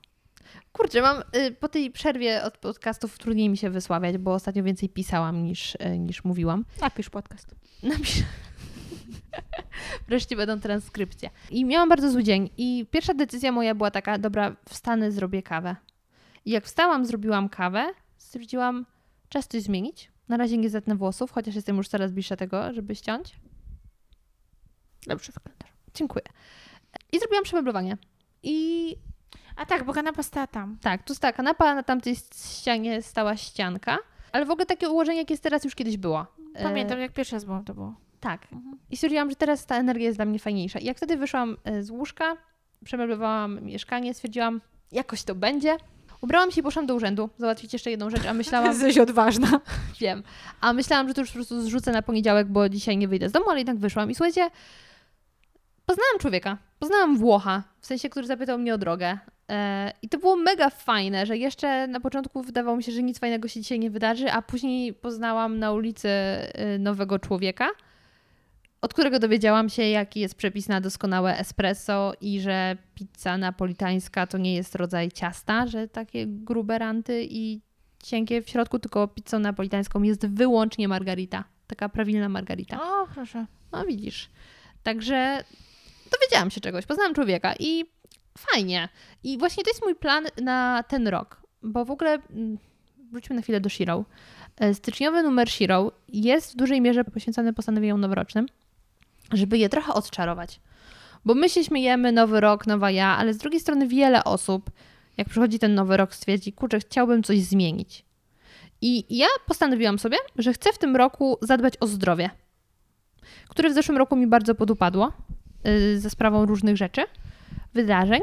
[SPEAKER 3] Kurczę, mam y, po tej przerwie od podcastów trudniej mi się wysławiać, bo ostatnio więcej pisałam niż, y, niż mówiłam.
[SPEAKER 1] Napisz podcast.
[SPEAKER 3] Napisz. Wreszcie będą transkrypcje. I miałam bardzo zły dzień. I pierwsza decyzja moja była taka, dobra, wstanę, zrobię kawę. I jak wstałam, zrobiłam kawę, stwierdziłam, czas coś zmienić. Na razie nie zetnę włosów, chociaż jestem już coraz bliższa tego, żeby ściąć.
[SPEAKER 1] Dobrze wyglądasz.
[SPEAKER 3] Dziękuję. I zrobiłam przemeblowanie. I
[SPEAKER 1] A tak, bo kanapa stała tam.
[SPEAKER 3] tak, tu stała kanapa, na tamtej ścianie stała ścianka. Ale w ogóle takie ułożenie, jak jest teraz, już kiedyś było. E,
[SPEAKER 1] Pamiętam, jak pierwszy raz byłam, to było.
[SPEAKER 3] Tak. I stwierdziłam, że teraz ta energia jest dla mnie fajniejsza. I jak wtedy wyszłam e, z łóżka, przemeblowałam mieszkanie, stwierdziłam, jakoś to będzie. Ubrałam się i poszłam do urzędu załatwić jeszcze jedną rzecz, a myślałam,
[SPEAKER 1] Jesteś odważna.
[SPEAKER 3] wiem, a myślałam, że to już po prostu zrzucę na poniedziałek, bo dzisiaj nie wyjdę z domu, ale jednak wyszłam. I słuchajcie, poznałam człowieka, poznałam Włocha, w sensie, który zapytał mnie o drogę. E, I to było mega fajne, że jeszcze na początku wydawało mi się, że nic fajnego się dzisiaj nie wydarzy, a później poznałam na ulicy y, nowego człowieka, od którego dowiedziałam się, jaki jest przepis na doskonałe espresso i że pizza napolitańska to nie jest rodzaj ciasta, że takie grube ranty i cienkie w środku, tylko pizzą napolitańską jest wyłącznie margarita. Taka prawilna margarita.
[SPEAKER 1] O, proszę.
[SPEAKER 3] No widzisz. Także dowiedziałam się czegoś, poznałam człowieka i fajnie. I właśnie to jest mój plan na ten rok, bo w ogóle mm, wróćmy na chwilę do Shiro. E, Styczniowy numer Shiro jest w dużej mierze poświęcony postanowieniom noworocznym, żeby je trochę odczarować. Bo my się śmiejemy, nowy rok, nowa ja, ale z drugiej strony wiele osób, jak przychodzi ten nowy rok, stwierdzi, kurczę, chciałbym coś zmienić. I ja postanowiłam sobie, że chcę w tym roku zadbać o zdrowie, które w zeszłym roku mi bardzo podupadło yy, ze sprawą różnych rzeczy, wydarzeń.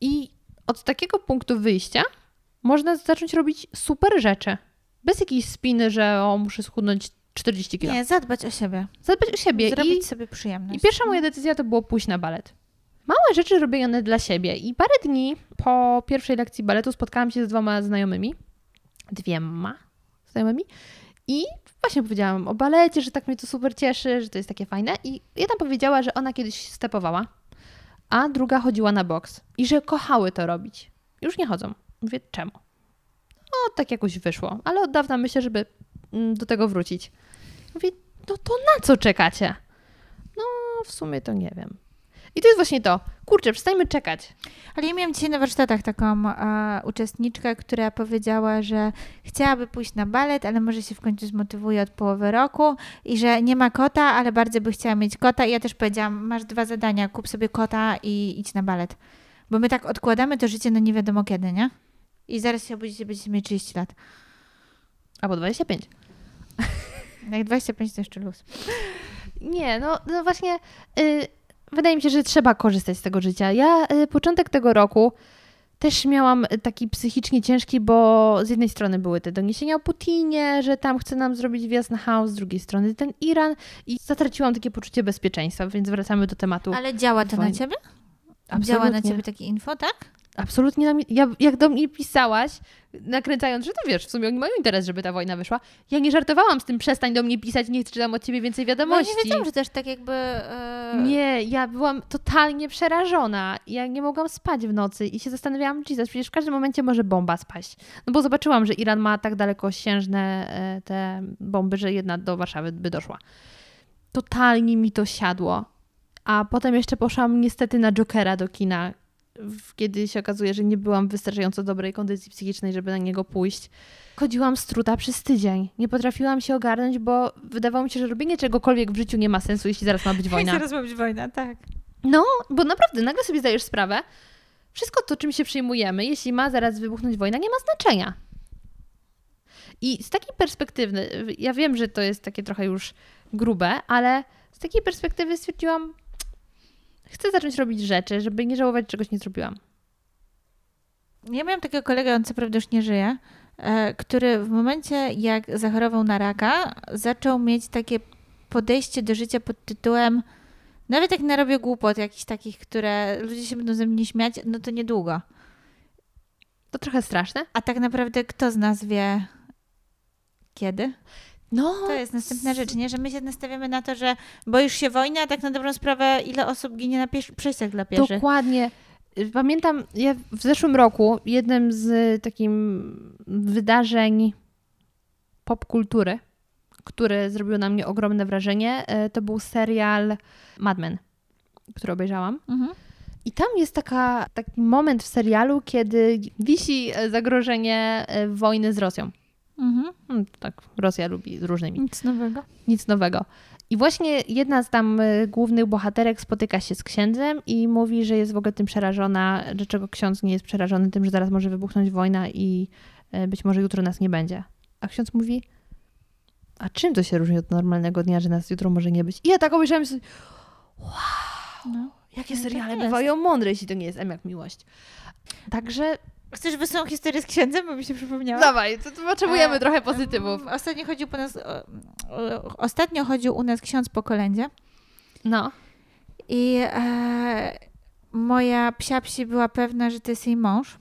[SPEAKER 3] I od takiego punktu wyjścia można zacząć robić super rzeczy. Bez jakiejś spiny, że o, muszę schudnąć 40 kg.
[SPEAKER 1] Nie, zadbać o siebie.
[SPEAKER 3] Zadbać o siebie.
[SPEAKER 1] Zrobić
[SPEAKER 3] I,
[SPEAKER 1] sobie przyjemność.
[SPEAKER 3] I pierwsza moja decyzja to było pójść na balet. Małe rzeczy robione dla siebie. I parę dni po pierwszej lekcji baletu spotkałam się z dwoma znajomymi. Dwiema znajomymi. I właśnie powiedziałam o balecie, że tak mnie to super cieszy, że to jest takie fajne. I jedna powiedziała, że ona kiedyś stepowała, a druga chodziła na boks. I że kochały to robić. Już nie chodzą. Mówię, czemu? No, tak jakoś wyszło. Ale od dawna myślę, żeby mm, do tego wrócić. Mówię, no to na co czekacie? No, w sumie to nie wiem. I to jest właśnie to. Kurczę, przestańmy czekać.
[SPEAKER 1] Ale ja miałam dzisiaj na warsztatach taką e, uczestniczkę, która powiedziała, że chciałaby pójść na balet, ale może się w końcu zmotywuje od połowy roku i że nie ma kota, ale bardzo by chciała mieć kota. I ja też powiedziałam, masz dwa zadania, kup sobie kota i idź na balet. Bo my tak odkładamy to życie na nie wiadomo kiedy, nie? I zaraz się obudzicie, będziecie mieć 30 lat.
[SPEAKER 3] Albo 25.
[SPEAKER 1] Jak 25 to jeszcze luz.
[SPEAKER 3] Nie, no, no właśnie, y, wydaje mi się, że trzeba korzystać z tego życia. Ja y, początek tego roku też miałam taki psychicznie ciężki, bo z jednej strony były te doniesienia o Putinie, że tam chce nam zrobić wjazd na chaos, z drugiej strony ten Iran i zatraciłam takie poczucie bezpieczeństwa, więc wracamy do tematu.
[SPEAKER 1] Ale działa to na
[SPEAKER 3] Wojny.
[SPEAKER 1] ciebie? Działa na ciebie takie info, tak?
[SPEAKER 3] Absolutnie na mnie. Ja, jak do mnie pisałaś, nakręcając, że to wiesz, w sumie oni mają interes, żeby ta wojna wyszła. Ja nie żartowałam z tym, przestań do mnie pisać, nie czytam od ciebie więcej
[SPEAKER 1] No
[SPEAKER 3] wiadomości.
[SPEAKER 1] nie wiedziałam, że też tak jakby... E...
[SPEAKER 3] Nie, ja byłam totalnie przerażona. Ja nie mogłam spać w nocy i się zastanawiałam, Jesus, przecież w każdym momencie może bomba spaść. No bo zobaczyłam, że Iran ma tak dalekosiężne e, te bomby, że jedna do Warszawy by doszła. Totalnie mi to siadło. A potem jeszcze poszłam niestety na Jokera do kina, kiedy się okazuje, że nie byłam w wystarczająco dobrej kondycji psychicznej, żeby na niego pójść. Chodziłam struta przez tydzień. Nie potrafiłam się ogarnąć, bo wydawało mi się, że robienie czegokolwiek w życiu nie ma sensu, jeśli zaraz ma być wojna.
[SPEAKER 1] Zaraz ma być wojna, tak.
[SPEAKER 3] No, bo naprawdę nagle sobie zdajesz sprawę, wszystko to, czym się przyjmujemy, jeśli ma zaraz wybuchnąć wojna, nie ma znaczenia. I z takiej perspektywy, ja wiem, że to jest takie trochę już grube, ale z takiej perspektywy stwierdziłam, chcę zacząć robić rzeczy, żeby nie żałować, że czegoś nie zrobiłam.
[SPEAKER 1] Ja miałam takiego kolegę, on co prawda już nie żyje, e, który w momencie, jak zachorował na raka, zaczął mieć takie podejście do życia pod tytułem nawet jak narobię głupot jakichś takich, które ludzie się będą ze mnie śmiać, no to niedługo.
[SPEAKER 3] To trochę straszne.
[SPEAKER 1] A tak naprawdę kto z nas wie kiedy?
[SPEAKER 3] No,
[SPEAKER 1] To jest następna rzecz, nie? Że my się nastawiamy na to, że boisz się wojny, a tak na dobrą sprawę ile osób ginie na piesz- przejściach dla pieszych.
[SPEAKER 3] Dokładnie. Pamiętam, ja w zeszłym roku jednym z takim wydarzeń popkultury, które zrobiło na mnie ogromne wrażenie, e, to był serial Mad Men, który obejrzałam.
[SPEAKER 1] Mhm.
[SPEAKER 3] I tam jest taka, taki moment w serialu, kiedy wisi zagrożenie e, wojny z Rosją.
[SPEAKER 1] Mhm.
[SPEAKER 3] Hmm, Tak, Rosja lubi z różnymi.
[SPEAKER 1] Nic nowego.
[SPEAKER 3] Nic nowego. I właśnie jedna z tam y, głównych bohaterek spotyka się z księdzem i mówi, że jest w ogóle tym przerażona, dlaczego ksiądz nie jest przerażony tym, że zaraz może wybuchnąć wojna i y, być może jutro nas nie będzie. A ksiądz mówi, a czym to się różni od normalnego dnia, że nas jutro może nie być? I ja tak obejrzałam i sobie,
[SPEAKER 1] No.
[SPEAKER 3] jakie
[SPEAKER 1] No tak
[SPEAKER 3] seriale bywają mądre, jeśli to nie jest M jak miłość. Także
[SPEAKER 1] Chcesz wesołą historię z księdzem, bo mi się przypomniała?
[SPEAKER 3] dawaj, to, to potrzebujemy
[SPEAKER 1] E,
[SPEAKER 3] trochę pozytywów.
[SPEAKER 1] mm, Ostatnio chodził po nas, o, o, ostatnio chodził u nas ksiądz po kolędzie
[SPEAKER 3] No.
[SPEAKER 1] i e, moja psia psi była pewna, że to jest jej mąż,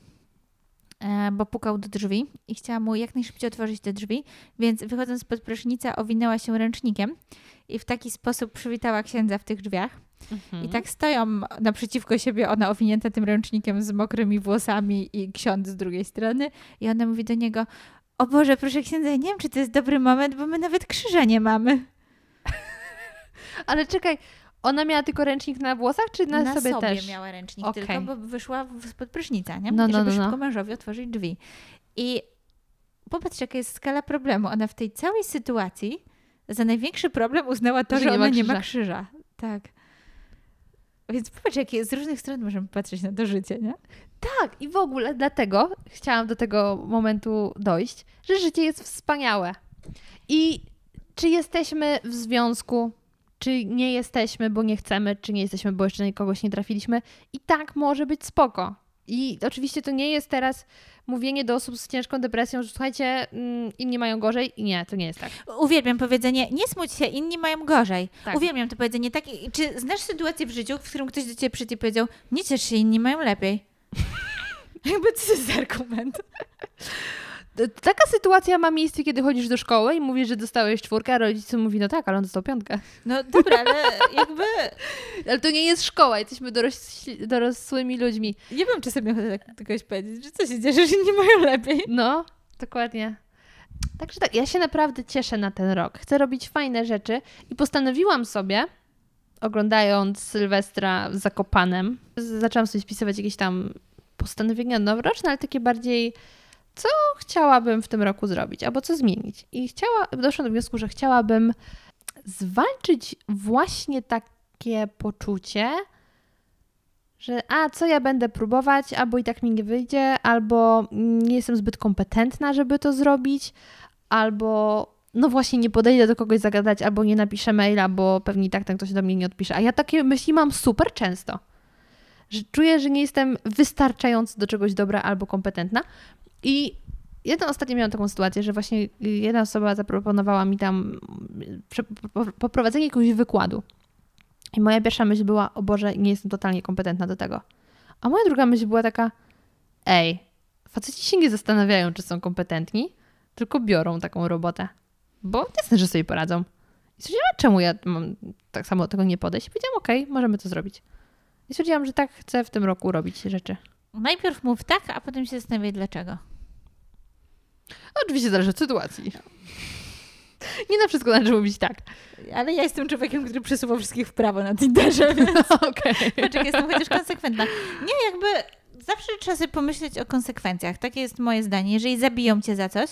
[SPEAKER 1] e, bo pukał do drzwi i chciała mu jak najszybciej otworzyć te drzwi, więc wychodząc spod prysznica owinęła się ręcznikiem i w taki sposób przywitała księdza w tych drzwiach. I tak stoją naprzeciwko siebie, ona owinięta tym ręcznikiem z mokrymi włosami i ksiądz z drugiej strony. I ona mówi do niego, o Boże, proszę księdza, ja nie wiem, czy to jest dobry moment, bo my nawet krzyża nie mamy.
[SPEAKER 3] Ale czekaj, ona miała tylko ręcznik na włosach, czy na,
[SPEAKER 1] na
[SPEAKER 3] sobie, też?
[SPEAKER 1] miała ręcznik
[SPEAKER 3] Okej.
[SPEAKER 1] tylko, bo wyszła spod prysznica, nie?
[SPEAKER 3] No, no,
[SPEAKER 1] Żeby
[SPEAKER 3] no, no.
[SPEAKER 1] szybko mężowi otworzyć drzwi. I popatrz, jaka jest skala problemu. Ona w tej całej sytuacji za największy problem uznała to,
[SPEAKER 3] Że
[SPEAKER 1] że, ona nie ma
[SPEAKER 3] krzyża.
[SPEAKER 1] Tak. Więc popatrz, jakie z różnych stron możemy patrzeć na to życie, nie?
[SPEAKER 3] Tak, i w ogóle dlatego chciałam do tego momentu dojść, że życie jest wspaniałe. I czy jesteśmy w związku, czy nie jesteśmy, bo nie chcemy, czy nie jesteśmy, bo jeszcze kogoś nie trafiliśmy, i tak może być spoko. I oczywiście to nie jest teraz mówienie do osób z ciężką depresją, że słuchajcie, mm, inni mają gorzej. I nie, to nie jest tak.
[SPEAKER 1] Uwielbiam powiedzenie, nie smuć się, inni mają gorzej.
[SPEAKER 3] Tak.
[SPEAKER 1] Uwielbiam to powiedzenie. Tak, czy znasz sytuację w życiu, w którym ktoś do ciebie przyjdzie i powiedział, nie ciesz się, inni mają lepiej? Jakby to jest argument?
[SPEAKER 3] Taka sytuacja ma miejsce, kiedy chodzisz do szkoły i mówisz, że dostałeś czwórkę, a rodzic mówi, no tak, ale on dostał piątkę.
[SPEAKER 1] No dobra, ale jakby
[SPEAKER 3] Ale to nie jest szkoła, jesteśmy dorośli, dorosłymi ludźmi.
[SPEAKER 1] nie wiem, czy sobie ochotę tak kogoś powiedzieć, że co się dzieje, że inni mają lepiej.
[SPEAKER 3] No, dokładnie. Także tak, ja się naprawdę cieszę na ten rok. Chcę robić fajne rzeczy i postanowiłam sobie, oglądając Sylwestra z Zakopanem, zaczęłam sobie spisywać jakieś tam postanowienia noworoczne, ale takie bardziej, co chciałabym w tym roku zrobić, albo co zmienić. I chciała, doszłam do wniosku, że chciałabym zwalczyć właśnie takie poczucie, że a co ja będę próbować, albo i tak mi nie wyjdzie, albo nie jestem zbyt kompetentna, żeby to zrobić, albo no właśnie nie podejdę do kogoś zagadać, albo nie napiszę maila, bo pewnie i tak ktoś do mnie nie odpisze. A ja takie myśli mam super często. Że czuję, że nie jestem wystarczająco do czegoś dobra albo kompetentna. I jedną ostatnio miałam taką sytuację, że właśnie jedna osoba zaproponowała mi tam poprowadzenie jakiegoś wykładu. I moja pierwsza myśl była, o Boże, nie jestem totalnie kompetentna do tego. A moja druga myśl była taka, ej, faceci się nie zastanawiają, czy są kompetentni, tylko biorą taką robotę. Bo jasne, że sobie poradzą. I stwierdziłam, czemu ja mam tak samo do tego nie podejść? I powiedziałam, okej, możemy to zrobić. I stwierdziłam, że tak chcę w tym roku robić rzeczy.
[SPEAKER 1] Najpierw mów tak, a potem się zastanawiaj dlaczego.
[SPEAKER 3] Oczywiście zależy od sytuacji. Nie na wszystko należy mówić tak.
[SPEAKER 1] Ale ja jestem człowiekiem, który przesuwa wszystkich w prawo na Tinderze, więc
[SPEAKER 3] Okej.
[SPEAKER 1] patrz, jak jestem chociaż konsekwentna. Nie, jakby zawsze trzeba sobie pomyśleć o konsekwencjach. Takie jest moje zdanie. Jeżeli zabiją cię za coś,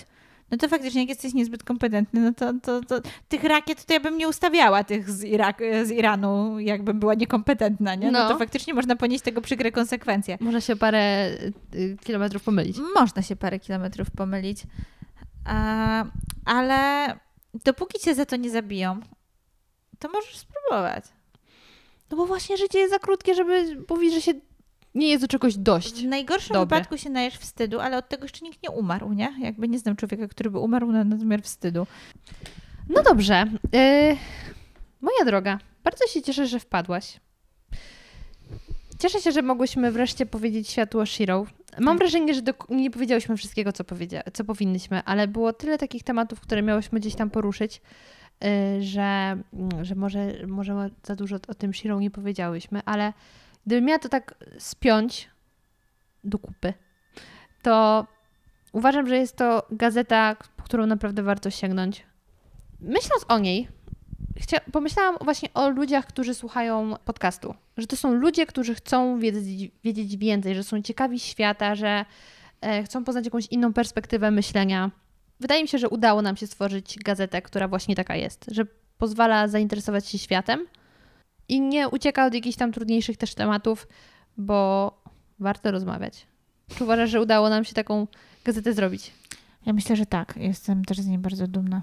[SPEAKER 1] no to faktycznie jak jesteś niezbyt kompetentny, no to, to, to tych rakiet to ja bym nie ustawiała tych z, Irak, z Iranu, jakbym była niekompetentna, nie? No.
[SPEAKER 3] No.
[SPEAKER 1] to faktycznie można ponieść tego przykre konsekwencje.
[SPEAKER 3] Można się parę y, kilometrów pomylić.
[SPEAKER 1] Można się parę kilometrów pomylić, a, ale dopóki cię za to nie zabiją, to możesz spróbować.
[SPEAKER 3] No bo właśnie życie jest za krótkie, żeby powiedzieć, że się nie jest do czegoś dość.
[SPEAKER 1] W najgorszym
[SPEAKER 3] Dobre.
[SPEAKER 1] wypadku się najesz wstydu, ale od tego jeszcze nikt nie umarł, nie? Jakby nie znam człowieka, który by umarł na nadmiar wstydu.
[SPEAKER 3] No dobrze. y, moja droga, bardzo się cieszę, że wpadłaś. Cieszę się, że mogłyśmy wreszcie powiedzieć światu o Shiro. Mam
[SPEAKER 1] Tak.
[SPEAKER 3] wrażenie, że do, nie powiedziałyśmy wszystkiego, co, powiedzia- co powinnyśmy, ale było tyle takich tematów, które miałyśmy gdzieś tam poruszyć, y, że, mm, że może, może za dużo o tym Shiro nie powiedziałyśmy, ale gdybym miała to tak spiąć do kupy, to uważam, że jest to gazeta, po którą naprawdę warto sięgnąć. Myśląc o niej, pomyślałam właśnie o ludziach, którzy słuchają podcastu. Że to są ludzie, którzy chcą wiedzieć, wiedzieć więcej, że są ciekawi świata, że e, chcą poznać jakąś inną perspektywę myślenia. Wydaje mi się, że udało nam się stworzyć gazetę, która właśnie taka jest, że pozwala zainteresować się światem i nie ucieka od jakichś tam trudniejszych też tematów, bo warto rozmawiać. Czy uważasz, że udało nam się taką gazetę zrobić?
[SPEAKER 1] Ja myślę, że tak. Jestem też z niej bardzo dumna.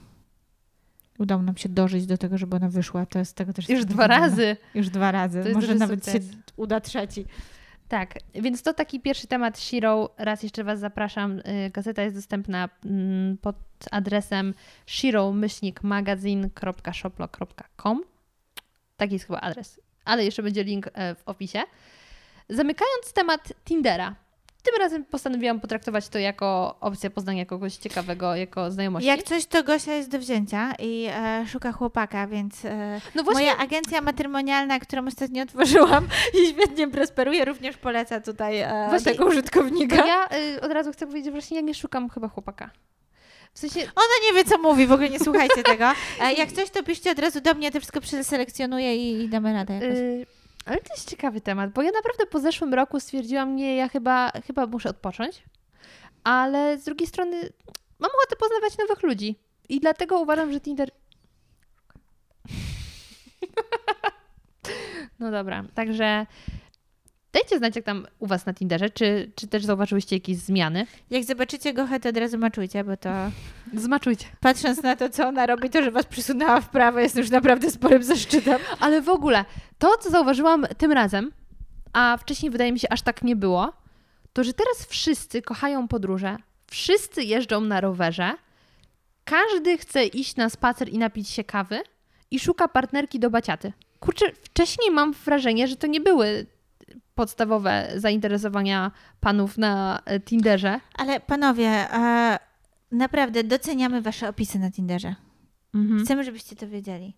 [SPEAKER 1] Udało nam się dożyć do tego, żeby ona wyszła. To jest tego też
[SPEAKER 3] Już dwa
[SPEAKER 1] dumna.
[SPEAKER 3] razy.
[SPEAKER 1] Już dwa razy. Może nawet
[SPEAKER 3] sukces.
[SPEAKER 1] się uda trzeci.
[SPEAKER 3] Tak, więc to taki pierwszy temat Shiro. Raz jeszcze Was zapraszam. Y, Gazeta jest dostępna mm, pod adresem shiro-magazine.shoplo.com. Taki jest chyba adres, ale jeszcze będzie link e, w opisie. Zamykając temat Tindera, tym razem postanowiłam potraktować to jako opcję poznania kogoś ciekawego, jako znajomości.
[SPEAKER 1] Jak coś, to Gosia jest do wzięcia i e, szuka chłopaka, więc e,
[SPEAKER 3] No właśnie,
[SPEAKER 1] moja agencja matrymonialna, którą ostatnio otworzyłam i świetnie prosperuje, również poleca tutaj e,
[SPEAKER 3] Właśnie-
[SPEAKER 1] tego użytkownika.
[SPEAKER 3] ja y, od razu chcę powiedzieć, że właśnie ja nie szukam chyba chłopaka. W sensie,
[SPEAKER 1] Ona nie wie, co mówi, w ogóle nie słuchajcie tego. E, jak coś, to piszcie od razu do mnie, ja to wszystko przeselekcjonuję i, i damy radę jakoś.
[SPEAKER 3] y, ale to jest ciekawy temat, bo ja naprawdę po zeszłym roku stwierdziłam, nie, ja chyba, chyba muszę odpocząć, ale z drugiej strony mam ochotę poznawać nowych ludzi i dlatego uważam, że Tinder... No dobra, także dajcie znać, jak tam u Was na Tinderze, czy, czy też zauważyłyście jakieś zmiany.
[SPEAKER 1] Jak zobaczycie Gochę, to od razu maczujcie, bo to
[SPEAKER 3] Zmaczujcie.
[SPEAKER 1] patrząc na to, co ona robi, to, że was przysunęła w prawo jest już naprawdę sporym zaszczytem.
[SPEAKER 3] Ale w ogóle, to co zauważyłam tym razem, a wcześniej wydaje mi się aż tak nie było, to że teraz wszyscy kochają podróże, wszyscy jeżdżą na rowerze, każdy chce iść na spacer i napić się kawy i szuka partnerki do baciaty. Kurczę, wcześniej mam wrażenie, że to nie były podstawowe zainteresowania panów na e, Tinderze.
[SPEAKER 1] Ale panowie, e, naprawdę doceniamy wasze opisy na Tinderze.
[SPEAKER 3] Mhm.
[SPEAKER 1] Chcemy, żebyście to wiedzieli.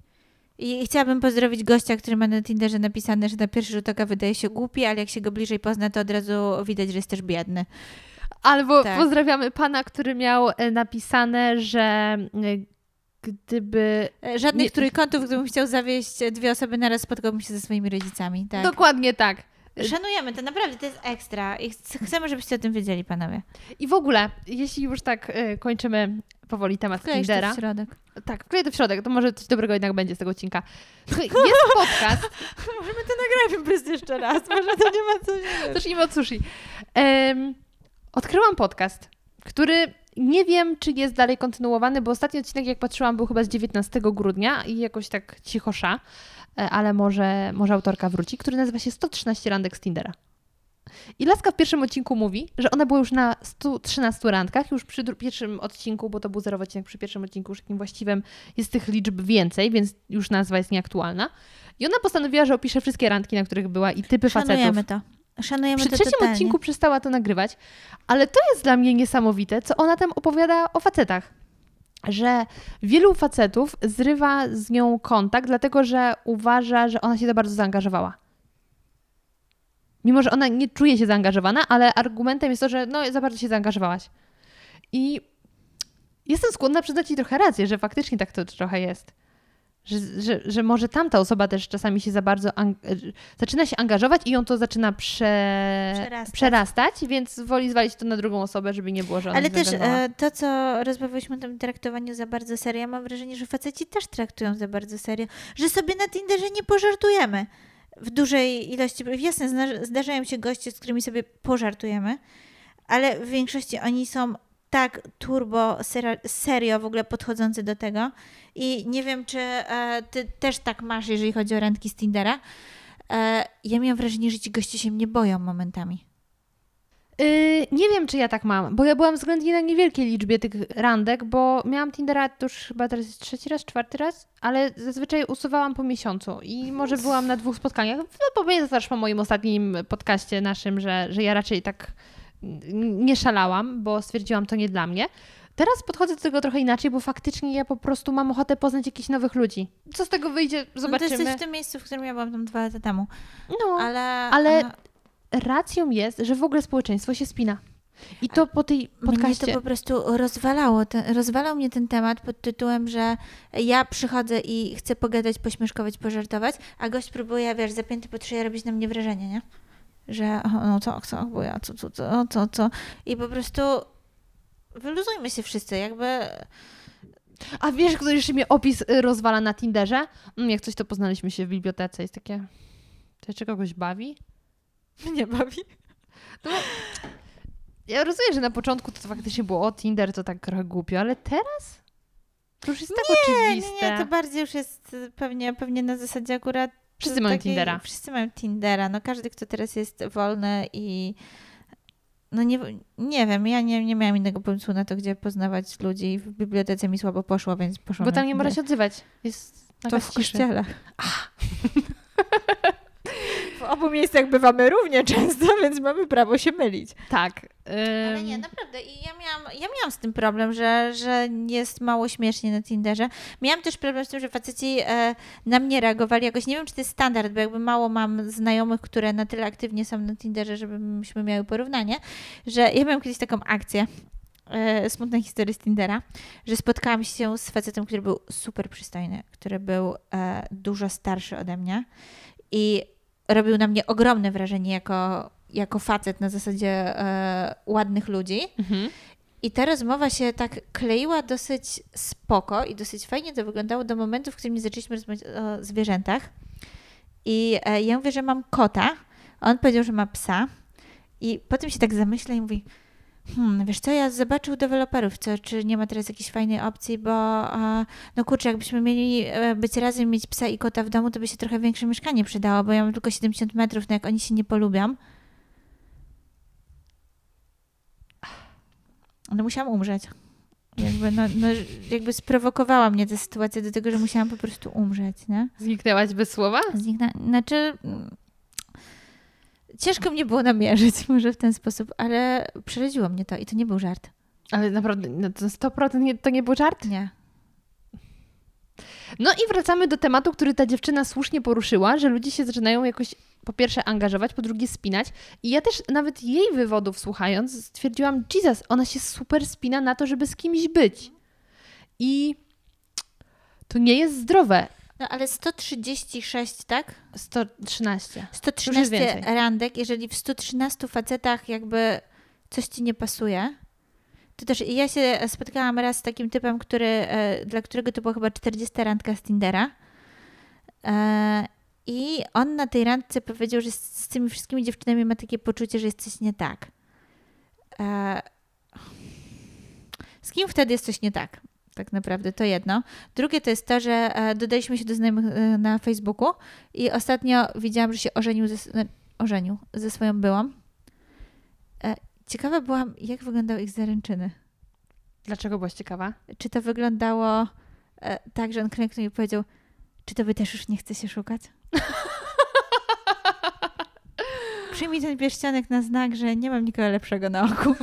[SPEAKER 1] I chciałabym pozdrowić gościa, który ma na Tinderze napisane, że na pierwszy rzut oka wydaje się głupi, ale jak się go bliżej pozna, to od razu widać, że jest też biedny.
[SPEAKER 3] Albo
[SPEAKER 1] Tak.
[SPEAKER 3] pozdrawiamy pana, który miał e, napisane, że gdyby
[SPEAKER 1] Żadnych
[SPEAKER 3] Nie-
[SPEAKER 1] trójkątów, gdybym chciał zawieść dwie osoby naraz, spotkałbym się ze swoimi rodzicami. Tak.
[SPEAKER 3] Dokładnie tak.
[SPEAKER 1] Szanujemy to, naprawdę, to jest ekstra. I ch- chcemy, żebyście o tym wiedzieli, panowie.
[SPEAKER 3] I w ogóle, jeśli już tak y, kończymy powoli temat
[SPEAKER 1] Wklejesz to
[SPEAKER 3] Tindera.
[SPEAKER 1] w środek.
[SPEAKER 3] Tak, wkleję to w środek, to może coś dobrego jednak będzie z tego odcinka. Słuchaj, Jest podcast,
[SPEAKER 1] Możemy to nagrać po prostu jeszcze raz. Może to nie ma co się...
[SPEAKER 3] zacznijmy od sushi. Em, odkryłam podcast, który nie wiem, czy jest dalej kontynuowany, bo ostatni odcinek, jak patrzyłam, był chyba z 19 grudnia i jakoś tak cichosza, ale może, może autorka wróci, który nazywa się 113 randek z Tindera. I Laska w pierwszym odcinku mówi, że ona była już na 113 randkach, już przy pierwszym odcinku, bo to był zerowy odcinek, przy pierwszym odcinku już takim właściwym jest tych liczb więcej, więc już nazwa jest nieaktualna. I ona postanowiła, że opisze wszystkie randki, na których była i typy facetów.
[SPEAKER 1] Szanujemy to. Szanujemy
[SPEAKER 3] Przy trzecim
[SPEAKER 1] totalnie.
[SPEAKER 3] odcinku przestała to nagrywać, ale to jest dla mnie niesamowite, co ona tam opowiada o facetach. Że wielu facetów zrywa z nią kontakt, dlatego że uważa, że ona się za bardzo zaangażowała. Mimo, że ona nie czuje się zaangażowana, ale argumentem jest to, że no, za bardzo się zaangażowałaś. I jestem skłonna przyznać Ci trochę rację, że faktycznie tak to trochę jest. Że, że, że może tamta osoba też czasami się za bardzo zaczyna się angażować i ją to zaczyna prze...
[SPEAKER 1] Przerastać.
[SPEAKER 3] przerastać, więc woli zwalić to na drugą osobę, żeby nie było, ona
[SPEAKER 1] Ale też e, to, co rozmawialiśmy o tym traktowaniu za bardzo serio, ja mam wrażenie, że faceci też traktują za bardzo serio, że sobie na Tinderze nie pożartujemy w dużej ilości. Jasne, zdarzają się goście, z którymi sobie pożartujemy, ale w większości oni są tak turbo serio w ogóle podchodzący do tego i nie wiem, czy e, ty też tak masz, jeżeli chodzi o randki z Tindera. E, ja miałam wrażenie, że ci goście się mnie boją momentami.
[SPEAKER 3] Yy, nie wiem, czy ja tak mam, bo ja byłam względnie na niewielkiej liczbie tych randek, bo miałam Tindera już chyba teraz trzeci raz, czwarty raz, ale zazwyczaj usuwałam po miesiącu i może byłam na dwóch spotkaniach. No, pamiętasz po moim ostatnim podcaście naszym, że, że ja raczej tak nie szalałam, bo stwierdziłam, to nie dla mnie. Teraz podchodzę do tego trochę inaczej, bo faktycznie ja po prostu mam ochotę poznać jakichś nowych ludzi. Co z tego wyjdzie,
[SPEAKER 1] No
[SPEAKER 3] zobaczymy.
[SPEAKER 1] jesteś w tym miejscu, w którym ja byłam tam dwa lata temu.
[SPEAKER 3] No,
[SPEAKER 1] Ale,
[SPEAKER 3] ale
[SPEAKER 1] a,
[SPEAKER 3] racją jest, że w ogóle społeczeństwo się spina. I to po tej
[SPEAKER 1] mnie
[SPEAKER 3] podcaście...
[SPEAKER 1] to po prostu rozwalało. Ten, rozwalał mnie ten temat pod tytułem, że ja przychodzę i chcę pogadać, pośmieszkować, pożartować, a gość próbuje, wiesz, zapięty po szyję robić na mnie wrażenie, nie? Że o, no co, co, bo ja, co, co, co, co, co. I po prostu wyluzujmy się wszyscy, jakby...
[SPEAKER 3] A wiesz, kto jeszcze mnie opis y, rozwala na Tinderze? Mm, Jak coś, to poznaliśmy się w bibliotece. Jest takie... To jeszcze kogoś bawi?
[SPEAKER 1] Mnie bawi.
[SPEAKER 3] Ja rozumiem, że na początku to faktycznie było o Tinder, to tak trochę głupio, ale teraz? To już jest tak
[SPEAKER 1] Nie,
[SPEAKER 3] oczywiste.
[SPEAKER 1] nie, to bardziej już jest y, pewnie, pewnie na zasadzie akurat
[SPEAKER 3] Wszyscy mają
[SPEAKER 1] takiej-
[SPEAKER 3] Tindera.
[SPEAKER 1] Wszyscy mają Tindera. No każdy, kto teraz jest wolny i no nie, nie wiem, ja nie, nie miałam innego pomysłu na to, gdzie poznawać ludzi. W bibliotece mi słabo poszło, więc poszłam
[SPEAKER 3] Bo tam nie można się odzywać. Jest
[SPEAKER 1] To w kościele. w obu miejscach bywamy równie często, więc mamy prawo się mylić.
[SPEAKER 3] Tak.
[SPEAKER 1] Ale nie, naprawdę. I ja miałam, ja miałam z tym problem, że, że jest mało śmiesznie na Tinderze. Miałam też problem z tym, że faceci e, na mnie reagowali jakoś. Nie wiem, czy to jest standard, bo jakby mało mam znajomych, które na tyle aktywnie są na Tinderze, żebyśmy miały porównanie, że ja miałam kiedyś taką akcję e, smutnej historii z Tindera, że spotkałam się z facetem, który był super przystojny, który był e, dużo starszy ode mnie i robił na mnie ogromne wrażenie jako, jako facet na zasadzie e, ładnych ludzi.
[SPEAKER 3] Mhm.
[SPEAKER 1] I ta rozmowa się tak kleiła dosyć spoko i dosyć fajnie to wyglądało do momentu, w którym zaczęliśmy rozmawiać o zwierzętach. I e, ja mówię, że mam kota, on powiedział, że ma psa. I potem się tak zamyśla i mówi, hmm, wiesz co, ja zobaczył deweloperów, co, czy nie ma teraz jakiejś fajnej opcji, bo a, no kurczę, jakbyśmy mieli e, być razem, mieć psa i kota w domu, to by się trochę większe mieszkanie przydało, bo ja mam tylko 70 metrów, no jak oni się nie polubią. No musiałam umrzeć. Jakby, no, no, jakby sprowokowała mnie ta sytuacja do tego, że musiałam po prostu umrzeć, nie?
[SPEAKER 3] Zniknęłaś bez słowa?
[SPEAKER 1] Zniknę, znaczy, ciężko mnie było namierzyć może w ten sposób, ale przeraziło mnie to i to nie był żart.
[SPEAKER 3] Ale naprawdę, no to 100% nie, to nie był żart?
[SPEAKER 1] Nie.
[SPEAKER 3] No i wracamy do tematu, który ta dziewczyna słusznie poruszyła, że ludzie się zaczynają jakoś po pierwsze angażować, po drugie spinać. I ja też nawet jej wywodów słuchając stwierdziłam, Jesus, ona się super spina na to, żeby z kimś być. I to nie jest zdrowe.
[SPEAKER 1] No ale 136, tak?
[SPEAKER 3] 113. Już
[SPEAKER 1] 113
[SPEAKER 3] jest więcej.
[SPEAKER 1] randek, jeżeli w 113 facetach jakby coś ci nie pasuje, to też ja się spotkałam raz z takim typem, który, e, dla którego to była chyba 40 randka z Tindera. E, I on na tej randce powiedział, że z, z tymi wszystkimi dziewczynami ma takie poczucie, że jest coś nie tak. E, Z kim wtedy jest coś nie tak? Tak naprawdę to jedno. Drugie to jest to, że e, dodaliśmy się do znajomych e, na Facebooku i ostatnio widziałam, że się ożenił ze, s- ożenił ze swoją byłą. E, Ciekawa byłam, jak wyglądały ich zaręczyny.
[SPEAKER 3] Dlaczego byłaś ciekawa?
[SPEAKER 1] Czy to wyglądało e, tak, że on klęknął i powiedział, czy to wy też już nie chce się szukać? Przyjmij ten pierścionek na znak, że nie mam nikogo lepszego na oku.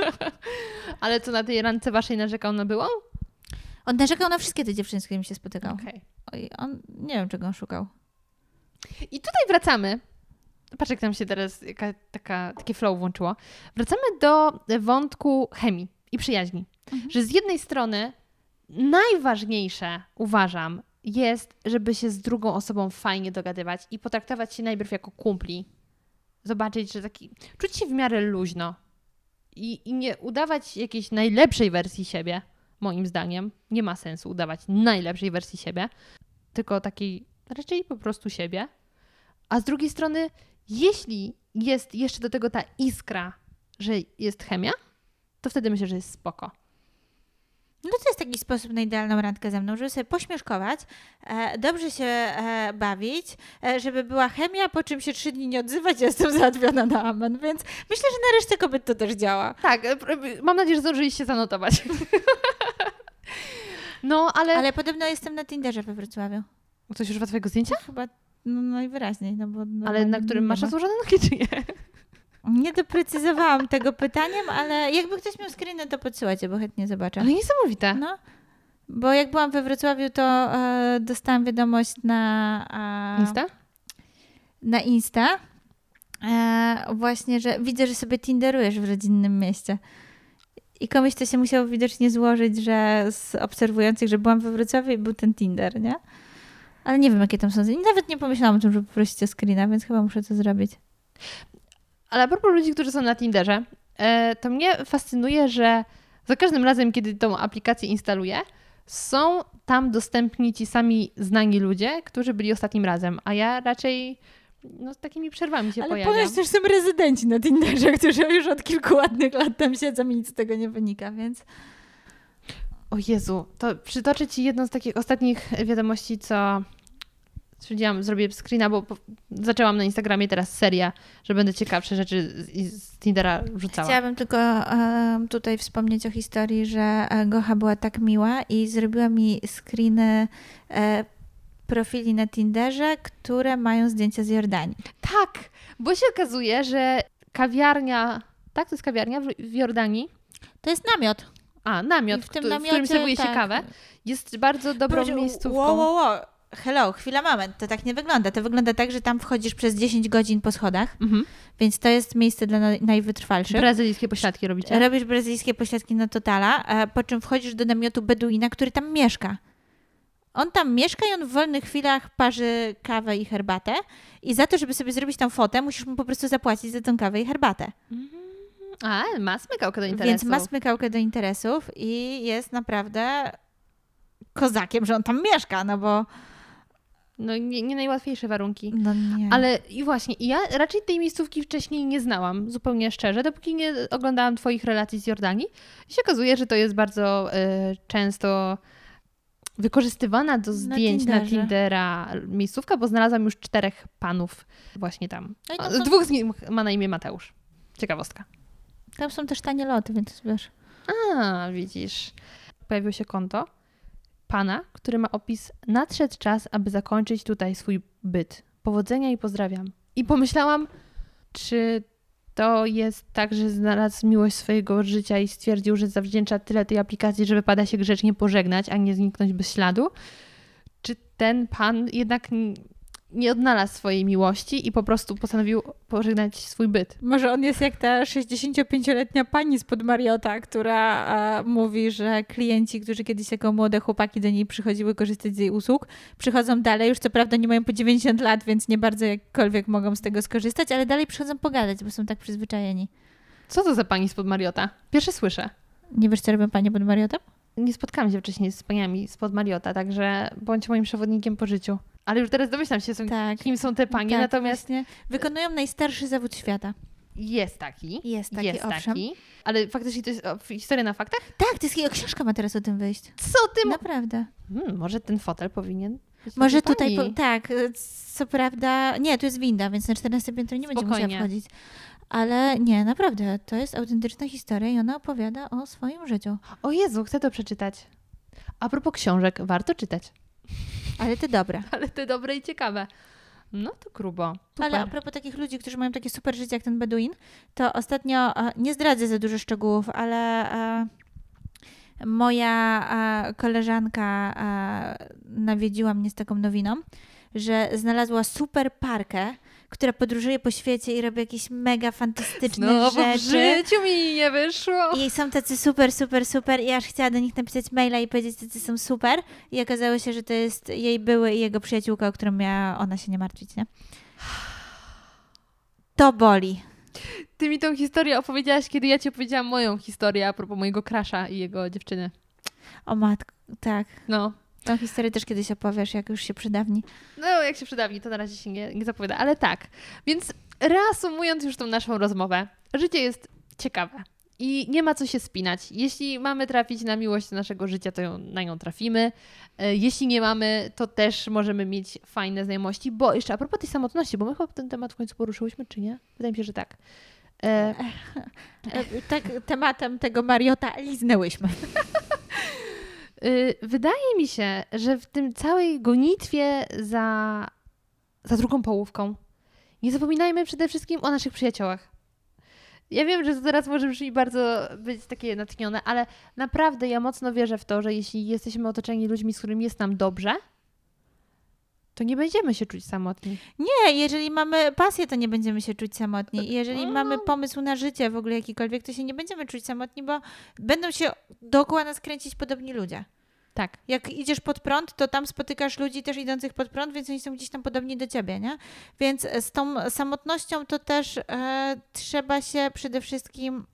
[SPEAKER 3] Ale co na tej randce waszej narzekał na byłą?
[SPEAKER 1] On narzekał na wszystkie te dziewczyny, z którymi się spotykał.
[SPEAKER 3] Okej.
[SPEAKER 1] Oj, on nie wiem, czego on szukał.
[SPEAKER 3] I tutaj wracamy. Patrz, jak nam się teraz jaka, taka, takie flow włączyło. Wracamy do wątku chemii i przyjaźni. Że z jednej strony najważniejsze, uważam, jest, żeby się z drugą osobą fajnie dogadywać i potraktować się najpierw jako kumpli. Zobaczyć, że taki. czuć się w miarę luźno. I, I nie udawać jakiejś najlepszej wersji siebie, moim zdaniem. Nie ma sensu udawać najlepszej wersji siebie, tylko takiej raczej po prostu siebie. A z drugiej strony, jeśli jest jeszcze do tego ta iskra, że jest chemia, to wtedy myślę, że jest spoko.
[SPEAKER 1] No to jest taki sposób na idealną randkę ze mną, żeby sobie pośmieszkować, e, dobrze się e, bawić, e, żeby była chemia, po czym się trzy dni nie odzywać, ja jestem załatwiona na amen, więc myślę, że na resztę kobiet to też działa.
[SPEAKER 3] Tak, e, pr- mam nadzieję, że zdążyliście zanotować. no, ale...
[SPEAKER 1] Ale podobno jestem na Tinderze we Wrocławiu.
[SPEAKER 3] Ktoś używa twojego zdjęcia?
[SPEAKER 1] Chyba no, najwyraźniej, no bo...
[SPEAKER 3] Ale
[SPEAKER 1] normalnie
[SPEAKER 3] na którym masz
[SPEAKER 1] ma.
[SPEAKER 3] rozłożone nogi, czy nie?
[SPEAKER 1] Nie doprecyzowałam tego pytaniem, ale jakby ktoś miał screeny, to podsyłajcie, bo chętnie zobaczę.
[SPEAKER 3] Ale niesamowite.
[SPEAKER 1] No, bo jak byłam we Wrocławiu, to e, dostałam wiadomość na... E,
[SPEAKER 3] Insta?
[SPEAKER 1] na Insta e, właśnie, że widzę, że sobie tinderujesz w rodzinnym mieście. I komuś to się musiało widocznie złożyć, że z obserwujących, że byłam we Wrocławiu i był ten Tinder, nie? Ale nie wiem, jakie tam są. Nawet nie pomyślałam o tym, żeby poprosić o screena, więc chyba muszę to zrobić.
[SPEAKER 3] Ale a propos ludzi, którzy są na Tinderze, e, to mnie fascynuje, że za każdym razem, kiedy tą aplikację instaluję, są tam dostępni ci sami znani ludzie, którzy byli ostatnim razem, a ja raczej no, z takimi przerwami się
[SPEAKER 1] Ale
[SPEAKER 3] pojawiam.
[SPEAKER 1] ponoć też są rezydenci na Tinderze, którzy już od kilku ładnych lat tam siedzą i nic z tego nie wynika, więc...
[SPEAKER 3] O Jezu, to przytoczę Ci jedną z takich ostatnich wiadomości, co stwierdziłam, zrobię screena, bo po- zaczęłam na Instagramie teraz serię, że będę ciekawsze rzeczy z, z Tindera wrzucała.
[SPEAKER 1] Chciałabym tylko em, tutaj wspomnieć o historii, że e, Gocha była tak miła i zrobiła mi screeny e, profili na Tinderze, które mają zdjęcia z Jordanii.
[SPEAKER 3] Tak, bo się okazuje, że kawiarnia, tak, to jest kawiarnia w, w Jordanii.
[SPEAKER 1] To jest namiot.
[SPEAKER 3] A, namiot,
[SPEAKER 1] w tym
[SPEAKER 3] w, którym
[SPEAKER 1] namiocie,
[SPEAKER 3] serwuje się
[SPEAKER 1] tak.
[SPEAKER 3] kawę. Jest bardzo dobrą
[SPEAKER 1] Powiedz,
[SPEAKER 3] miejscówką.
[SPEAKER 1] Wow, wow, wow. Hello, chwila, moment. To tak nie wygląda. To wygląda tak, że tam wchodzisz przez 10 godzin po schodach,
[SPEAKER 3] Mhm.
[SPEAKER 1] więc to jest miejsce dla naj- najwytrwalszych.
[SPEAKER 3] Brazylijskie pośladki robicie?
[SPEAKER 1] Robisz brazylijskie pośladki na totala, a po czym wchodzisz do namiotu Beduina, który tam mieszka. On tam mieszka i on w wolnych chwilach parzy kawę i herbatę i za to, żeby sobie zrobić tam fotę, musisz mu po prostu zapłacić za tą kawę i herbatę.
[SPEAKER 3] A, ma smykałkę do interesu.
[SPEAKER 1] Więc ma smykałkę do interesów i jest naprawdę kozakiem, że on tam mieszka, no bo
[SPEAKER 3] No nie, nie najłatwiejsze warunki.
[SPEAKER 1] no nie.
[SPEAKER 3] Ale i właśnie, ja raczej tej miejscówki wcześniej nie znałam, zupełnie szczerze, dopóki nie oglądałam Twoich relacji z Jordanii. I się okazuje, że to jest bardzo e, często wykorzystywana do zdjęć na,
[SPEAKER 1] Tinderze.
[SPEAKER 3] Tindera miejscówka, bo znalazłam już czterech panów właśnie tam.
[SPEAKER 1] No są-
[SPEAKER 3] Dwóch z nich ma na imię Mateusz. Ciekawostka.
[SPEAKER 1] Tam są też tanie loty, więc wiesz.
[SPEAKER 3] A, widzisz. Pojawiło się konto pana, który ma opis Nadszedł czas, aby zakończyć tutaj swój byt. Powodzenia i pozdrawiam. I pomyślałam, czy to jest tak, że znalazł miłość swojego życia i stwierdził, że zawdzięcza tyle tej aplikacji, że wypada się grzecznie pożegnać, a nie zniknąć bez śladu? Czy ten pan jednak nie odnalazł swojej miłości i po prostu postanowił pożegnać swój byt?
[SPEAKER 1] Może on jest jak ta 65-letnia pani spod Mariota, która e, mówi, że klienci, którzy kiedyś jako młode chłopaki do niej przychodziły korzystać z jej usług, przychodzą dalej, już co prawda nie mają po 90 lat, więc nie bardzo jakkolwiek mogą z tego skorzystać, ale dalej przychodzą pogadać, bo są tak przyzwyczajeni.
[SPEAKER 3] Co to za pani spod Mariota? Pierwsze słyszę.
[SPEAKER 1] Nie wiesz, co robią panie pod Mariotem?
[SPEAKER 3] Nie spotkałam się wcześniej z paniami spod Mariota, także bądź moim przewodnikiem po życiu. Ale już teraz domyślam się, są,
[SPEAKER 1] Tak.
[SPEAKER 3] kim są te panie,
[SPEAKER 1] tak,
[SPEAKER 3] natomiast
[SPEAKER 1] właśnie. Wykonują najstarszy zawód świata.
[SPEAKER 3] jest taki.
[SPEAKER 1] Jest taki,
[SPEAKER 3] jest
[SPEAKER 1] owszem.
[SPEAKER 3] taki. Ale faktycznie to jest historia na faktach?
[SPEAKER 1] Tak, to jest książka ma teraz o tym wyjść.
[SPEAKER 3] Co ty...
[SPEAKER 1] Naprawdę.
[SPEAKER 3] hmm, może ten fotel powinien
[SPEAKER 1] Może tutaj, po, tak, e, co prawda, nie, tu jest winda, więc na 14 piętro nie będzie musiała
[SPEAKER 3] Spokojnie.
[SPEAKER 1] wchodzić. Ale nie, naprawdę, to jest autentyczna historia i ona opowiada o swoim życiu.
[SPEAKER 3] O Jezu, chcę to przeczytać. A propos książek, warto czytać.
[SPEAKER 1] Ale te dobre.
[SPEAKER 3] Ale te dobre i ciekawe. No to grubo. Super.
[SPEAKER 1] Ale a propos takich ludzi, którzy mają takie super życie jak ten Beduin, to ostatnio, nie zdradzę za dużo szczegółów, ale moja koleżanka nawiedziła mnie z taką nowiną, że znalazła super parkę, która podróżuje po świecie i robi jakieś mega fantastyczne
[SPEAKER 3] no, bo w
[SPEAKER 1] rzeczy.
[SPEAKER 3] życiu mi nie wyszło.
[SPEAKER 1] I są tacy super, super, super i aż chciała do nich napisać maila i powiedzieć, tacy są super i okazało się, że to jest jej były i jego przyjaciółka, o którą miała ona się nie martwić, nie? To boli.
[SPEAKER 3] Ty mi tą historię opowiedziałaś, kiedy ja ci opowiedziałam moją historię a propos mojego krasza i jego dziewczyny.
[SPEAKER 1] O matko, tak.
[SPEAKER 3] No.
[SPEAKER 1] Tą historię też kiedyś opowiesz, jak już się przydawni.
[SPEAKER 3] No, jak się przydawni, to na razie się nie, nie zapowiada, ale tak. Więc reasumując już tą naszą rozmowę, życie jest ciekawe i nie ma co się spinać. Jeśli mamy trafić na miłość naszego życia, to ją, na nią trafimy. E, Jeśli nie mamy, to też możemy mieć fajne znajomości, bo jeszcze a propos tej samotności, bo my chyba ten temat w końcu poruszyłyśmy, czy nie? Wydaje mi się, że tak. E,
[SPEAKER 1] E, Tak tematem tego Mariota liznęłyśmy.
[SPEAKER 3] Y, Wydaje mi się, że w tym całej gonitwie za, za drugą połówką nie zapominajmy przede wszystkim o naszych przyjaciołach. Ja wiem, że to teraz może brzmi bardzo być takie natchnione, ale naprawdę ja mocno wierzę w to, że jeśli jesteśmy otoczeni ludźmi, z którymi jest nam dobrze, to nie będziemy się czuć samotni.
[SPEAKER 1] Nie, jeżeli mamy pasję, to nie będziemy się czuć samotni. I Jeżeli
[SPEAKER 3] No.
[SPEAKER 1] mamy pomysł na życie w ogóle jakikolwiek, to się nie będziemy czuć samotni, bo będą się dookoła nas kręcić podobni ludzie.
[SPEAKER 3] Tak.
[SPEAKER 1] Jak idziesz pod prąd, to tam spotykasz ludzi też idących pod prąd, więc oni są gdzieś tam podobni do ciebie, nie? Więc z tą samotnością to też e, trzeba się przede wszystkim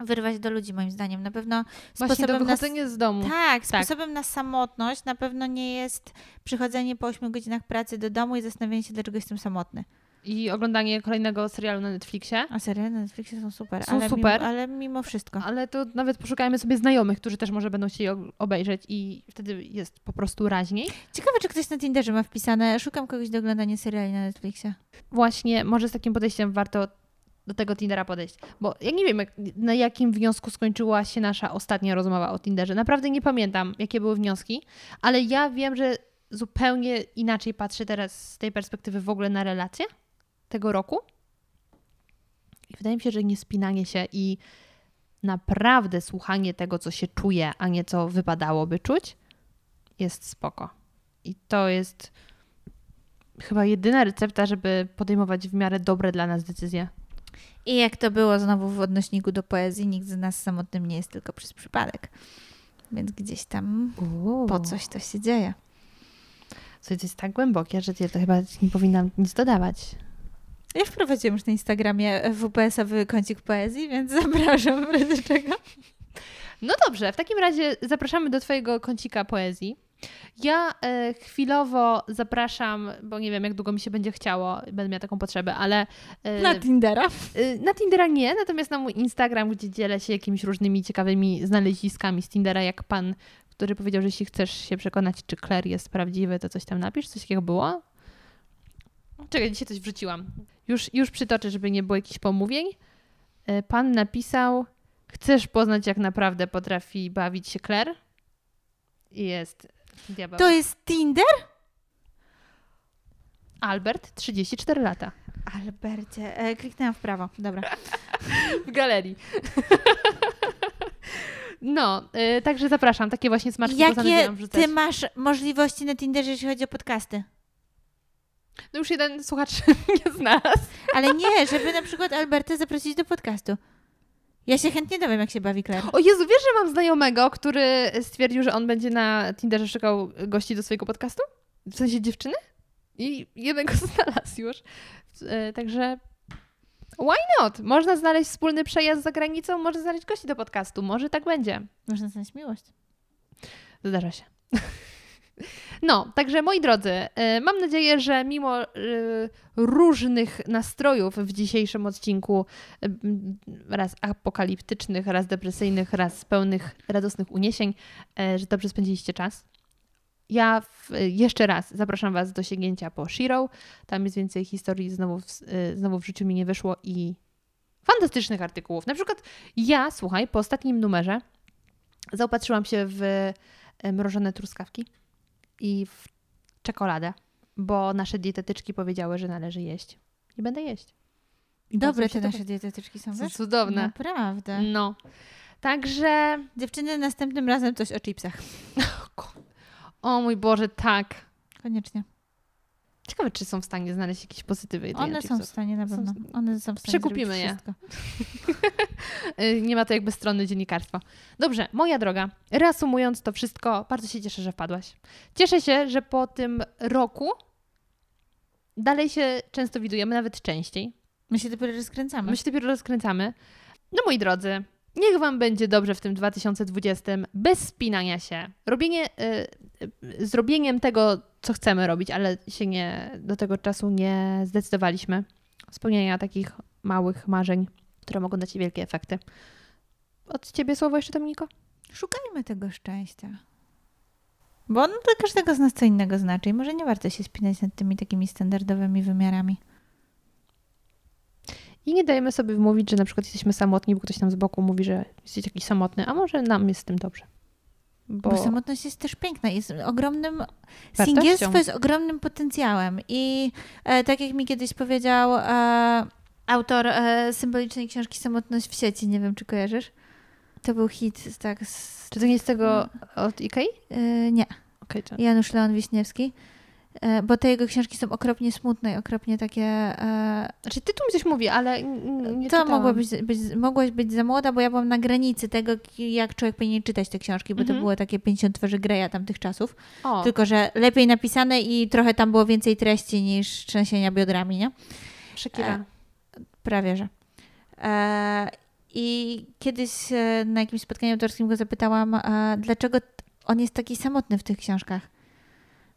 [SPEAKER 1] wyrwać do ludzi, moim zdaniem. Na pewno
[SPEAKER 3] Właśnie
[SPEAKER 1] sposobem na...
[SPEAKER 3] z domu.
[SPEAKER 1] Tak,
[SPEAKER 3] Tak.
[SPEAKER 1] sposobem na samotność na pewno nie jest przychodzenie po 8 godzinach pracy do domu i zastanawianie się, dlaczego jestem samotny.
[SPEAKER 3] I oglądanie kolejnego serialu na Netflixie.
[SPEAKER 1] A seriale na Netflixie są super.
[SPEAKER 3] Są
[SPEAKER 1] ale
[SPEAKER 3] super.
[SPEAKER 1] Mimo, ale mimo wszystko.
[SPEAKER 3] Ale to nawet poszukajmy sobie znajomych, którzy też może będą chcieli obejrzeć i wtedy jest po prostu raźniej.
[SPEAKER 1] Ciekawe, czy ktoś na Tinderze ma wpisane szukam kogoś do oglądania seriali na Netflixie.
[SPEAKER 3] Właśnie może z takim podejściem warto do tego Tindera podejść. Bo ja nie wiem, jak, na jakim wniosku skończyła się nasza ostatnia rozmowa o Tinderze. Naprawdę nie pamiętam, jakie były wnioski, ale ja wiem, że zupełnie inaczej patrzę teraz z tej perspektywy w ogóle na relacje tego roku. I wydaje mi się, że nie spinanie się i naprawdę słuchanie tego, co się czuje, a nie co wypadałoby czuć, jest spoko. I to jest chyba jedyna recepta, żeby podejmować w miarę dobre dla nas decyzje.
[SPEAKER 1] I jak to było znowu w odnośniku do poezji, nikt z nas samotnym nie jest tylko przez przypadek. Więc gdzieś tam po coś to się dzieje.
[SPEAKER 3] Co to jest tak głębokie, że ja to chyba nie powinnam nic dodawać.
[SPEAKER 1] Ja wprowadziłam już na Instagramie WPS-owy kącik poezji, więc zapraszam w razie czego.
[SPEAKER 3] No dobrze, w takim razie zapraszamy do Twojego kącika poezji. Ja e, chwilowo zapraszam, bo nie wiem, jak długo mi się będzie chciało, będę miała taką potrzebę, ale.
[SPEAKER 1] E, na Tindera?
[SPEAKER 3] E, na Tindera nie, natomiast na mój Instagram, gdzie dzielę się jakimiś różnymi ciekawymi znaleziskami z Tindera, jak pan, który powiedział, że jeśli chcesz się przekonać, czy Claire jest prawdziwy, to coś tam napisz, coś takiego było. Czekaj, dzisiaj coś wrzuciłam. Już, już przytoczę, żeby nie było jakichś pomówień. E, pan napisał: Chcesz poznać, jak naprawdę potrafi bawić się Claire? Jest diabeł.
[SPEAKER 1] To jest Tinder?
[SPEAKER 3] Albert, 34 lata.
[SPEAKER 1] Albercie, e, kliknęłam w prawo, dobra.
[SPEAKER 3] w galerii. No, y, także zapraszam, takie właśnie smaczki
[SPEAKER 1] Jakie ty masz możliwości na Tinderze, jeśli chodzi o podcasty?
[SPEAKER 3] No już jeden słuchacz nie znalazł.
[SPEAKER 1] Ale nie, żeby na przykład Albertę zaprosić do podcastu. Ja się chętnie dowiem, jak się bawi Claire.
[SPEAKER 3] O Jezu, wiesz, że mam znajomego, który stwierdził, że on będzie na Tinderze szukał gości do swojego podcastu? W sensie dziewczyny? I jednego znalazł już. E, także why not? Można znaleźć wspólny przejazd za granicą, można znaleźć gości do podcastu. Może tak będzie.
[SPEAKER 1] Można znaleźć miłość.
[SPEAKER 3] Zdarza się. No, także moi drodzy, y, mam nadzieję, że mimo y, różnych nastrojów w dzisiejszym odcinku, y, raz apokaliptycznych, raz depresyjnych, raz pełnych radosnych uniesień, że dobrze spędziliście czas. Ja w, jeszcze raz zapraszam Was do sięgnięcia po Shiro. Tam jest więcej historii, znowu, znowu w życiu mi nie wyszło i fantastycznych artykułów. Na przykład ja, słuchaj, po ostatnim numerze zaopatrzyłam się w mrożone truskawki i w czekoladę, bo nasze dietetyczki powiedziały, że należy jeść. I będę jeść.
[SPEAKER 1] I Dobre te nasze dietetyczki są, wiesz?
[SPEAKER 3] Cudowne.
[SPEAKER 1] Naprawdę.
[SPEAKER 3] No. Także...
[SPEAKER 1] Dziewczyny, następnym razem coś o chipsach.
[SPEAKER 3] o mój Boże, tak.
[SPEAKER 1] Koniecznie.
[SPEAKER 3] Ciekawe, czy są w stanie znaleźć jakieś pozytywy.
[SPEAKER 1] One są w stanie na pewno. One są w stanie
[SPEAKER 3] Przekupimy je. Y, nie ma to jakby strony dziennikarstwa. Dobrze, moja droga, reasumując to wszystko, bardzo się cieszę, że wpadłaś. Cieszę się, że po tym roku dalej się często widujemy, nawet częściej.
[SPEAKER 1] My się dopiero rozkręcamy.
[SPEAKER 3] My się dopiero rozkręcamy. No moi drodzy, Niech Wam będzie dobrze w tym 2020, bez spinania się. Robienie, y, zrobieniem tego, co chcemy robić, ale się nie, do tego czasu nie zdecydowaliśmy. Spełniania takich małych marzeń, które mogą dać wielkie efekty. Od Ciebie słowo jeszcze, Dominiko?
[SPEAKER 1] Szukajmy tego szczęścia. Bo ono dla każdego z nas co innego znaczy i może nie warto się spinać nad tymi takimi standardowymi wymiarami.
[SPEAKER 3] I nie dajemy sobie wmówić, że na przykład jesteśmy samotni, bo ktoś nam z boku mówi, że jesteś jakiś samotny, a może nam jest z tym dobrze.
[SPEAKER 1] Bo, bo samotność jest też piękna, jest ogromnym. Singielstwo jest ogromnym potencjałem. I e, tak jak mi kiedyś powiedział e, autor e, symbolicznej książki Samotność w sieci, nie wiem czy kojarzysz. To był hit, tak. Z...
[SPEAKER 3] Czy to nie jest tego od Ikei?
[SPEAKER 1] E, nie.
[SPEAKER 3] Okay,
[SPEAKER 1] Janusz Leon Wiśniewski. E, bo te jego książki są okropnie smutne i okropnie takie... E...
[SPEAKER 3] Znaczy tytuł mi coś mówi, ale nie
[SPEAKER 1] To mogło być, być, mogłaś być za młoda, bo ja byłam na granicy tego, jak człowiek powinien czytać te książki, bo mhm. to było takie 50 twarzy Greya tamtych czasów. O. Tylko, że lepiej napisane i trochę tam było więcej treści niż trzęsienia biodrami, nie?
[SPEAKER 3] Shakira. E,
[SPEAKER 1] prawie, że. E, I kiedyś e, na jakimś spotkaniu autorskim go zapytałam, e, dlaczego on jest taki samotny w tych książkach.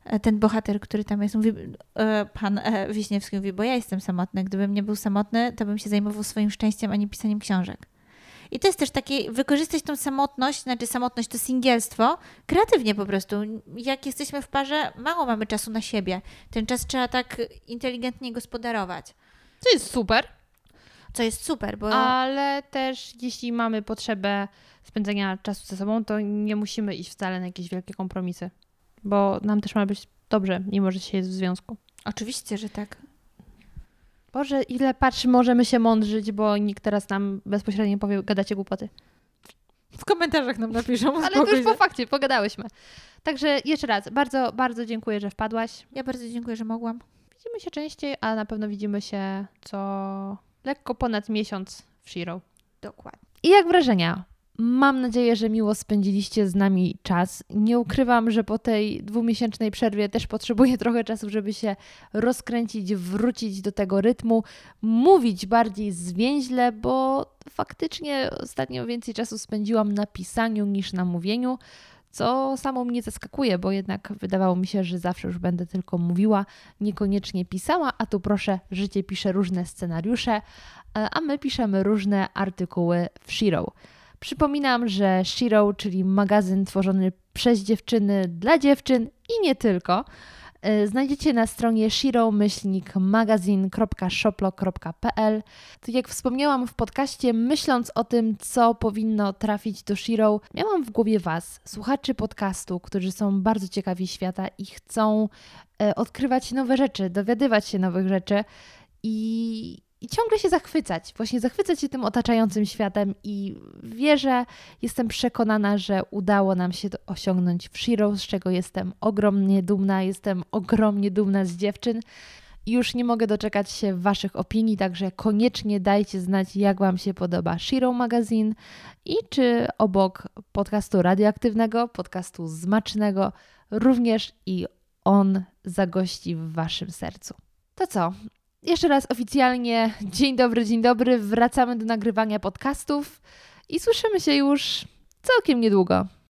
[SPEAKER 1] E, ten bohater, który tam jest, mówi, e, pan e, Wiśniewski mówi, bo ja jestem samotny. Gdybym nie był samotny, to bym się zajmował swoim szczęściem, a nie pisaniem książek. I to jest też takie, wykorzystać tą samotność, znaczy samotność to singielstwo, kreatywnie po prostu. Jak jesteśmy w parze, mało mamy czasu na siebie. Ten czas trzeba tak inteligentnie gospodarować.
[SPEAKER 3] Co jest super.
[SPEAKER 1] Co jest super, bo...
[SPEAKER 3] Ale też jeśli mamy potrzebę spędzenia czasu ze sobą, to nie musimy iść wcale na jakieś wielkie kompromisy bo nam też ma być dobrze, mimo że się jest w związku.
[SPEAKER 1] Oczywiście, że tak.
[SPEAKER 3] Boże, ile patrzy, możemy się mądrzyć, bo nikt teraz nam bezpośrednio powie, gadacie głupoty.
[SPEAKER 1] W komentarzach nam napiszą.
[SPEAKER 3] Ale to już po fakcie, pogadałyśmy. Także jeszcze raz, bardzo, bardzo dziękuję, że wpadłaś.
[SPEAKER 1] Ja bardzo dziękuję, że mogłam.
[SPEAKER 3] Widzimy się częściej, a na pewno widzimy się co lekko ponad miesiąc w Shiro.
[SPEAKER 1] Dokładnie.
[SPEAKER 3] I jak wrażenia? Mam nadzieję, że miło spędziliście z nami czas. Nie ukrywam, że po tej dwumiesięcznej przerwie też potrzebuję trochę czasu, żeby się rozkręcić, wrócić do tego rytmu, mówić bardziej zwięźle, bo faktycznie ostatnio więcej czasu spędziłam na pisaniu niż na mówieniu co samo mnie zaskakuje, bo jednak wydawało mi się, że zawsze już będę tylko mówiła, niekoniecznie pisała, a tu proszę, życie pisze różne scenariusze, a my piszemy różne artykuły w Shiro. Przypominam, że Shiro, czyli magazyn tworzony przez dziewczyny dla dziewczyn i nie tylko, E, znajdziecie na stronie shiro-magazine.shoplo.pl. Tak jak wspomniałam w podcaście, myśląc o tym, co powinno trafić do Shiro, miałam w głowie Was, słuchaczy podcastu, którzy są bardzo ciekawi świata i chcą e, odkrywać nowe rzeczy, dowiadywać się nowych rzeczy i i ciągle się zachwycać, właśnie zachwycać się tym otaczającym światem i wierzę, jestem przekonana, że udało nam się to osiągnąć w Shiro, z czego jestem ogromnie dumna, jestem ogromnie dumna z dziewczyn. Już nie mogę doczekać się Waszych opinii, także koniecznie dajcie znać, jak Wam się podoba Shiro Magazine i czy obok podcastu radioaktywnego, podcastu zmacznego, również i on zagości w Waszym sercu. To co? Jeszcze raz oficjalnie dzień dobry, dzień dobry. Wracamy do nagrywania podcastów i słyszymy się już całkiem niedługo.